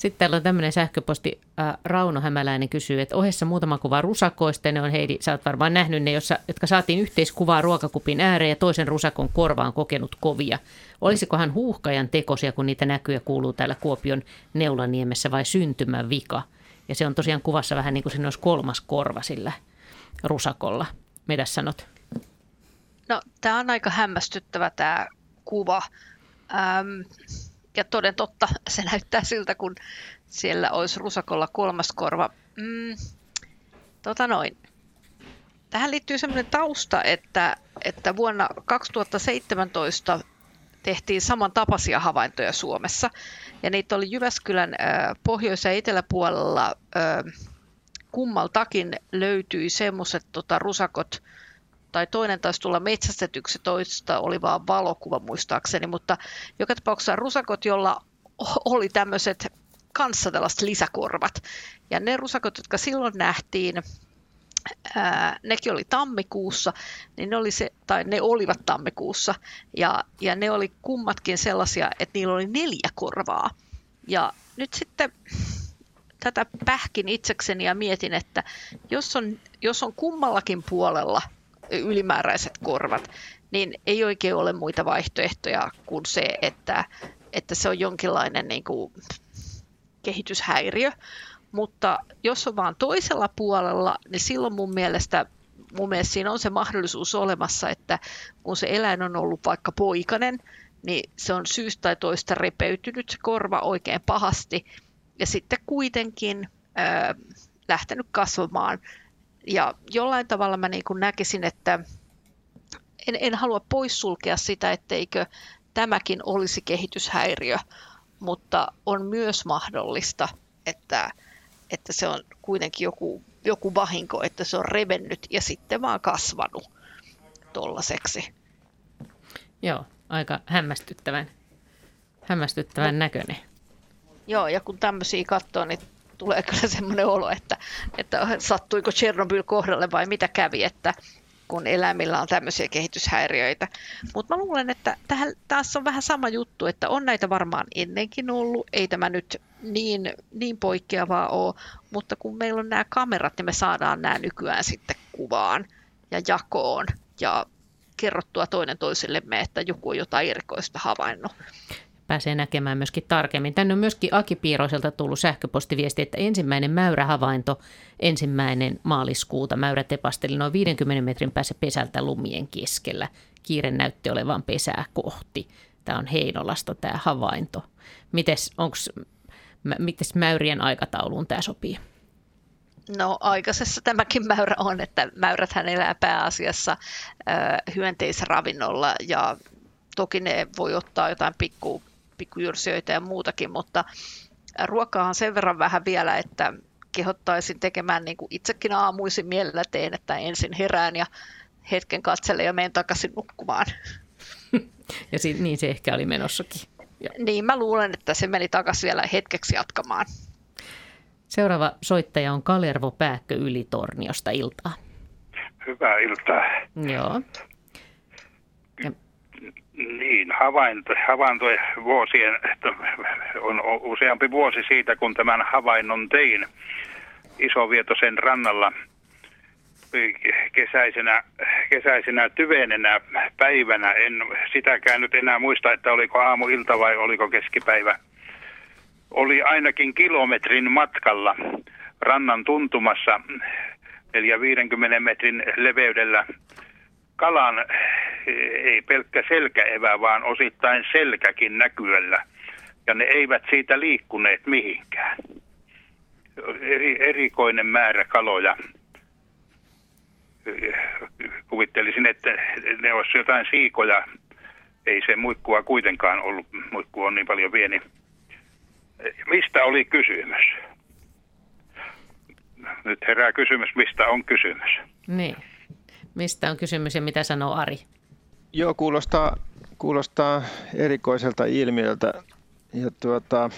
Sitten täällä on tämmöinen sähköposti. Äh, Rauno Hämäläinen kysyy, että ohessa muutama kuva rusakoista. Ne on Heidi, sä oot varmaan nähnyt ne, jossa, jotka saatiin yhteiskuvaa ruokakupin ääreen ja toisen rusakon korvaan kokenut kovia. Olisikohan huuhkajan tekosia, kun niitä näkyy ja kuuluu täällä Kuopion Neulaniemessä vai syntymän vika? Ja se on tosiaan kuvassa vähän niin kuin siinä olisi kolmas korva sillä rusakolla. Mitä sanot?
No, tämä on aika hämmästyttävä tämä kuva. Ähm, ja toden totta, [laughs] se näyttää siltä, kun siellä olisi rusakolla kolmas korva. Mm, tota noin. Tähän liittyy sellainen tausta, että, että vuonna 2017 tehtiin samantapaisia havaintoja Suomessa. Ja niitä oli Jyväskylän äh, pohjois- ja eteläpuolella äh, kummaltakin löytyi semmoiset tota, rusakot, tai toinen taisi tulla metsästetyksi, toista oli vaan valokuva muistaakseni, mutta joka tapauksessa rusakot, jolla oli tämmöiset kanssa tällaiset lisäkorvat. Ja ne rusakot, jotka silloin nähtiin, ää, nekin oli tammikuussa, niin ne, oli se, tai ne olivat tammikuussa, ja, ja ne oli kummatkin sellaisia, että niillä oli neljä korvaa. Ja nyt sitten tätä pähkin itsekseni ja mietin, että jos on, jos on kummallakin puolella ylimääräiset korvat, niin ei oikein ole muita vaihtoehtoja kuin se, että, että se on jonkinlainen niin kuin, kehityshäiriö. Mutta jos on vaan toisella puolella, niin silloin mun mielestä, mun mielestä siinä on se mahdollisuus olemassa, että kun se eläin on ollut vaikka poikanen, niin se on syystä tai toista repeytynyt korva oikein pahasti ja sitten kuitenkin äh, lähtenyt kasvamaan. Ja jollain tavalla mä niin kuin näkisin, että en, en halua poissulkea sitä, etteikö tämäkin olisi kehityshäiriö, mutta on myös mahdollista, että, että se on kuitenkin joku, joku vahinko, että se on revennyt ja sitten vaan kasvanut tollaseksi.
Joo, aika hämmästyttävän, hämmästyttävän no, näköinen.
Joo, ja kun tämmöisiä katsoo, niin tulee kyllä semmoinen olo, että, että sattuiko Chernobyl kohdalle vai mitä kävi, että kun eläimillä on tämmöisiä kehityshäiriöitä. Mutta mä luulen, että tähän, taas on vähän sama juttu, että on näitä varmaan ennenkin ollut, ei tämä nyt niin, niin poikkeavaa ole, mutta kun meillä on nämä kamerat, niin me saadaan nämä nykyään sitten kuvaan ja jakoon ja kerrottua toinen toisillemme, että joku on jotain erikoista havainnut
pääsee näkemään myöskin tarkemmin. Tänne on myöskin Aki Piiroiselta tullut sähköpostiviesti, että ensimmäinen mäyrähavainto ensimmäinen maaliskuuta mäyrä tepasteli noin 50 metrin päässä pesältä lumien keskellä. Kiire näytti olevan pesää kohti. Tämä on Heinolasta tämä havainto. Mites, onks, mites mäyrien aikatauluun tämä sopii?
No aikaisessa tämäkin mäyrä on, että mäyräthän elää pääasiassa hyönteisravinnolla ja toki ne voi ottaa jotain pikku pikkujyrsijöitä ja muutakin, mutta ruokaa on sen verran vähän vielä, että kehottaisin tekemään niin kuin itsekin aamuisin mielellä teen, että ensin herään ja hetken katselen ja menen takaisin nukkumaan. [laughs]
Ja si- niin se ehkä oli menossakin.
Ja. Niin, mä luulen, että se meni takaisin vielä hetkeksi jatkamaan.
Seuraava soittaja on Kalervo Pääkkö Ylitorniosta. Iltaa.
Hyvää iltaa.
Joo.
Niin, havainto, havaintoja vuosien, on useampi vuosi siitä, kun tämän havainnon tein Isovietosen rannalla kesäisenä, kesäisenä tyvenenä päivänä. En sitäkään nyt enää muista, että oliko aamu, ilta vai oliko keskipäivä. Oli ainakin kilometrin matkalla rannan tuntumassa 450 metrin leveydellä kalan ei pelkkä selkäevä, vaan osittain selkäkin näkyöllä. Ja ne eivät siitä liikkuneet mihinkään. Eri, erikoinen määrä kaloja. Kuvittelisin, että ne olisi jotain siikoja. Ei se muikkua kuitenkaan ollut. Muikku on niin paljon pieni. Mistä oli kysymys? Nyt herää kysymys, mistä on kysymys.
Niin. Mistä on kysymys ja mitä sanoo Ari?
Joo, kuulostaa, kuulostaa erikoiselta ilmiöltä. Ja tuota,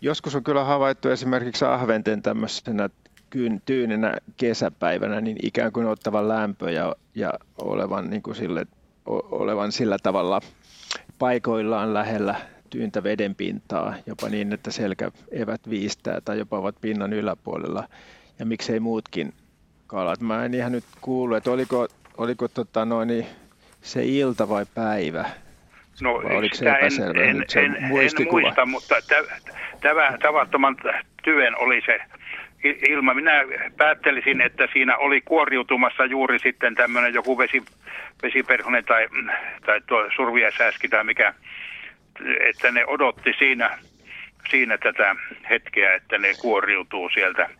joskus on kyllä havaittu esimerkiksi ahventen tämmöisenä tyyninä kesäpäivänä niin ikään kuin ottavan lämpö ja, ja olevan, niin kuin sille, olevan sillä tavalla paikoillaan lähellä tyyntä vedenpintaa, jopa niin, että selkäevät viistää tai jopa ovat pinnan yläpuolella. Ja miksei muutkin kalat. Mä en ihan nyt kuullut, että oliko, oliko tota noin, se ilta vai päivä?
No, vai oliko se epäselvä? En, nyt se en, en, muista, mutta tämä tavattoman työn oli se ilma. Minä päättelisin, että siinä oli kuoriutumassa juuri sitten tämmöinen joku vesi, vesiperhonen tai, tai tuo surviasääski tai mikä, että ne odotti siinä, siinä tätä hetkeä, että ne kuoriutuu sieltä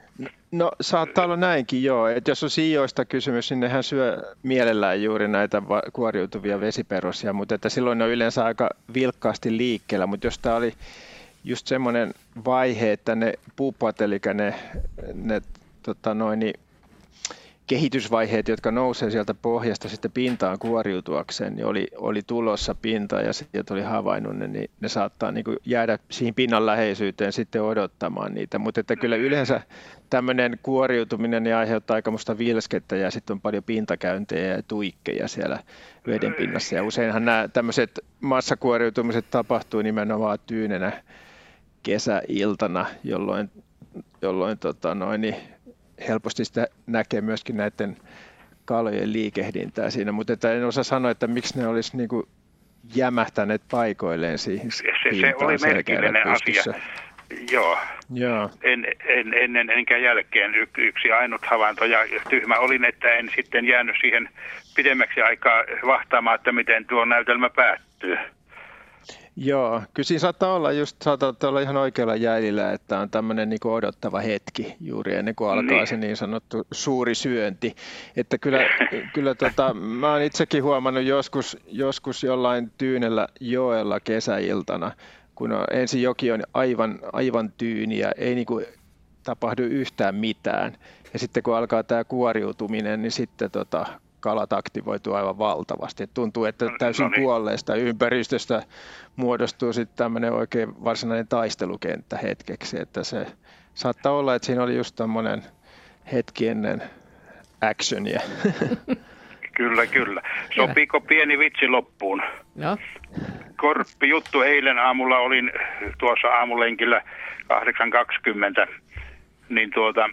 No saattaa olla näinkin joo, että jos on sijoista kysymys, niin nehän syö mielellään juuri näitä kuoriutuvia vesiperosia, mutta että silloin ne on yleensä aika vilkkaasti liikkeellä, mutta jos tämä oli just semmoinen vaihe, että ne pupat, eli ne, ne tota noin, niin kehitysvaiheet, jotka nousee sieltä pohjasta sitten pintaan kuoriutuakseen, niin oli, oli tulossa pinta ja sieltä oli havainnut ne, niin ne saattaa niin kuin jäädä siihen pinnan läheisyyteen sitten odottamaan niitä. Mutta että kyllä yleensä tämmöinen kuoriutuminen niin aiheuttaa aika musta vilskettä ja sitten on paljon pintakäyntejä ja tuikkeja siellä veden pinnassa. Ja useinhan nämä tämmöiset massakuoriutumiset tapahtuu nimenomaan tyynenä kesäiltana, jolloin, jolloin tota noin, niin helposti sitä näkee myöskin näiden kalojen liikehdintää siinä, mutta että en osaa sanoa, että miksi ne olisi niin kuin jämähtäneet paikoilleen siihen
Se, se oli merkillinen asia. Joo.
Joo.
En, en, ennen enkä jälkeen y, yksi ainut havainto ja tyhmä olin, että en sitten jäänyt siihen pidemmäksi aikaa vahtaamaan, että miten tuo näytelmä päättyy.
Joo, kyllä siinä saattaa olla just, saattaa olla ihan oikealla jäljellä, että on tämmöinen niin odottava hetki juuri ennen kuin alkaa niin. se niin sanottu suuri syönti. Että kyllä, kyllä tota, mä oon itsekin huomannut joskus, joskus jollain tyynellä joella kesäiltana, kun on, ensin joki on aivan, aivan tyyni ja ei niin kuin tapahdu yhtään mitään. Ja sitten kun alkaa tämä kuoriutuminen, niin sitten tota, kalat aktivoituu aivan valtavasti. Et tuntuu, että täysin no niin. kuolleesta ympäristöstä muodostuu sitten tämmöinen oikein varsinainen taistelukenttä hetkeksi. Että se saattaa olla, että siinä oli just tämmöinen hetki ennen actionia. [laughs]
Kyllä, kyllä. Sopiiko pieni vitsi loppuun?
Joo.
Korppi juttu. Eilen aamulla olin tuossa aamulenkillä 8.20 niin tuota,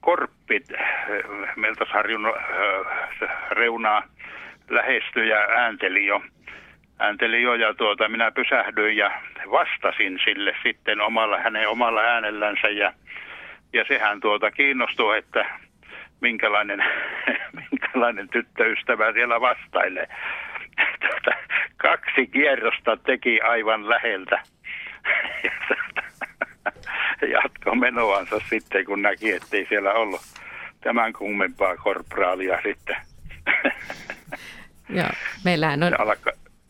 korppit Meltasarjun reunaa lähestyi ja äänteli jo. Äänteli jo ja tuota, minä pysähdyin ja vastasin sille sitten omalla, hänen omalla äänellänsä ja, ja sehän tuota kiinnostui, että minkälainen, [laughs] minkälainen tyttöystävä siellä vastailee. Tuota, kaksi kierrosta teki aivan läheltä. [laughs] Ja tuota, jatko menoansa sitten, kun näki, ettei siellä ollut tämän kummempaa korporaalia sitten. [laughs]
Joo, meillähän on,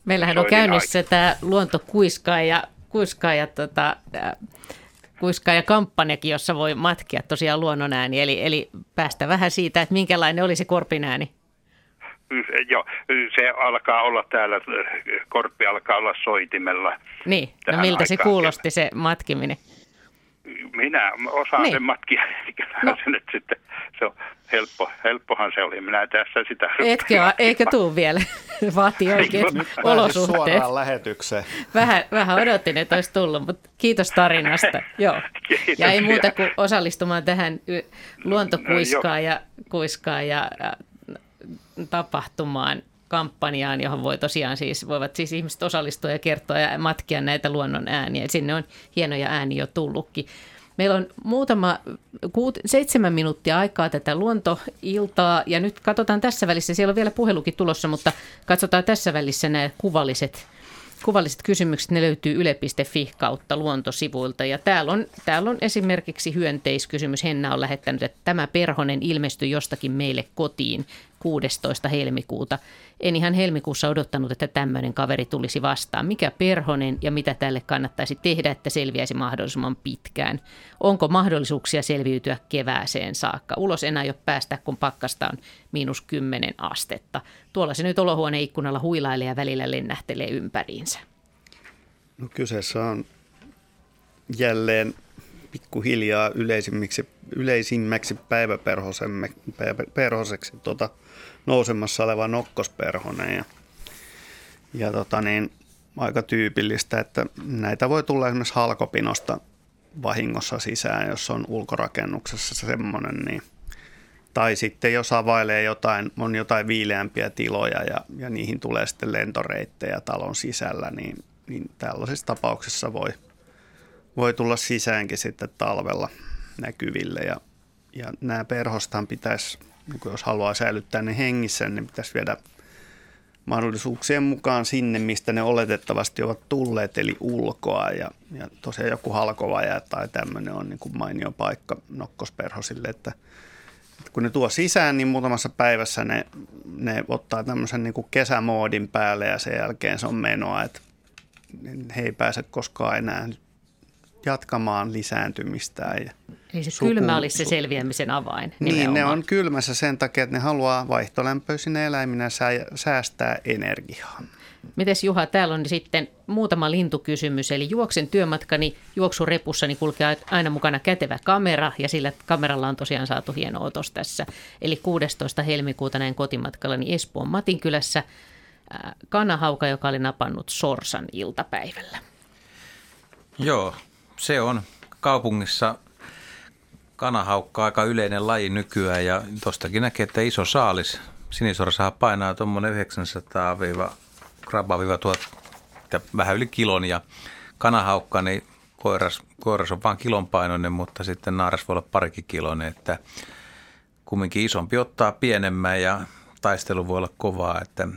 meillähän on käynnissä aika. tämä luontokuiskaa ja, kuiskaa ja tota, kuiskaa ja kampanjakin, jossa voi matkia tosiaan luonnonääni, eli, eli päästä vähän siitä, että minkälainen oli se korpinääni.
Joo, se alkaa olla täällä, korppi alkaa olla soitimella.
Niin, no miltä aikaan. se kuulosti se matkiminen?
Minä osaan niin. sen matkia, [laughs] no. se nyt sitten, se on helppo, helppohan se oli. Minä tässä sitä...
Etkö, eikö tuu vielä? [laughs] Vaatii oikein olosuhteet.
suoraan lähetykseen.
Vähän, vähän odotin, että olisi tullut, mutta kiitos tarinasta. [laughs] Joo. Kiitos, ja ei muuta kuin osallistumaan tähän luontokuiskaan no, ja, kuiskaan ja, ja tapahtumaan kampanjaan, johon voi tosiaan siis, voivat siis ihmiset osallistua ja kertoa ja matkia näitä luonnon ääniä. Sinne on hienoja ääniä jo tullutkin. Meillä on muutama, kuut, seitsemän minuuttia aikaa tätä luontoiltaa ja nyt katsotaan tässä välissä, siellä on vielä puhelukin tulossa, mutta katsotaan tässä välissä nämä kuvalliset kuvalliset kysymykset, ne löytyy yle.fi kautta luontosivuilta. Ja täällä on, täällä on esimerkiksi hyönteiskysymys. Henna on lähettänyt, että tämä perhonen ilmestyi jostakin meille kotiin 16. helmikuuta. En ihan helmikuussa odottanut, että tämmöinen kaveri tulisi vastaan. Mikä perhonen ja mitä tälle kannattaisi tehdä, että selviäisi mahdollisimman pitkään? Onko mahdollisuuksia selviytyä kevääseen saakka? Ulos enää jo päästä, kun pakkasta on miinus 10 astetta. Tuolla se nyt olohuoneen ikkunalla huilailee ja välillä lennähtelee ympäriinsä.
No, kyseessä on jälleen pikkuhiljaa yleisimmäksi päiväperhoseksi tuota, nousemassa oleva nokkosperhonen. Ja, ja tota niin, aika tyypillistä, että näitä voi tulla esimerkiksi halkopinosta vahingossa sisään, jos on ulkorakennuksessa semmoinen, niin tai sitten jos availee jotain, on jotain viileämpiä tiloja ja, ja niihin tulee sitten lentoreittejä talon sisällä, niin, niin tällaisissa tapauksissa voi, voi tulla sisäänkin sitten talvella näkyville. Ja, ja nämä perhostaan pitäisi jos haluaa säilyttää ne hengissä, niin pitäisi viedä mahdollisuuksien mukaan sinne, mistä ne oletettavasti ovat tulleet, eli ulkoa. Ja, ja tosiaan joku halkovaja tai tämmöinen on niin kuin mainio paikka nokkosperhosille, että, että kun ne tuo sisään, niin muutamassa päivässä ne, ne ottaa tämmöisen niin kuin kesämoodin päälle ja sen jälkeen se on menoa, että he ei pääse koskaan enää jatkamaan lisääntymistään.
Eli se kylmä olisi se selviämisen avain
Niin, ne on kylmässä sen takia, että ne haluaa vaihtolämpöisinä eläiminä säästää energiaa.
Mites Juha, täällä on sitten muutama lintukysymys. Eli juoksen työmatkani juoksurepussani kulkee aina mukana kätevä kamera ja sillä kameralla on tosiaan saatu hieno otos tässä. Eli 16. helmikuuta näin kotimatkallani Espoon Matinkylässä kanahauka, joka oli napannut sorsan iltapäivällä.
Joo, se on kaupungissa kanahaukka aika yleinen laji nykyään ja tuostakin näkee, että iso saalis sinisorsaha painaa tuommoinen 900 grabaa-1000 vähän yli kilon ja kanahaukka, niin koiras, koiras on vain kilon painoinen, mutta sitten naaras voi olla parikin kiloinen, että kumminkin isompi ottaa pienemmän ja taistelu voi olla kovaa, että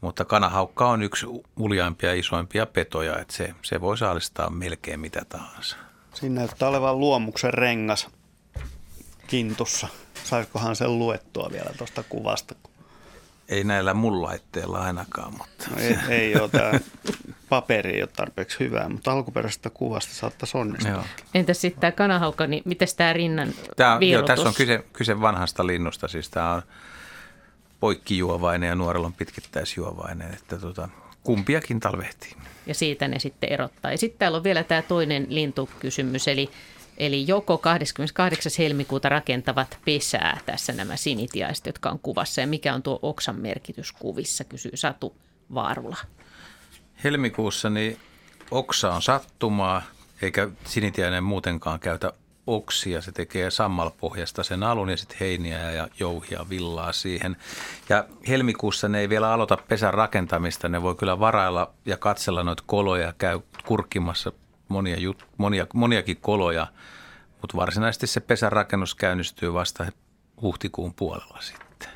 mutta kanahaukka on yksi uljaimpia ja isoimpia petoja, että se, se voi saalistaa melkein mitä tahansa.
Siinä näyttää olevan luomuksen rengas kintussa. Saisikohan sen luettua vielä tuosta kuvasta?
Ei näillä mun laitteilla ainakaan, mutta...
No ei, ei ole tämä paperi ei ole tarpeeksi hyvää, mutta alkuperäisestä kuvasta saattaisi onnistua. Joo.
Entäs sitten tämä kanahaukka, niin miten tämä rinnan
tämä, joo, Tässä on kyse, kyse vanhasta linnusta, siis tämä on poikkijuovainen ja nuorella on pitkittäisjuovainen, että tota, kumpiakin talvehtii.
Ja siitä ne sitten erottaa. Ja sitten täällä on vielä tämä toinen lintukysymys, eli Eli joko 28. helmikuuta rakentavat pesää tässä nämä sinitiaiset, jotka on kuvassa. Ja mikä on tuo oksan merkitys kuvissa, kysyy Satu Vaarula.
Helmikuussa niin oksa on sattumaa, eikä sinitiainen muutenkaan käytä oksia. Se tekee sammalpohjasta sen alun ja sitten heiniä ja jouhia villaa siihen. Ja helmikuussa ne ei vielä aloita pesän rakentamista. Ne voi kyllä varailla ja katsella noita koloja, käy kurkkimassa monia, jut, monia, moniakin koloja, mutta varsinaisesti se pesän rakennus käynnistyy vasta huhtikuun puolella sitten.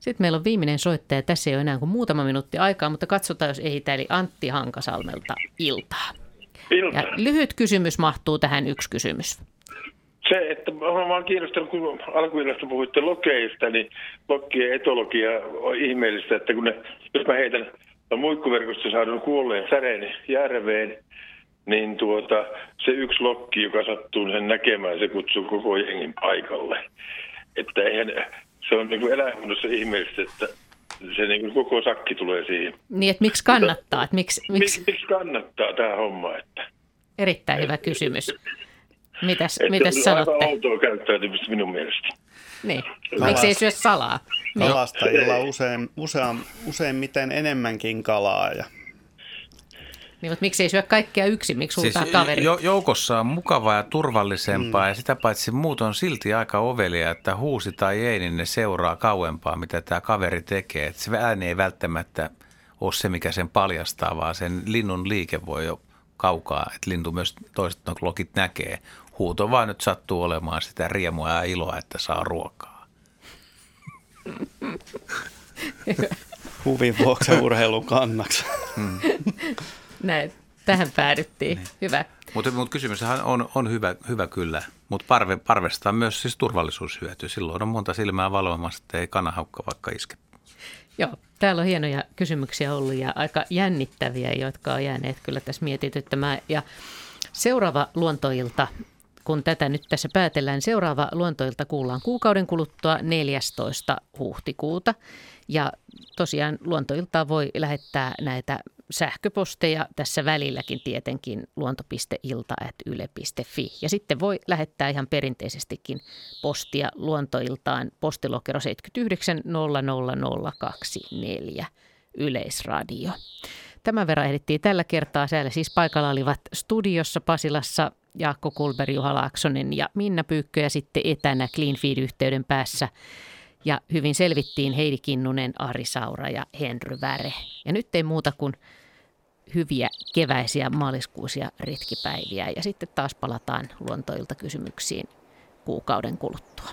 Sitten meillä on viimeinen soittaja. Tässä ei ole enää kuin muutama minuutti aikaa, mutta katsotaan, jos ehditään. Eli Antti Hankasalmelta iltaa.
Ilta.
Ja lyhyt kysymys mahtuu tähän yksi kysymys.
Se, että olen vaan kiinnostunut, kun alkuillasta puhuitte lokeista, niin lokkien etologia on ihmeellistä, että kun ne, jos mä heitän muikkuverkosta saadun kuolleen säreen järveen, niin tuota, se yksi lokki, joka sattuu sen näkemään, se kutsuu koko jengin paikalle. Että eihän, se on niin eläinkunnossa ihmeellistä, että se niin kuin koko sakki tulee siihen.
Niin, että miksi kannattaa? Että miksi,
miksi... miksi kannattaa tämä homma? Että...
Erittäin hyvä kysymys. Mitäs, että mitäs sanotte?
Aivan outoa käyttäytymistä minun mielestä.
Niin, miksi ei syö salaa?
Niin. Kalastajilla usein, usein, useimmiten enemmänkin kalaa ja
niin, mutta miksi ei syö kaikkea yksin, miksi siis kaveri?
Jo, joukossa on mukavaa ja turvallisempaa mm. ja sitä paitsi muut on silti aika ovelia, että huusi tai ei, niin ne seuraa kauempaa, mitä tämä kaveri tekee. Että se ääni ei välttämättä ole se, mikä sen paljastaa, vaan sen linnun liike voi jo kaukaa, että lintu myös toiset lokit näkee. Huuto vaan nyt sattuu olemaan sitä riemua ja iloa, että saa ruokaa. [laughs]
Huvin vuoksi urheilun kannaksi. Hmm.
Näin, tähän päädyttiin. Niin. Hyvä.
Mutta mut kysymyshän on, on hyvä, hyvä kyllä, mutta parve, parvesta on myös siis turvallisuushyöty. Silloin on monta silmää valvomassa, että ei kanahaukka vaikka iske.
Joo, täällä on hienoja kysymyksiä ollut ja aika jännittäviä, jotka on jääneet kyllä tässä mietityttämään. Ja seuraava luontoilta, kun tätä nyt tässä päätellään, seuraava luontoilta kuullaan kuukauden kuluttua 14. huhtikuuta. Ja tosiaan luontoiltaa voi lähettää näitä sähköposteja tässä välilläkin tietenkin luonto.ilta.yle.fi. Ja sitten voi lähettää ihan perinteisestikin postia luontoiltaan postilokero 79 00024 Yleisradio. Tämän verran ehdittiin tällä kertaa. Siellä siis paikalla olivat studiossa Pasilassa Jaakko Kulberg, Juha Laaksonen ja Minna Pyykkö ja sitten etänä CleanFeed-yhteyden päässä. Ja hyvin selvittiin Heidi Kinnunen, Ari Saura ja Henry Väre. Ja nyt ei muuta kuin hyviä keväisiä maaliskuusia retkipäiviä ja sitten taas palataan luontoilta kysymyksiin kuukauden kuluttua.